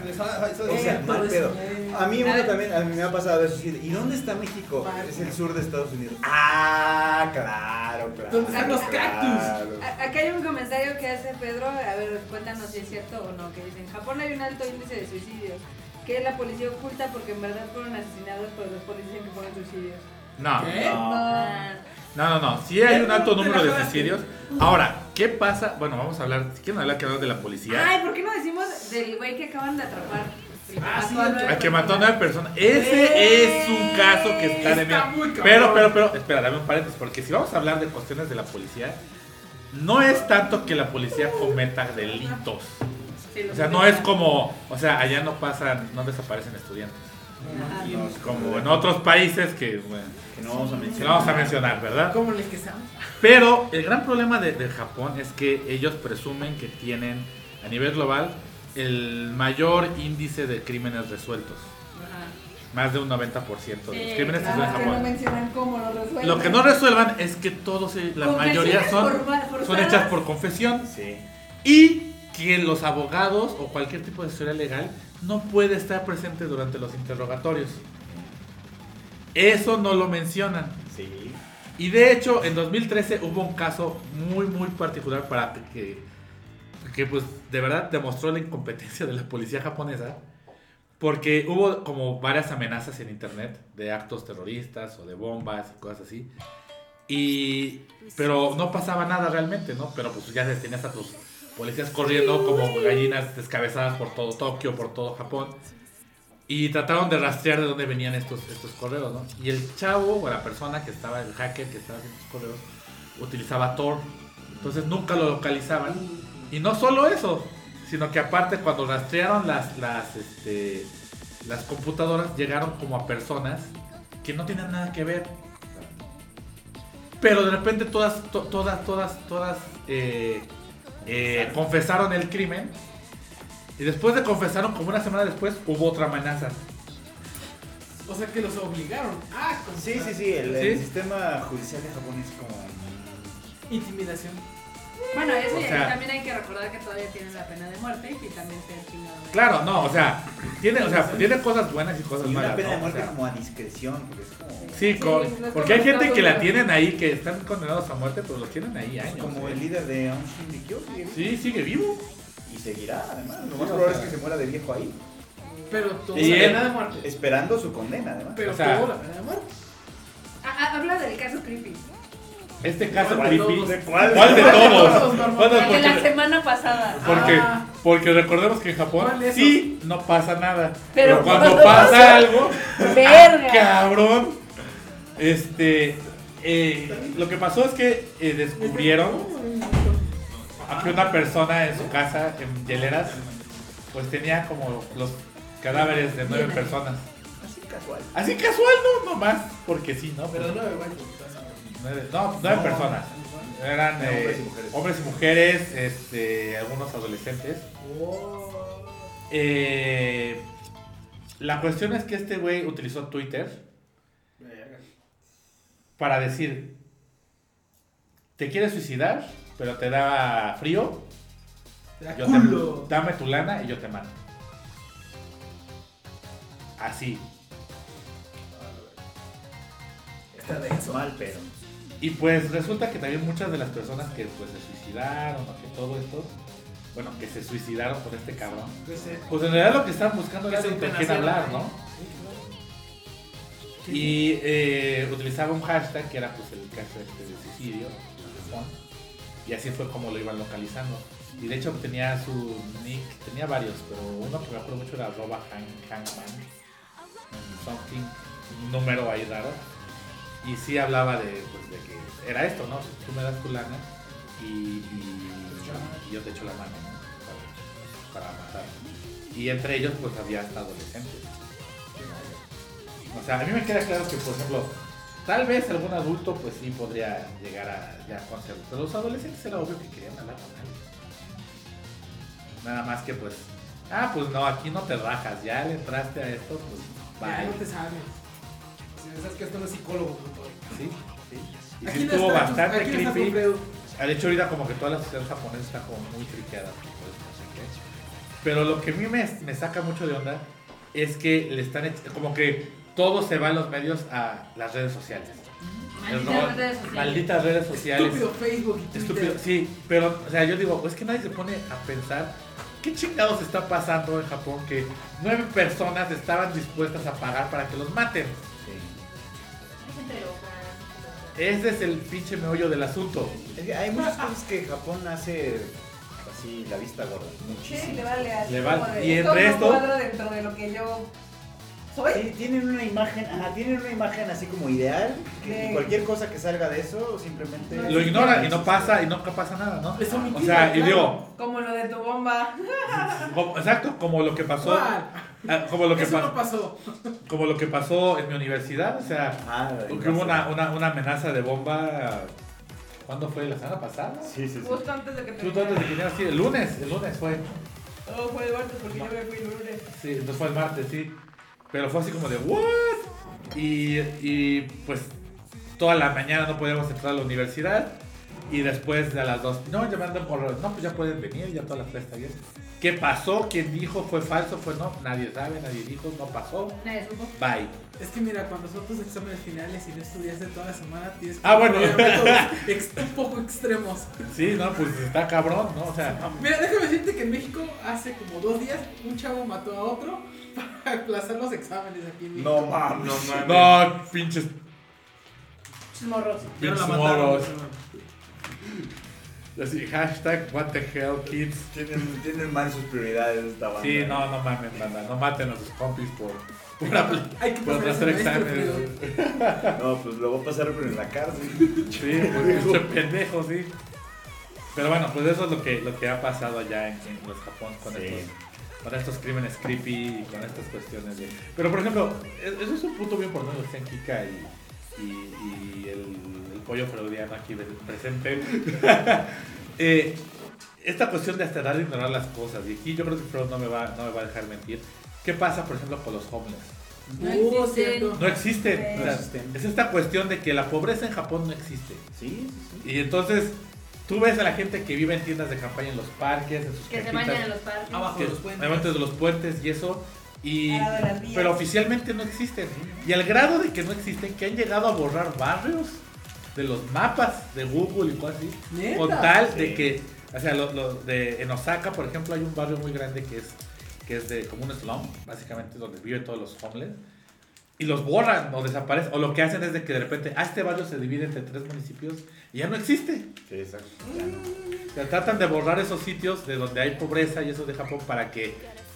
O sea, mal pedo. eh. A mí uno también, a mí me ha pasado eso. así de, ¿Y dónde está México? Vale. Es el sur de Estados Unidos. Ah, claro, claro. ¿Dónde están los claro. A- Acá hay un comentario que hace Pedro, a ver, cuéntanos si es cierto o no, que dice, en Japón hay un alto índice de suicidios, que la policía oculta porque en verdad fueron asesinados, pero los policías dicen que fueron suicidios. no. ¿Qué? No. No, no, no. Sí hay un alto número de suicidios. Ahora, ¿qué pasa? Bueno, vamos a hablar. Si quieren hablar que hablar de la policía. Ay, ¿por qué no decimos del güey que acaban de atrapar? El que Ah, mató sí, a que mató a personas. nueve personas. Ese es un caso que está de miedo. Pero, pero, pero, espera, dame un paréntesis. Porque si vamos a hablar de cuestiones de la policía, no es tanto que la policía cometa delitos. O sea, no es como. O sea, allá no pasan, no desaparecen estudiantes. Como en otros países que, bueno, Que no vamos a que no mencionar. vamos a mencionar, ¿verdad? ¿Cómo les que saben? Pero el gran problema de, de Japón es que ellos presumen que tienen a nivel global el mayor índice de crímenes resueltos. Ajá. Más de un 90% de los crímenes se claro, resuelven en que no Japón. mencionan cómo lo resuelven. Lo que no resuelvan es que todos, eh, la mayoría son, son hechas por confesión Sí. y que los abogados o cualquier tipo de asesoría legal no puede estar presente durante los interrogatorios. Eso no lo mencionan. Sí. Y de hecho, en 2013 hubo un caso muy, muy particular para que, que pues de verdad demostró la incompetencia de la policía japonesa. Porque hubo como varias amenazas en internet de actos terroristas o de bombas y cosas así. Y, pero no pasaba nada realmente, ¿no? Pero pues ya tenías a tus policías corriendo como gallinas descabezadas por todo Tokio, por todo Japón. Y trataron de rastrear de dónde venían estos, estos correos, ¿no? Y el chavo o la persona que estaba, el hacker que estaba haciendo estos correos, utilizaba Tor. Entonces nunca lo localizaban. Y no solo eso, sino que aparte cuando rastrearon las, las, este, las computadoras, llegaron como a personas que no tenían nada que ver. Pero de repente todas, to- todas, todas, todas eh, eh, confesaron el crimen. Y después de confesaron, como una semana después, hubo otra amenaza. O sea que los obligaron a Sí, confesar. sí, sí. El, el ¿Sí? sistema judicial de Japón es como. Intimidación. Bueno, eso O y sea- también hay que recordar que todavía tienen la pena de muerte y también ser chingado. de- Claro, no, o sea, tiene, o sea, tiene cosas buenas y cosas Y una malas. pena ¿no? de muerte O sea, como a discreción, porque es como, Sí, Sí, co- los porque hay gente que la tienen ahí que están condenados a muerte, pero los tienen ahí años. como ¿eh? el líder de sigue vivo. Sí, sigue vivo. Y seguirá, además. Lo Sí, más o probable sea. es que se muera de viejo ahí, Pero todo Y la pena de muerte. esperando su condena, además. Pero o sea- todo la pena de muerte. Ah, ah, habla del caso creepy. Este caso ¿Cuál de creepy. todos? ¿De cuál? ¿Cuál de todos? Normal. ¿Cuál de- de la porque, semana pasada. porque, Ah. porque recordemos que en Japón sí no pasa nada. Pero Pero, cuando pasa pasa- algo, Verga. cabrón. Este. eh, lo que pasó es que eh, descubrieron a que una persona en su casa, en hieleras, pues tenía como los cadáveres de nueve personas. Así casual. Así casual, no, nomás, porque sí, ¿no? Pero me voy nueve- no, nueve No. personas. Eran No, eh, hombres y mujeres. hombres y mujeres, este, algunos adolescentes. Eh, la cuestión es que este güey utilizó Twitter para decir, te quieres suicidar, pero te da frío, yo te- culo. dame tu lana y yo te mato. Así. Está denso. Mal pedo. Y pues resulta que también muchas de las personas que pues se suicidaron o que todo esto, bueno, que se suicidaron por este cabrón, Pues, eh, pues en realidad lo que estaban buscando era con quien hablar, ¿no? Y eh, utilizaba un hashtag que era pues el caso este de suicidio, y así fue como lo iban localizando. Y de hecho tenía su nick, tenía varios, pero uno que me acuerdo mucho era arroba hang, hangman, something, un número ahí raro. Y sí hablaba de, pues, de que era esto, ¿no? Tú me das tu lana y, y- y yo te echo la mano, ¿no? Para, para matar. Y entre ellos pues había hasta adolescentes. O sea, a mí me queda claro que, por ejemplo, tal vez algún adulto pues sí podría llegar a ya conseguir. Pero los adolescentes era obvio que querían hablar con él. Nada más que pues, ah, pues no, aquí no te rajas, ya le entraste a esto, pues Ya no te sabes. Sabes que esto no es psicólogo, puto. Sí, sí. Y sí estuvo está, bastante aquí está creepy. Ah, De hecho, ahorita como que toda la sociedad japonesa está como muy no sé qué. Pero lo que a mí me, me saca mucho de onda es que le están como que todo se va en los medios a las redes sociales. Malditas redes sociales. Malditas redes sociales. Estúpido Facebook y Twitter. Estúpido, sí, pero, o sea, yo digo, es que nadie se pone a pensar qué chingados está pasando en Japón que nueve personas estaban dispuestas a pagar para que los maten. Ese es el pinche meollo del asunto. Es que hay muchas cosas que Japón hace así la vista gorda. Sí, Muchísimo. le vale así Le como vale. de, Y entre esto- cuadra dentro de lo que yo soy. Sí, tienen una imagen, ajá, tienen una imagen así como ideal, que cualquier cosa que salga de eso simplemente Lo ignoran y no pasa y no pasa nada, ¿no? Es O sea, y claro. digo, Como lo de tu bomba. como- exacto, como lo que pasó. Ah, como lo que Eso pasó, no pasó. como lo que pasó en mi universidad, o sea, Ah, la que hubo una, una, una amenaza de bomba, ¿cuándo fue? ¿La semana pasada? Sí, sí, sí. Justo antes de que te Justo antes de que sí, el lunes, el lunes fue. Oh, fue el martes porque yo me fui el lunes. Sí, entonces fue el martes, sí. Pero fue así como de, ¿what? Y, y pues toda la mañana no podíamos entrar a la universidad. Y después de las dos, no, ya mandan por no, pues ya pueden venir, ya toda la fiesta está bien. ¿Qué pasó? ¿Quién dijo? ¿Fue falso? ¿Fue no? Nadie sabe, nadie dijo, no pasó. Nadie supo. Bye. Es que mira, cuando son tus exámenes finales y no estudiaste toda la semana, tienes que Ah, bueno. un poco extremos. Sí, no, pues está cabrón, ¿no? O sea, Mira, déjame decirte que en México hace como dos días un chavo mató a otro para aplazar los exámenes aquí en México. No mames. No mames. no, pinches, la pinches pero- Así, hashtag what the hell kids. Tienen, tienen mal sus prioridades esta banda. Sí, no, no mames, banda, no maten a sus compis por, por, Hay que por pasar hacer exámenes. No, pues lo voy a pasar pero en la cárcel. Sí, pues pinche pendejo, sí. Pero bueno, pues eso es lo que, lo que ha pasado allá en, en los Japón con, Sí. estos, con estos crímenes creepy y con estas cuestiones de... Pero por ejemplo, e- eso es un punto bien importante de Zen Kika y, y, y el pollo freudiano aquí presente. Eh, esta cuestión de hasta dar de ignorar las cosas, y aquí yo creo que Freud no me va, no me va a dejar mentir. ¿Qué pasa, por ejemplo, con los homeless? No Uh, existen. No existen. Sí. O sea, No es esta cuestión de que la pobreza en Japón no existe. Sí, sí. Y entonces, tú ves a la gente que vive en tiendas de campaña en los parques, en sus Que se bañan en los parques. Abajo de los puentes. obviamente de los puentes y eso. Y, pero oficialmente no existen. Y al grado de que no existen, que han llegado a borrar barrios de los mapas de Google y cosas así. ¿Neta? Con tal de que, o sea, lo, lo de, en Osaka, por ejemplo, hay un barrio muy grande que es, que es de como un slum, básicamente, donde viven todos los homeless. Y los borran o desaparecen. O lo que hacen es de que de repente, ah, este barrio se divide entre tres municipios y ya no existe. Sí, exacto. Ya no. O sea, tratan de borrar esos sitios de donde hay pobreza y eso de Japón para que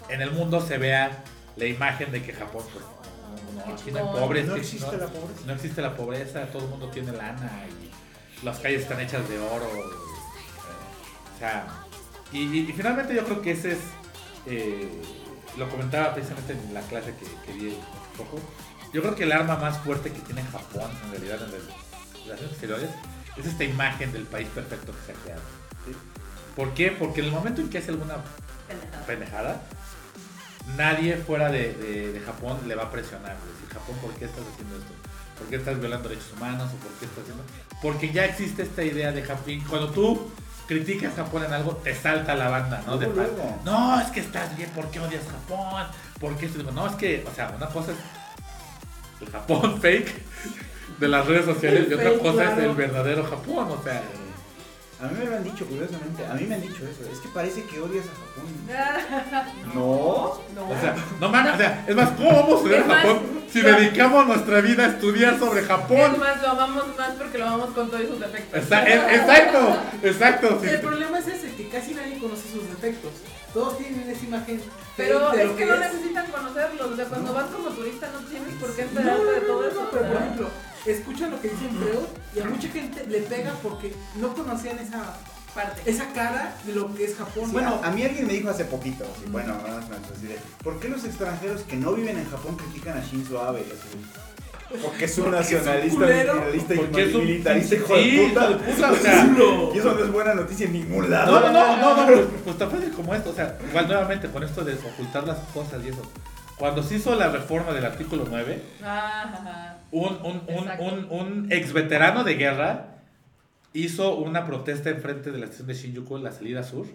en el mundo se vea la imagen de que Japón, pues, aquí no hay pobres. No que existe la pobreza. No existe la pobreza, todo el mundo tiene lana y las calles están hechas de oro. eh, o sea, y, y- y finalmente yo creo que ese es, eh, lo comentaba precisamente en la clase que, que di un poco, yo creo que el arma más fuerte que tiene Japón en realidad en las relaciones exteriores es esta imagen del país perfecto que se ha creado. ¿sí? ¿Por qué? Porque en el momento en que hace alguna Pendejada. pendejada, nadie fuera de, de- de Japón le va a presionar. Japón, ¿por qué estás haciendo esto? ¿Por qué estás violando derechos humanos? ¿O por qué estás haciendo? Porque ya existe esta idea de Japón. Cuando tú criticas a Japón en algo, te salta la banda, ¿no? De no, es que estás bien, ¿por qué odias Japón? ¿Por qué esto? No, es que, o sea, una cosa es el Japón fake de las redes sociales y otra Fake, cosa es el verdadero Japón, o sea. A mí me lo han dicho, curiosamente. A mí me han dicho eso. Es que parece que odias a Japón. No. No. O sea, no mames, o sea, es más, ¿cómo vamos a estudiar Es más, Japón si dedicamos nuestra vida a estudiar sobre Es Japón? más, lo amamos más porque lo amamos con todos sus defectos. Exa- es- exacto, exacto. sí. El problema es ese, que casi nadie conoce sus defectos. Todos tienen esa imagen. Pero es que no necesitan conocerlos. O sea, cuando vas como turista no tienes por qué No, enterarte no, de todo no, eso. pero por ejemplo, escuchan lo que dicen Freud y a mucha gente le pega porque no conocían esa, parte. esa cara de lo que es Japón. Sí, bueno, a, a mí alguien me dijo hace poquito, así, bueno, nada más me así de, ¿por qué los extranjeros que no viven en Japón critican a Shinzo Abe? Así, porque es un Porque es un nacionalista, y Porque es un militarista hijo de puta. de puta, o sea. Y eso no es buena noticia en ningún lado. No, no, no, no, no, pues, pues tan fácil como esto, o sea, igual nuevamente con esto de ocultar las cosas y eso. Cuando se hizo la reforma del artículo 9, Ah, ajá. Un, un, un, un, un ex veterano de guerra hizo una protesta enfrente de la estación de Shinjuku, la salida sur,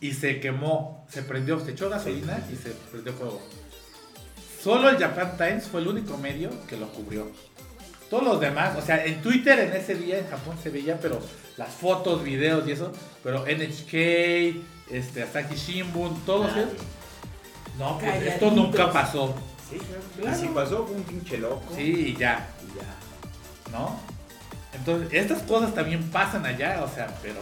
y se quemó, se prendió, se echó gasolina y se prendió fuego. Solo el Japan Times fue el único medio que lo cubrió. Todos los demás, o sea, en Twitter en ese día en Japón se veía, pero las fotos, videos y eso, pero NHK, este, Asahi Shimbun, todos esos. No, pues esto nunca pasó. Sí, claro. Claro. Y si pasó, fue un pinche loco. Sí, y ya, Y ya. ¿no? Entonces, estas cosas también pasan allá, o sea, pero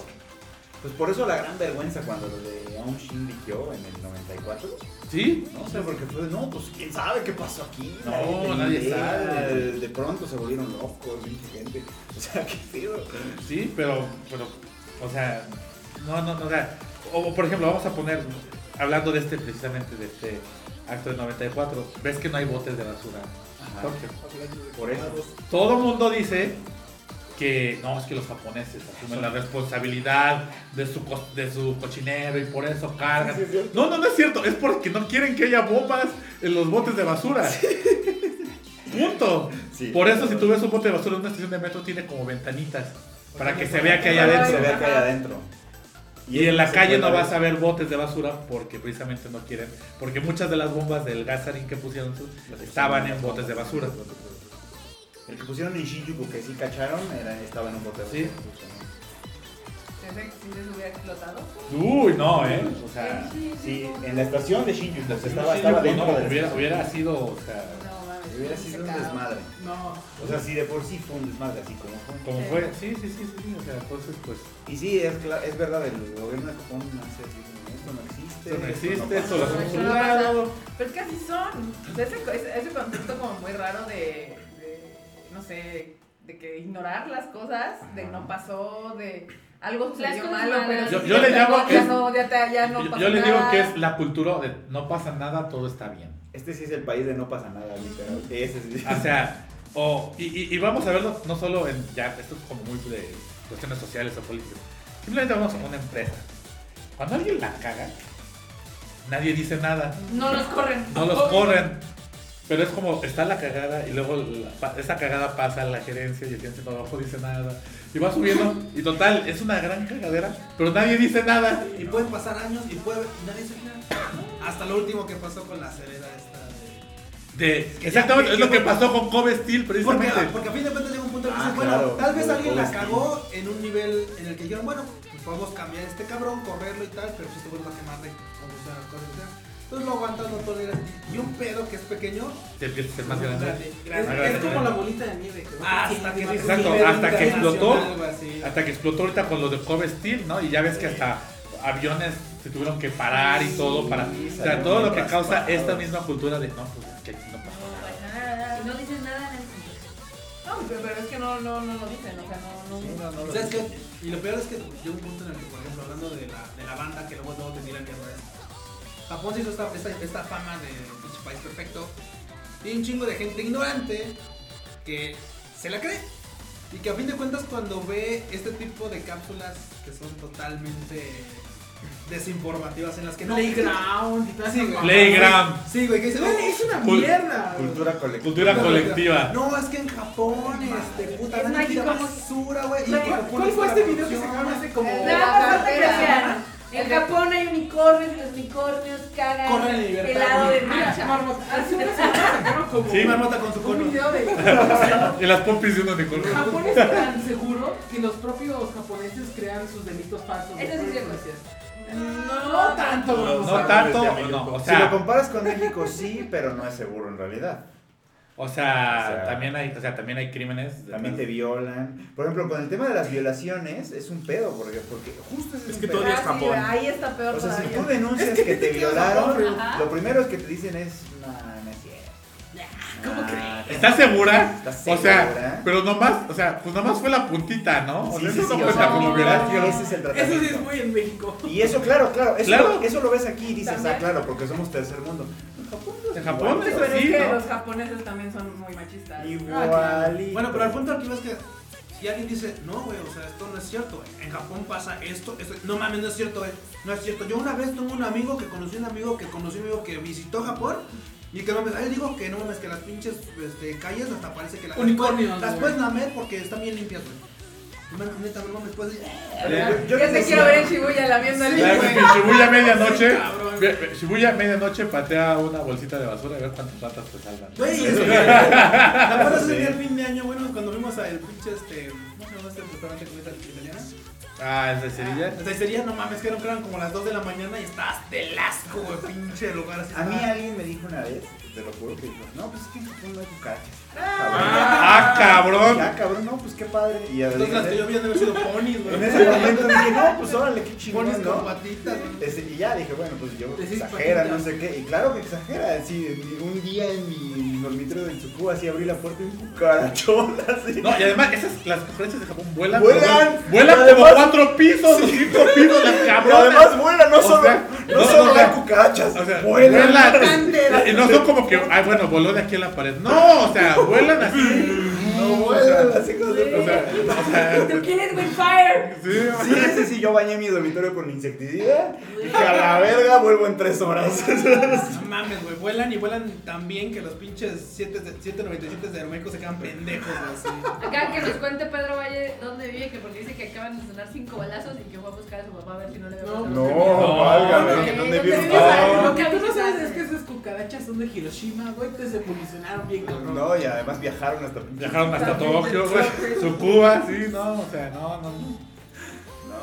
Pues por eso la gran vergüenza cuando lo de Aung Shin Rikyo en el 94. sí, No, o sea, porque fue, no, pues quién sabe qué pasó aquí. No, nadie idea. sabe. De pronto se volvieron locos, gente. O sea, qué pedo. Sí, pero, pero, o sea, no, no, no, o sea, o por ejemplo, vamos a poner, hablando de este, precisamente, de este acto del 94, ves que no hay botes de basura. Ajá. Tokio. Por eso. Todo el mundo dice que, no, es que los japoneses asumen la responsabilidad de su, co- de su cochinero y por eso cargan. Sí, sí, es cierto. No, no, no es cierto, es porque no quieren que haya bombas en los botes de basura. Punto. Sí. Por eso si tú ves un bote de basura en una estación de metro tiene como ventanitas para que se vea que hay Ay, Se adentro. ve que hay adentro. Y en la calle no vas a ver botes de basura porque precisamente no quieren, porque muchas de las bombas del gasarín que pusieron estaban en botes de basura. El que pusieron en Shinjuku que sí cacharon era, estaba en un bote de basura, ¿no? Sí les hubiera explotado. Uy, no, eh. O sea, Sí, en la estación de Shinjuku. estaba, estaba no, dentro de la hubiera, hubiera sido, o sea, No. Hubiera sido un desmadre. no. O sea, sí, de por sí fue un desmadre, así como fue. como fue, sí, sí, sí, sí, sí, o sea, entonces pues, Y sí, es, cla- es verdad, el gobierno de Japón hace así esto no existe. esto no existe, pasa". esto lo hacemos un lado. Pero es que así son. Ese, ese, ese concepto como muy raro de, de, no sé, de que ignorar las cosas, de no pasó, de algo sucedió malo, pero. Yo- le llamo ya no, ya, no Yo, pasó yo le digo nada. que es la cultura de no pasa nada, todo está bien. Este sí es el país de no pasa nada, literal. Ese sí. O sea, o, y, y- y vamos a verlo no solo en, ya, esto es como muy de cuestiones sociales o políticas. Simplemente vamos a una empresa. Cuando alguien la caga, nadie dice nada. No los corren. No los corren. Pero es como, está la cagada y luego la- esa cagada pasa a la gerencia y el gerente no abajo dice nada. Y va subiendo y total, es una gran cagadera, pero nadie dice nada. Y pueden pasar años y puede nadie se nada. Hasta lo último que pasó con la cereda esta de. Exactamente, ya- es lo que- pasó con Kobe Steel precisamente. porque a fin de cuentas llega un punto que Ah, dices, bueno, claro, tal vez alguien la Steel. cagó en un nivel en el que dijeron, bueno, pues podemos cambiar a este cabrón, correrlo y tal, pero pues te vuelves a quemar de cómo funcionan las cosas. Entonces lo aguantas, lo toleras. Y un pedo que es pequeño, Te empieza a ser más grande. grande, Es, grande, es como la bolita de nieve. que va Hasta que Exacto, hasta que explotó. Hasta que explotó ahorita con lo de Kobe Steel, ¿no? Y ya ves que hasta aviones se tuvieron que parar y todo para... O sea, todo lo que causa esta misma cultura de, no, pues es que aquí no pasa nada. Si no dices nada. No, pero, pero es que no, no, no lo dicen, o sea, no, no. Sí, no, no, ¿Sabes qué? Y lo peor es que llega un punto en el que, por ejemplo, hablando de la, de la banda que luego, luego te tiran mierda. es- Japón se hizo esta, esta, esta fama de pinche país perfecto. Y hay un chingo de gente ignorante que se la cree. Y que a fin de cuentas cuando ve este tipo de cápsulas que son totalmente desinformativas en las que no... Playground y todas Sí, esas güey. mamadas. Playground, Sí, güey, que dice, Güey, Es una Cul- mierda. Cultura colectiva. cultura colectiva. No, es que en Japón, este, puta, tira mágico. basura, güey. y ¿Cuál- que Japón ¿Cuál es fue este video que sacaron hace como... La En Japón hay unicornios y los unicornios cagan Corren en libertad, helado de marcha. Marmota. Hace una semana sacaron como Sí. Marmota con su un video de... Y las pompis de un unicornio. Japón es tan seguro que los propios japoneses crean sus delitos falsos. Eso sí es cierto. No tanto. No tanto, desde no, o Si lo comparas con México, sí, pero no es seguro en realidad. o sea, O sea, también hay, o sea, también hay crímenes. También te violan. Por ejemplo, con el tema de las violaciones, es un pedo, porque, porque justo ese es, Es un que pedo. tú odias Ah, sí, Japón. ahí está peor O sea, si todavía. tú denuncias Es que que, te violaron, lo primero que te dicen es, es cierto. ¿Cómo Ah, crees? ¿Estás segura? ¿Estás O sea, segura? pero nomás, o sea, pues nomás fue la puntita, ¿no? O Sí, sea, sí, eso sí, no cuenta sea, como violación. Ese es el Eso tratamiento. sí es muy en México. Y eso, claro, claro, eso, Claro. Lo, eso lo ves aquí y dices, También. ah, claro, porque somos tercer mundo. En Japón, no es En Japón igual, es Pero es así, que ¿no? los japoneses también son muy machistas. Igual. Bueno, pero al punto aquí es que si alguien dice, no, güey, o sea, esto no es cierto, güey. En Japón pasa esto, esto. No mames, no es cierto, güey. No es cierto. Yo una vez tengo un amigo que conocí un amigo que conocí un amigo que visitó Japón. Y que no mames, ahí digo que no mames, que las pinches este, calles hasta parece que las Unicornios, las puedes lamer porque están bien limpias, güey. No mames, neta, no mames, puedes Yo- yo te quiero ver en Shibuya lamiendo el que Shibuya medianoche, Shibuya medianoche patea una bolsita de basura y a ver cuántas ratas te salvan. Güey. ¿Te acuerdas Sí. ese día el fin de año, bueno, cuando fuimos al pinche este. ¿Cómo se llama este restaurante comida italiana? Ah, ¿es de cerilla? La sería, no mames, que eran, que eran como las 2 de la mañana y estabas del asco, güey, pinche lugar así. A mí alguien me dijo una vez, te lo juro, que dijo, no, pues es que no hay cucarachas. Ah, cabrón. Ya, cabrón, no, pues qué padre. Y Entonces las que yo vi han de haber sido ponis, güey. en ese momento dije, no, pues órale, qué chingón, Ponis con ¿no? patitas. Ese, y ya dije, bueno, pues yo Decís exagera, no sé qué. Y claro que exagera. Sí, un día en mi dormitorio del Tsukuba así abrí la puerta y un cucarachón así. No, y además, esas, las cucarachas de Japón vuelan. Vuelan. pero Vuelan Y como además- cuatro pisos o cinco pisos, las Pero cabronas. además vuelan, no O solo, sea, no hay cucarachas, O sea, vuelan. vuelan. Y no son como que, ay, bueno, voló de aquí a la pared. No, o sea, vuelan así. No vuelan las hijas de O sea, o sea, ¿Tú quieres Wildfire? sí, Sí, ese sí, yo bañé mi dormitorio con insecticida. Dije, a la verga, vuelvo en tres horas. No mames, güey, vuelan y vuelan tan bien que los pinches 7 de- 797 de Aeroméxico se quedan pendejos, güey, así. Acá que nos cuente Pedro Valle dónde vive, que porque dice que acaban de sonar cinco balazos y que fue a buscar a su papá a ver si no le había No, No, válgame, no, que no, dónde No. Lo que tú no sabes es que esas cucarachas son de Hiroshima, güey, te se evolucionaron bien, cabrón. No, y además viajaron hasta Viajaron hasta Tokio, güey. Su Cuba, sí, no, o sea, no, no, no.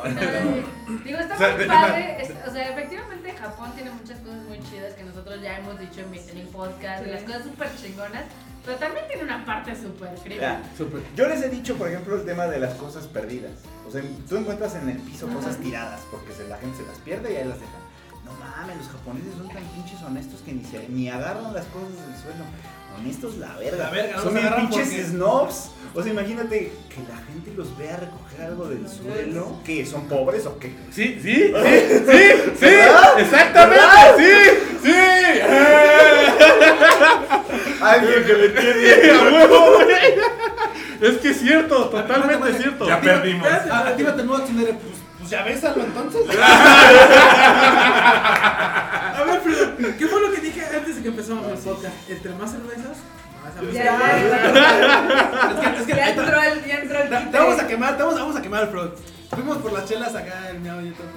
Ay, Digo, está O sea, muy de- padre. es- o sea, efectivamente Japón tiene muchas cosas muy chidas que nosotros ya hemos dicho en, mi- en el podcast, Sí. las cosas súper chingonas, pero también tiene una parte súper. Súper. Yo les he dicho, por ejemplo, el tema de las cosas perdidas. O sea, tú encuentras en el piso cosas tiradas porque se- la gente se las pierde y ahí las dejan. No mames, los japoneses son tan pinches honestos que ni, se, ni agarran las cosas del suelo. La verga. La verga, son bien pinches porque- snobs. O sea, imagínate que la gente los vea recoger algo del suelo. ¿Qué? ¿Son pobres o qué? Sí, sí, sí, sí, sí, ¿Verdad? exactamente, sí, sí. ¡Eh! Alguien que le Sí, tiene. a huevo. Es que es cierto, totalmente cierto. Ya perdimos. Actívate el modo Tsundere, pues, pues ya bésalo entonces. A ver, pero, ¿qué fue lo que dije antes de que empezamos el podcast. Entre más cervezas, Ya, ya, Es que, es que ya entró el, ya entró el Te vamos a quemar, te vamos, vamos a quemar el Frog. Fuimos por las chelas acá, el miau y todo.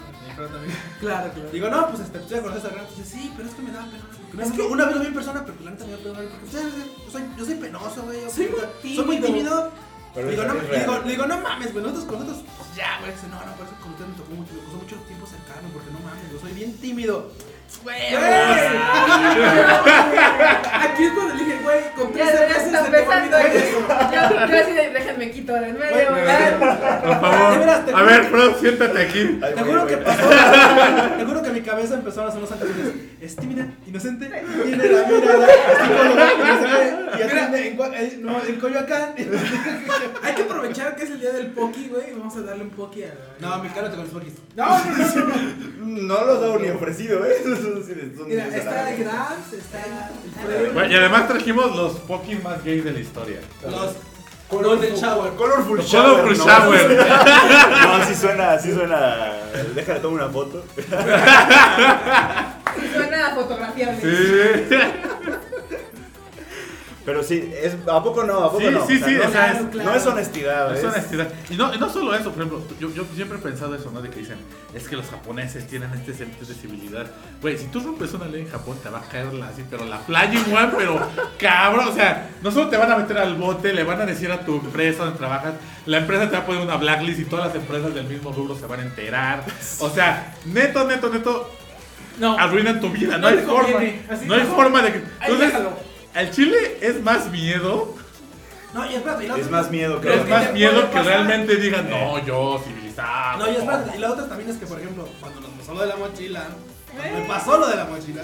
Claro, claro. Digo, no, pues este, ustedes conocen a Gran. Dice, sí, pero es que me da pena. Es que una vez lo vi en persona, pero la neta me da pena. Porque ustedes, yo soy, yo soy penoso, güey. yo Soy o sea, muy Soy muy tímido. Pero digo, no, digo, le digo, no mames, güey. Nosotros, con nosotros, pues ya, güey. Dice, no, no, por eso con ustedes me tocó mucho, me costó mucho tiempo acercarme. Porque no mames, yo soy bien tímido. Güey, Aquí es cuando le dije, güey, con tres cervezas se te va a empezando. olvidar eso. Yo, yo así de, déjenme quito de en medio. Por favor. A ver, Fred, siéntate aquí. Te juro que pasó. Te juro que mi cabeza empezó a sonar antes. Es tímida, inocente. Mira, mira, es psicóloga, y no sé qué, Y atiende en, eh, no, en Coyoacán. Hay que aprovechar que es el día del Poki, güey. y Vamos a darle un Poki a la. No, mi cara te con los poquis. No, no, no. No los hago ni ofrecido, ¿eh? Son- son- son- Mira, está el Grabs, está y además trajimos los Pokis más gays de la historia. Los Golden Shower. Colorful Colorful ¿no? Shower. No, sí suena, sí suena. Déjale tomar una foto. Sí, suena a fotografiable. Sí. Pero sí, es, ¿a poco no? ¿A poco Sí, no? sí, sí, no, o sea, es, es- no es honestidad. Es es- honestidad. Y no, y no solo eso, por ejemplo, yo, yo siempre he pensado eso, ¿no? De que dicen, es que los japoneses tienen este sentido de civilidad. Güey, si tú rompes una ley en Japón, te va a caer la, así, pero la playa igual, pero cabrón. O sea, no solo te van a meter al bote, le van a decir a tu empresa donde trabajas, la empresa te va a poner una blacklist y todas las empresas del mismo rubro se van a enterar. O sea, neto, neto, neto, No. arruinan tu vida. No, No hay forma. No hay forma de que. Entonces, el chile es más miedo No, y espérate, y la Es otra- más miedo que es más miedo que realmente digan, no, yo civilizado. No, y espérate, y la otra también es que, por ejemplo, cuando nos pasó lo de la mochila. cuando Me pasó lo de la mochila.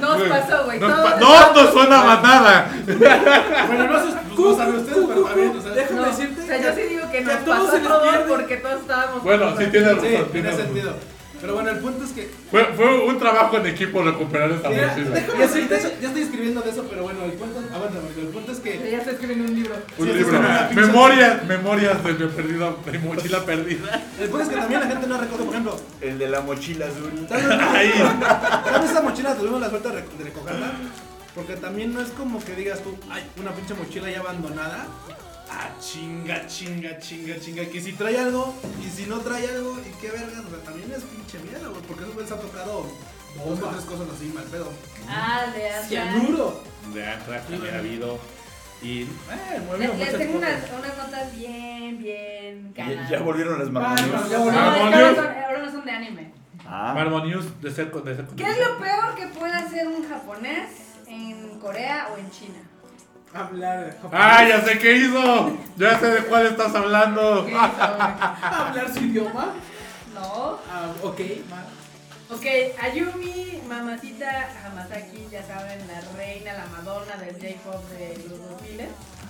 Nos pasó, güey. No, todos pa- no, no suena más nada. Bueno, no sé, no saben ustedes, pero también, o sea. Déjame No, decirte o sea, yo sí digo que que nos todos pasó se les todo pierde. porque todos estábamos. Bueno, sí tiene razón. Sí, tiene tiene razón. sentido. Pero bueno, el punto es que. Fue, fue un trabajo en equipo recuperar esa Mira, mochila. déjame decirte, hecho, ya estoy escribiendo de eso, pero bueno, el punto, aguanta, porque el punto es que Ya estoy escribiendo un libro. Un Sí, libro. es una pinche- Memorias, memorias de mi perdida, de mi mochila perdida. el punto es que también la gente no recuerda, por ejemplo, El de la mochila azul. tal vez, Ahí. tal vez esa mochila tuvimos la suerte de recogerla, porque también no es como que digas tú, ay, una pinche mochila ya abandonada. Ah, chinga, chinga, chinga, chinga, que si trae algo y si no trae algo y qué vergas, o sea, también es pinche miedo, güey, porque esos güeyes han tocado dos o tres cosas así, mal pedo. Ah, de Aslan. Cianuro. De Antrax también ha habido. Y. Eh, movieron les muchas tengo unas, unas notas bien, bien Ya, ya volvieron las Ah, manos. ya No, ahora, no son de anime. Ah, de ser de ser ¿Qué es lo peor que puede hacer un japonés en Corea o en China? Hablar japonés. ¡Ah, ya sé qué hizo! Ya sé de cuál estás hablando. ¿Qué hizo, güey? Hablar su idioma. No. Ah, ok. Ok, Ayumi, mamacita Hamasaki, ya saben, la reina, la Madonna del J-pop de los 2000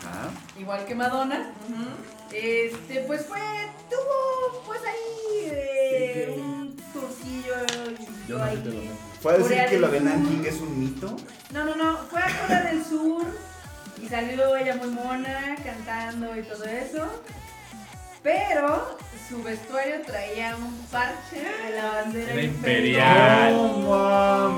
ah. igual que Madonna. Este, pues fue, tuvo, pues ahí eh, un turcillo Yo no ahí. ¿Puede decir que lo de. Nanking es un mito? No, no, no, fue a Corea del Sur y salió ella muy mona cantando y todo eso. Pero su vestuario traía un parche de la bandera Era imperial. imperial.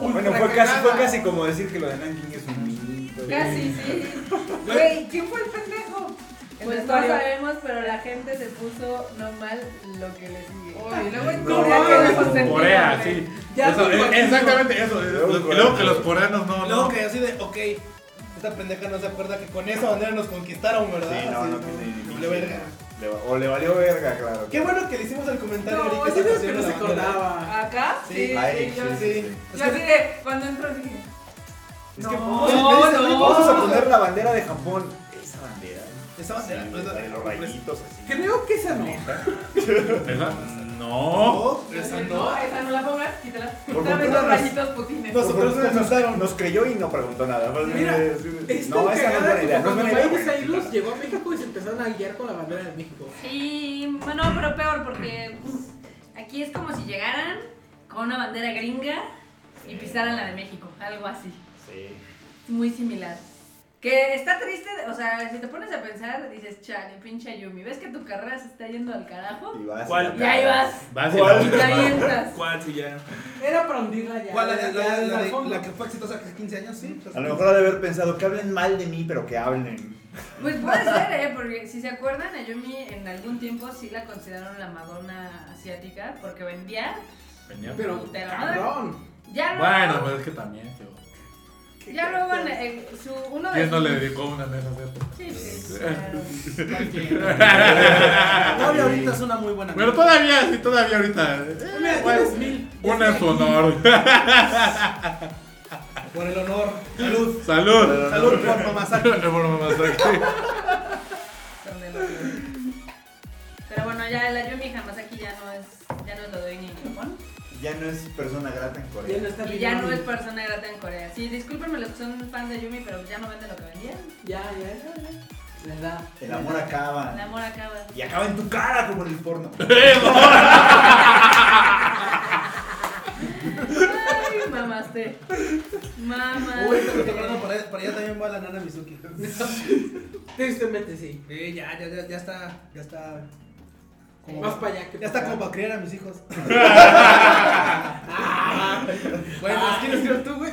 Bueno, fue casi, fue casi como decir que lo de Nanking es un mito. Casi, sí. Güey, ¿quién fue el pendejo? Pues no vestuario. sabemos, pero la gente se puso no mal lo que le sigue. Y luego en no Corea mames. consentida, Corea, sí. Ya Eso, eh, exactamente eso. Luego que los coreanos no. Luego no. que así de, ok, esta pendeja no se acuerda que con esa bandera nos conquistaron, ¿verdad? Sí, no, Así, no ni le valió verga. Le O le valió verga, claro. Qué bueno que le hicimos el comentario No, ahorita que no de se acordaba. ¿Acá? Sí, a Eric, yo sí, Sí. sí, sí. Yo que- así de, cuando entro dije, Es No, que no, vamos, no. vamos a poner la bandera de Japón. Esa bandera. Esa bandera, Sí, pues, la de los rayitos así. Creo que esa no. ¿Esa? No. Esa no, esa no la pongas, quítala. Por Dame los nos- rayitos putines. Nosotros nos asustaron. Nos creyó y no preguntó nada. Mira, Es no, esa no es buena idea. No es cuando buena idea. Miley güey. Cyrus llegó a México y se empezaron a guiar con la bandera de México. Sí, bueno, pero peor porque pues, aquí es como si llegaran con una bandera gringa y pisaran la de México, algo así. Sí. Muy similar. Que está triste, o sea, si te pones a pensar, dices, chale, pinche Yumi, ¿ves que tu carrera se está yendo al carajo? Y vas ¿Cuál? Y ahí vas, Vas y ¿Cuál? y te avientas. ¿Cuál si ya? Era para hundirla ya. ¿Cuál? La, ya, la- ya, la- la- fondo. la que fue exitosa hace 15 años, sí. pues, A lo mejor ha de haber pensado que hablen mal de mí, pero que hablen. Pues puede ser, ¿eh? Porque si se acuerdan, a Yumi en algún tiempo sí la consideraron la Madonna asiática porque vendía. Venía. Pero, cabrón. Ya luego, Bueno, pero es que también, tío. Ya luego en, en su, uno de ¿Quién no sus- le dedicó una mesa a Sí, sí, claro. Todavía ahorita es una muy buena. Pero todavía, sí, todavía ahorita. eh, Mira, bueno, tienes mil. una en su honor. Por el honor. Salud. Salud. Salud por Mamasaki. Por Mamasaki. Son de los- Pero bueno, ya la Yumi Hamasaki ya no es, ya no es lo de hoy ni en Japón. Ya no es persona grata en Ya no Corea. está Y ya no es persona grata en Corea. Sí, discúlpenme los que son fans de Yumi, pero ya no venden lo que vendían. Ya, ya, ya. ya. Le da. El amor acaba. El amor acaba. Y acaba en tu cara como en el porno. Ay, mamaste. Mamá. Uy, pero te acuerdas, para, para allá también va la nana Mizuki. Tristemente sí. Sí, ya, ya, ya, ya está. Ya está. Como, Más para allá que ya está como para criar a mis hijos. bueno, ¿las quieres criar tú, güey?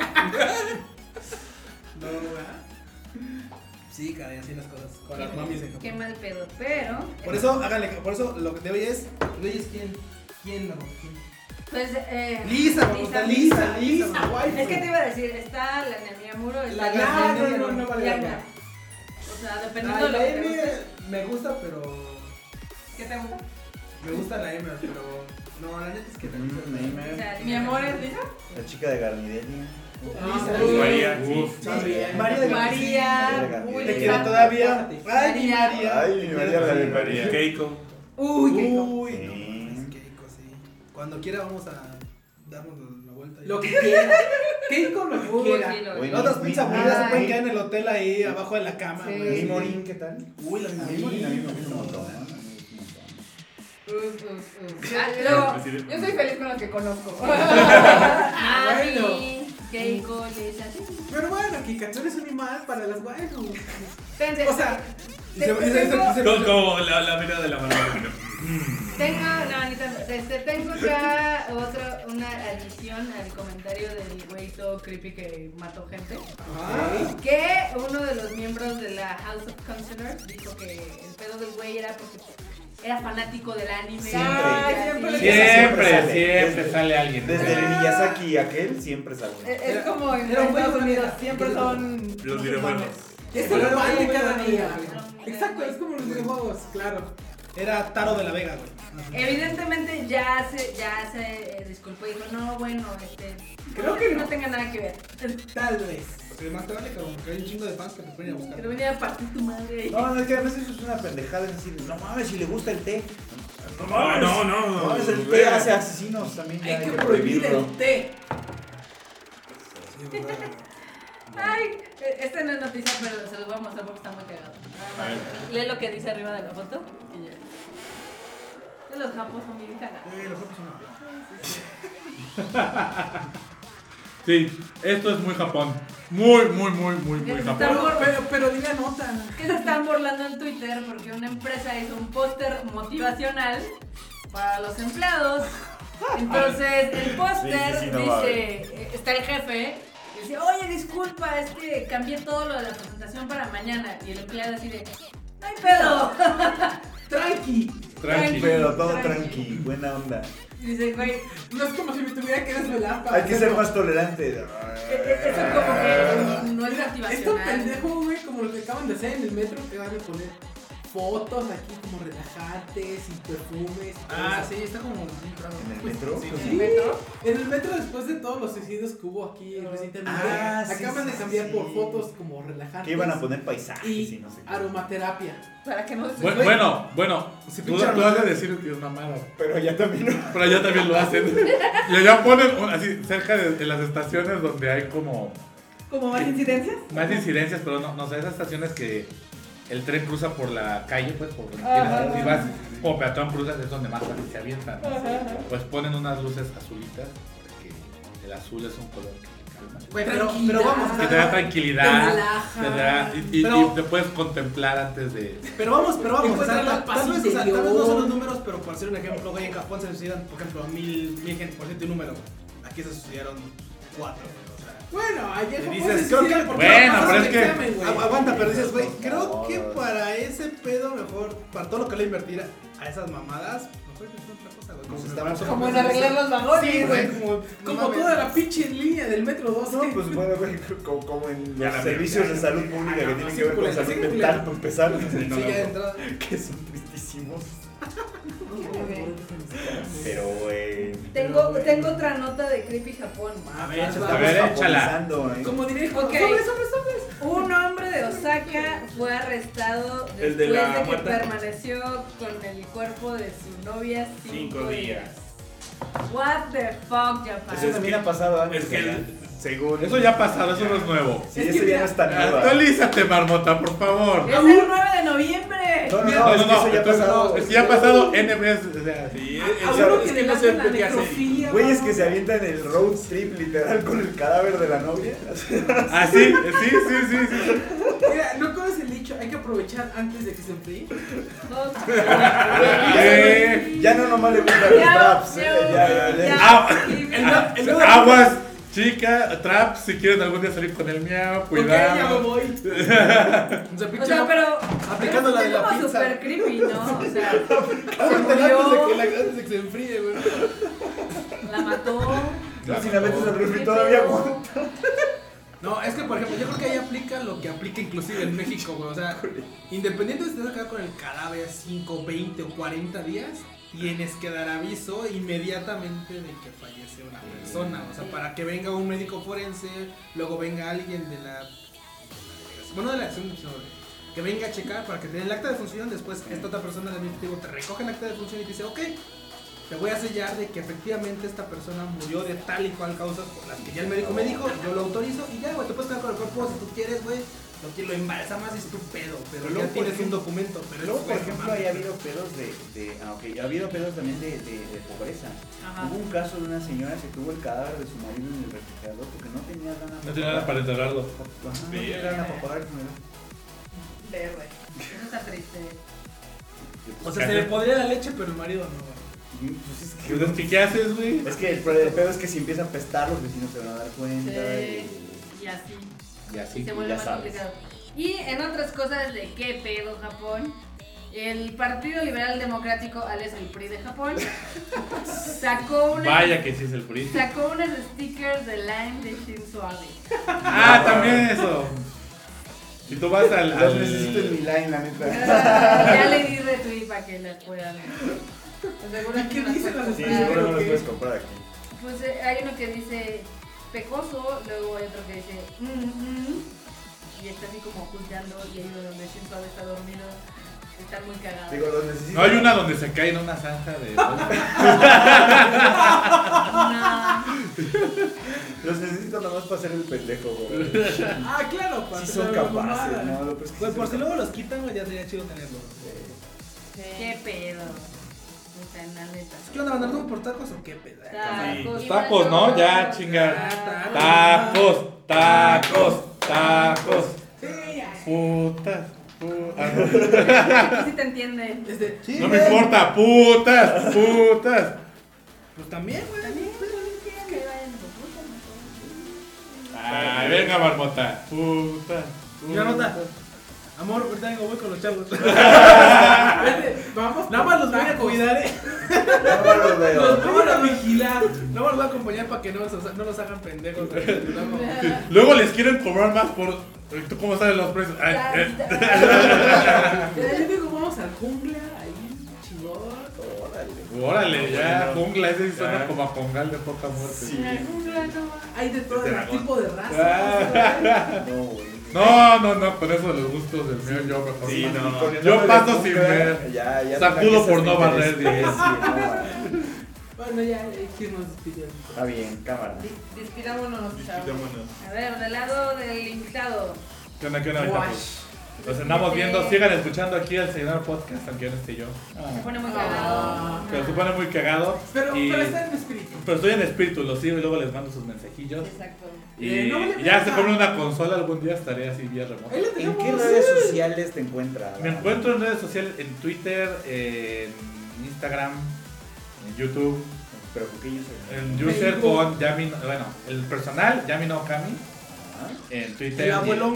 No, güey. Sí, caray, así las cosas. Con las mamis en Qué mal pedo. Pero. Por eso, háganle, por eso lo que de hoy es. De hoy es quién. ¿Quién, no? ¿Quién? Pues. Eh, Lisa, me gusta, Lisa, Lisa, Lisa, guay. Es que te iba a decir, está la Miyamuro, está La- No, no, no, no vale la pena. O sea, Ay, dependiendo de lo la que me gusta, pero. ¿Qué te gusta? Me gusta la M, pero. No, la neta es que también. O Neymar. sea, mi amor es Lisa. La chica de Garnidelia. Lisa, Uy, María, María. María Te quiero todavía. Ay, mi María. María. Ay, mi María, la de María. Keiko. Uy, qué Uy, Sí. no, es Keiko, sí. Cuando quiera vamos a darnos la vuelta. Lo que quiera. Keiko lo que quiera. otras pizzas Ay. aburridas se pueden quedar en el hotel ahí abajo de la cama. Sí. güey. ¿Y Morín qué tal? Uy, la A mí Morín a mí me gusta un montón. Uf, uf, uf. Ah, luego, yo soy feliz con los que conozco. Mami, Keiko, Lisa. sí. Pero bueno, Kikachu es un animal para las waifus. O sea, y se- Como, como la, la mirada de la mano. Tengo, no, ni tanto. Este, tengo acá otra, una adición al comentario del güey todo creepy que mató gente. Ah, Que uno de los miembros de la House of Consular dijo que el pedo del güey era porque era fanático del anime. Siempre. Ay, siempre Siempre, Siempre sale. siempre Desde- sale alguien. Desde el Miyazaki y aquel siempre sale. Es, es como en Estados Unidos, siempre son Los videojuegos. es el pan de cada día. Exacto, es como los videojuegos, claro. Era Taro de la Vega, güey. Evidentemente ya se, ya se eh, disculpó y dijo, no, bueno, este, Creo que no no. tenga nada que ver. Tal vez. Porque más te vale, cabrón, porque hay un chingo de fans que te pueden ir a Que buscar. te venía a partir tu madre ahí. No, no, es que a veces eso es una pendejada. Es decir, no mames, si le gusta el té. No No, no, no. No mames, el té hace asesinos también. Hay que prohibir prohibirlo. el té. Sí. Ay, eh, esta no es noticia, pero se los voy a mostrar porque está muy cagado. Lee lo que dice arriba de la foto y ya. De los japos son bien cagados. Eh, los ojos son- Sí, esto es muy Japón. Muy, muy, muy, muy, muy Japón. por- Pero, pero di la nota. Que se están burlando en Twitter porque una empresa hizo un póster motivacional para los empleados. Entonces el póster Sí, sí, sí, no va a dice, eh, está el jefe, y dice, oye, disculpa, es que cambié todo lo de la presentación para mañana. Y el empleado así de, ¡ay pedo! Tranqui. Tranqui. Pero todo Tranqui. tranqui, buena onda. Y dice, güey, No es como si me tuviera que desvelar para Hay que ser más tolerante. e- e- eso como que no es Esto activacional. pendejo, güey, como lo que acaban de hacer en el metro, que van a poner fotos aquí como relajantes y perfumes. Ah, sí, está como muy bravo. ¿En el metro? Sí, ¿En el metro? En el metro, después de todos los suicidios que hubo aquí recientemente, Ah, sí, acaban sí, de cambiar sí. por fotos como relajantes. Que iban a poner paisajes y, y no sé qué. aromaterapia. Para que no se Bu- Bueno, bueno, Si tú, tú has de arma- decir que es mamada. Pero ya también no. Pero allá también lo hacen. Y allá ponen así cerca de, de las estaciones donde hay como ¿Como más incidencias? más incidencias, pero no, no sé, esas estaciones que el tren cruza por la calle, pues por donde Ajá. si vas como peatón cruzas es donde más fácil se avientan. ¿no? Pues ponen unas luces azulitas porque el azul es un color que Güey, pero, Tranquilidad. pero vamos, Que te da Te tranquilidad. relaja. Te da, y, y- Pero- y te puedes contemplar antes de. Pero vamos, pero vamos, o sea, la tal, vez, o sea, tal vez interior. no son los números, pero por hacer un ejemplo, güey, en Japón se suicidan, por ejemplo, mil, mil gente, por cierto, un número. Aquí se suicidaron cuatro. Bueno, ayer Japón dices, creo que- porque Bueno, no pero es que- examen, Aguanta, pero dices, güey, creo que para ese pedo mejor, para todo lo que le invertir a esas mamadas, mejor que otra cosa, güey. Como en arreglar los vagones. Sí, güey, como, Como no mames. toda la pinche línea del metro 2. No, pues bueno, güey, como, como en los servicios vi. de salud pública que no, tienen que ver con salud mental, para empezar, Sí, ya que son tristísimos. Pero, güey. Tengo, tengo otra nota de Creepy Japón. A ver, A échala. ver, échala. japonizando, ¿eh? Como diré, Ok. sobres, sobres, sobres. Un hombre de Osaka fue arrestado El después de de, la que muerta. permaneció con el cuerpo de su novia cinco, Cinco días. What the fuck, Japan? Eso también ha pasado antes. Es que según. Eso ya ha pasado, eso no es nuevo. Sí, Es ya mira, no es tan nueva. Actualízate, marmota, por favor. Es el 9 noviembre. No, no, no, No, es no, que no, eso ya ha entonces, pasado. es que ya ha pasado N veces. O sea, Sí, A es, que no sé qué hace. necrofilia. Güeyes que se avientan el road trip literal con el cadáver de la novia. Ah, sí, sí, sí, sí, sí. Mira, ¿no conoces el dicho? Hay que aprovechar antes de que se enfríe. Ya no nomás le gustan los traps. ya, Ya, ya, ya. Ah, nuevo- Aguas, chica, traps, si quieren algún día salir con el miau, Ok, ya me cuidado. voy. O sea, O pero. aplicando la de la como pizza. super creepy, ¿no? O sea, se Antes de murió, que, la, que se enfríe, güey. la mató. No, si la metes al refri todavía aguanta. No, es que por ejemplo, yo creo que ahí aplica lo que aplica inclusive en México, güey. O sea, independiente de si te vas a quedar con el cadáver 5, 20 o 40 días, tienes que dar aviso inmediatamente de que fallece una persona. O sea, para que venga un médico forense, luego venga alguien de la. Bueno, de la acción que venga a checar para que te den el acta de función. Después, esta otra persona del administrativo te recoge el acta de función y te dice, ok, te voy a sellar de que efectivamente esta persona murió de tal y cual causas por las que ya el médico me dijo, yo lo autorizo y ya, güey, te puedes quedar con el cuerpo si tú quieres, güey. Lo, que- lo embalsamas es tu pedo, pero Pero luego, ya tienes por un documento. Pero Luego, por ejemplo, normal. ahí ha habido pedos de, de ah, ok, ha habido pedos también de, de, de pobreza. Ajá. Hubo un caso de una señora que tuvo el cadáver de su marido en el refrigerador porque no tenía lana No tiene nada para enterrarlo. No tenía lana para pagar el funeral. Verde. Eso está triste. O sea, se le podría la leche, pero el marido no, güey. Pues es que, ¿qué- ¿Qué haces, güey? es que el, pedo es que si empieza a apestar, los vecinos se van a dar cuenta. Sí. y- Y así. Y se vuelve ya más sabes. complicado. Y en otras cosas de qué pedo Japón, el Partido Liberal Democrático, alias el PRI de Japón, sacó unas, Vaya que sí es el PRI. sacó unos stickers de Line de Shinzo Abe. Ah, también eso. Si tú vas al. Necesito en mi line, la neta. Ah, ya le di retweet para que las puedan ver. Pues ¿Y que qué dicen las Sí, comprar. seguro no los puedes comprar aquí. Pues eh, hay uno que dice pecoso, luego hay otro que dice mm, mm, y está así como ocultando y hay uno donde Shinzo Abe está dormido. Están muy cagados. Digo, los necesito. No hay una donde se cae en una zanja de. No. Los necesito nomás para hacer el pendejo, güey. Ah, claro, para Sí hacer son capaces, mamada. ¿no? Es que Pues sí por son si luego los quitan, güey, ya sería chido tenerlos. ¿Qué pedo? Puta. ¿Qué onda, mandar por tacos o qué pedo? Tacos, Tacos, ¿no? Ya, chinga. Tacos, tacos, tacos. Sí, ya. Putas. pu- ah, no. Sí te entienden. Este, sí, No me güey. importa, putas, putas. Pues también, güey. Ay, venga, marmota. Putas. Mira, nota. Amor, ahorita vengo, voy con los chavos. Vamos. Nada más los voy a cuidar, eh. No los veo. Los voy a vigilar. No me los voy a acompañar para que no, los- no los hagan pendejos. No, Luego les quieren cobrar más por. ¿Tú cómo sabes los precios? Ay, eh. Yo digo, vamos al jungla, ahí, chingón. Órale, ya, jungla, ese sí suena Ya. como a congal de poca muerte. Sí. Hay de todo el tipo de raza. Ah. No, güey. No, no, no, con eso de los gustos del mío, yo mejor. Sí, no. Yo paso sin ver. Ya, ya Sacudo por no barrer, sí, diría. sí, no. Bueno, ya, hay que irnos despidiendo. Está bien, cámara. Despidámonos, chavos. Despidámonos. A ver, del lado del invitado. ¿Qué onda, qué onda? Nos andamos viendo, sigan escuchando aquí el señor podcast, aunque no esté yo. Se pone muy Ah. cagado. Pero se pone muy cagado. Pero, y pero está en espíritu. Pero estoy en espíritu, los sigo y luego les mando sus mensajillos. Exacto. Y, Eh, no vale y ya se compra una consola algún día, estaré así vía le ¿En qué sí. redes sociales te encuentras? Me encuentro en redes sociales, en Twitter, en Instagram, en YouTube, Pero ¿por qué yo en user con Yami, bueno, el personal, Yami no Kami, Ah, en Twitter. El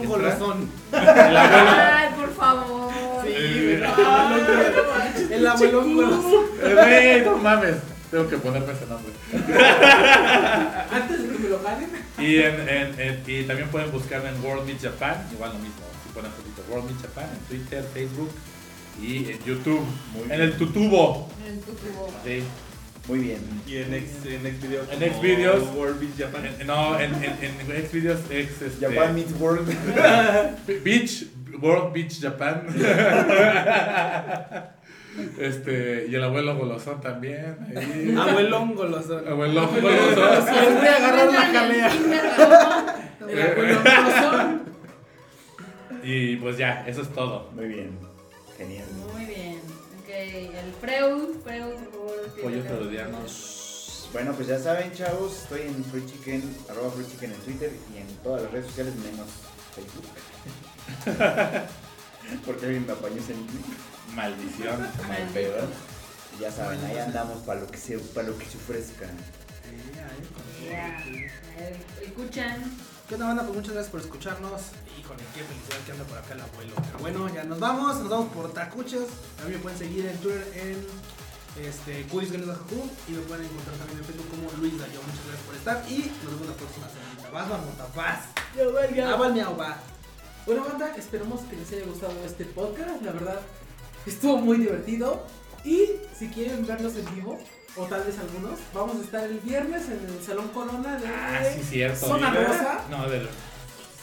golosón. El abuelo. Ay, por favor. Eh, El abuelón golosón. eh, Güey, no mames. Tengo que ponerme ese nombre. Antes de que me lo ganen. Y, en, en- en- y también pueden buscarme en World Meet Japan, igual lo mismo. Si ponen poquito World Meet Japan en Twitter, Facebook y en YouTube. Muy en bien. el tutubo. En tu tubo. Sí. Muy bien. Y en X, en videos. En Xvideos. World Beach Japan. En- no, en, en, en Xvideos, ex, este, Japan meets World. Beach, World Beach Japan. este, y el abuelo Golosón también. ahí. Abuelón golosón. Abuelo Golosón. Les voy a agarrar la jalea. El abuelón golosón. Y pues ya, eso es todo. Muy bien. Genial. Muy bien. Ok, el Freud, Freud, por favor. Pollo freudianos. Bueno, pues ya saben, chavos, estoy en Free Chicken, arroba Free Chicken en Twitter y en todas las redes sociales menos Facebook. Porque alguien me apañó ese. Maldición. Mal pedo. Y ya saben, ahí andamos para lo que se, para lo que se ofrezca. Kuchan. ¿Qué onda, banda? Pues muchas gracias por escucharnos. Híjole, qué felicidad que anda por acá el abuelo. Pero bueno, ya nos vamos. Nos vamos por Tacuchos. A mí me pueden seguir en Twitter en este, Bajajú. Y me pueden encontrar también en Facebook como Luis Dayo. Muchas gracias por estar. Y nos vemos la próxima semana. Vas, marmota, vas. Ah, va, miau, va. Bueno, banda, esperamos que les haya gustado este podcast. La verdad, estuvo muy divertido. Y si quieren vernos en vivo, o tal vez algunos, vamos a estar el viernes en el Salón Corona de Ah, sí, cierto. Zona Rosa. No, de, de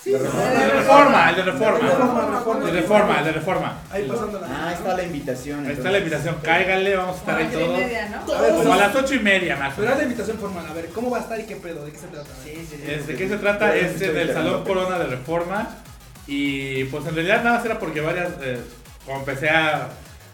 Sí, De reforma, el de reforma. Reforma, De reforma, el de reforma. Ahí pasándola. Ah, ahí está la invitación. Ahí está la invitación, cáiganle, vamos a estar ahí todos. media, ¿no? A ver, Como a las ocho y media más o Pero haz la menos. invitación formal. A ver, ¿cómo va a estar y qué pedo? ¿De qué se trata? Es- ¿De qué se trata? Es en el Salón Corona de Reforma. Y pues en realidad nada más era porque varias. Eh, como empecé a,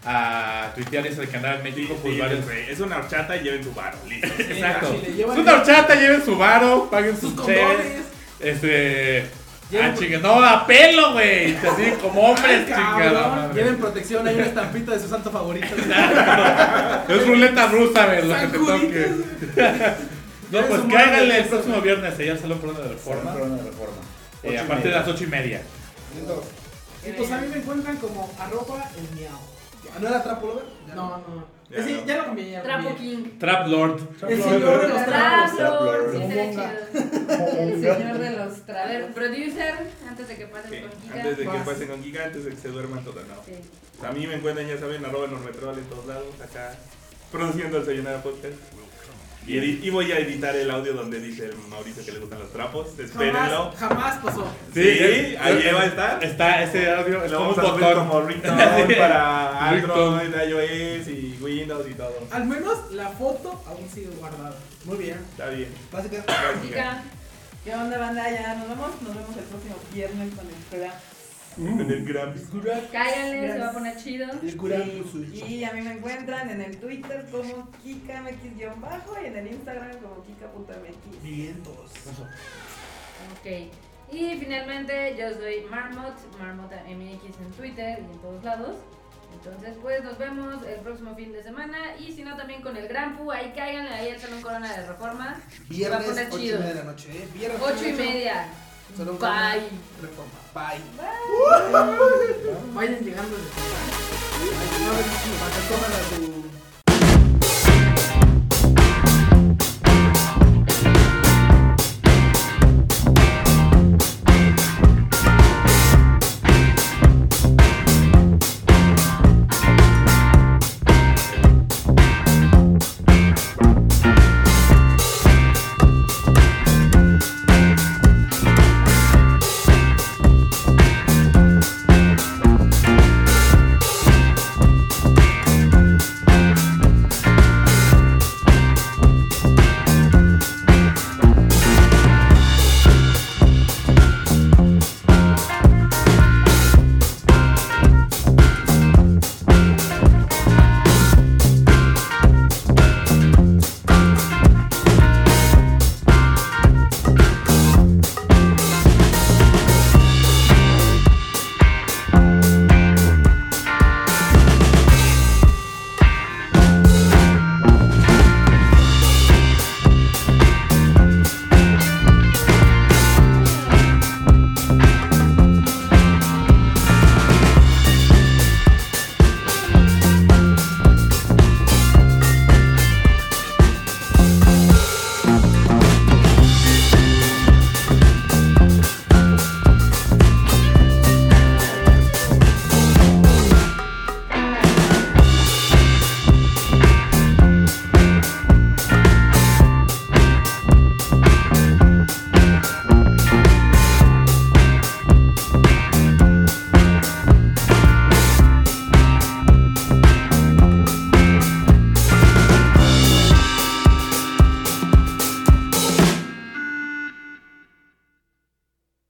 a tuitear eso de que andaba en México, pues Sí, varios. Es una horchata y lleven tu bar. Listo. Exacto. Es llevan- una horchata, lleven su varo, paguen sus sus cheves. condones. Este. Lleven- Ah, chingue, no, a pelo, güey. Así como hombres, chingada. cabrón. madre. Lleven protección, hay una estampita de su santo favorito. Es ruleta rusa, güey, lo que te toque. No, Lleven pues su mano cáiganle de el próximo viernes allá al Salón Corona de Reforma. Reforma. Corona de reforma. Eh, Ocho a y partir de media. las ocho y media. Y pues a mí me encuentran como arroba el miau. ¿No era trapo lover? No, no. Ya no. ya lo cambié. Ya Trapo. King. Trap Lord. El señor de los trapos. Sí, estaría chido. El señor de los A ver, trapos. producer, antes de que pasen Sí, con Kika. Antes de que pasen con Giga, antes de que se duerman todas, ¿no? Sí. A mí me encuentran, ya saben, arroba normetrol en todos lados, acá produciendo el Sayonara Podcast. Y, voy a editar el audio donde dice el Mauricio que le gustan los trapos. Espérenlo. Jamás, jamás pasó. Sí, eh, ahí eh, va a estar. Está ese audio, Lo vamos a subir como ringtone para. Android, iOS y Windows y todo. Al menos la foto aún sigue guardada. Muy bien. Está bien. Básica. ¿Qué onda, banda? Ya nos vemos. Nos vemos el próximo viernes con el programa. En el Grams. Cáiganle, se va a poner chido. El Sí, Y a mí me encuentran en el Twitter como KikaMX-bajo y en el Instagram como Kika.mx. Vientos. Ok. Y finalmente yo soy Marmot, Marmota MX en Twitter y en todos lados. Entonces pues nos vemos el próximo fin de semana y si no también con el Gran Pu, ahí cáiganle ahí al Salón Corona de Reforma. Se va a Viernes, poner 8 y chido. media de la noche, ¿eh? Viernes, Ocho y ocho. media. Salón Bye. Reforma. Bye. Vayan llegando. Ver,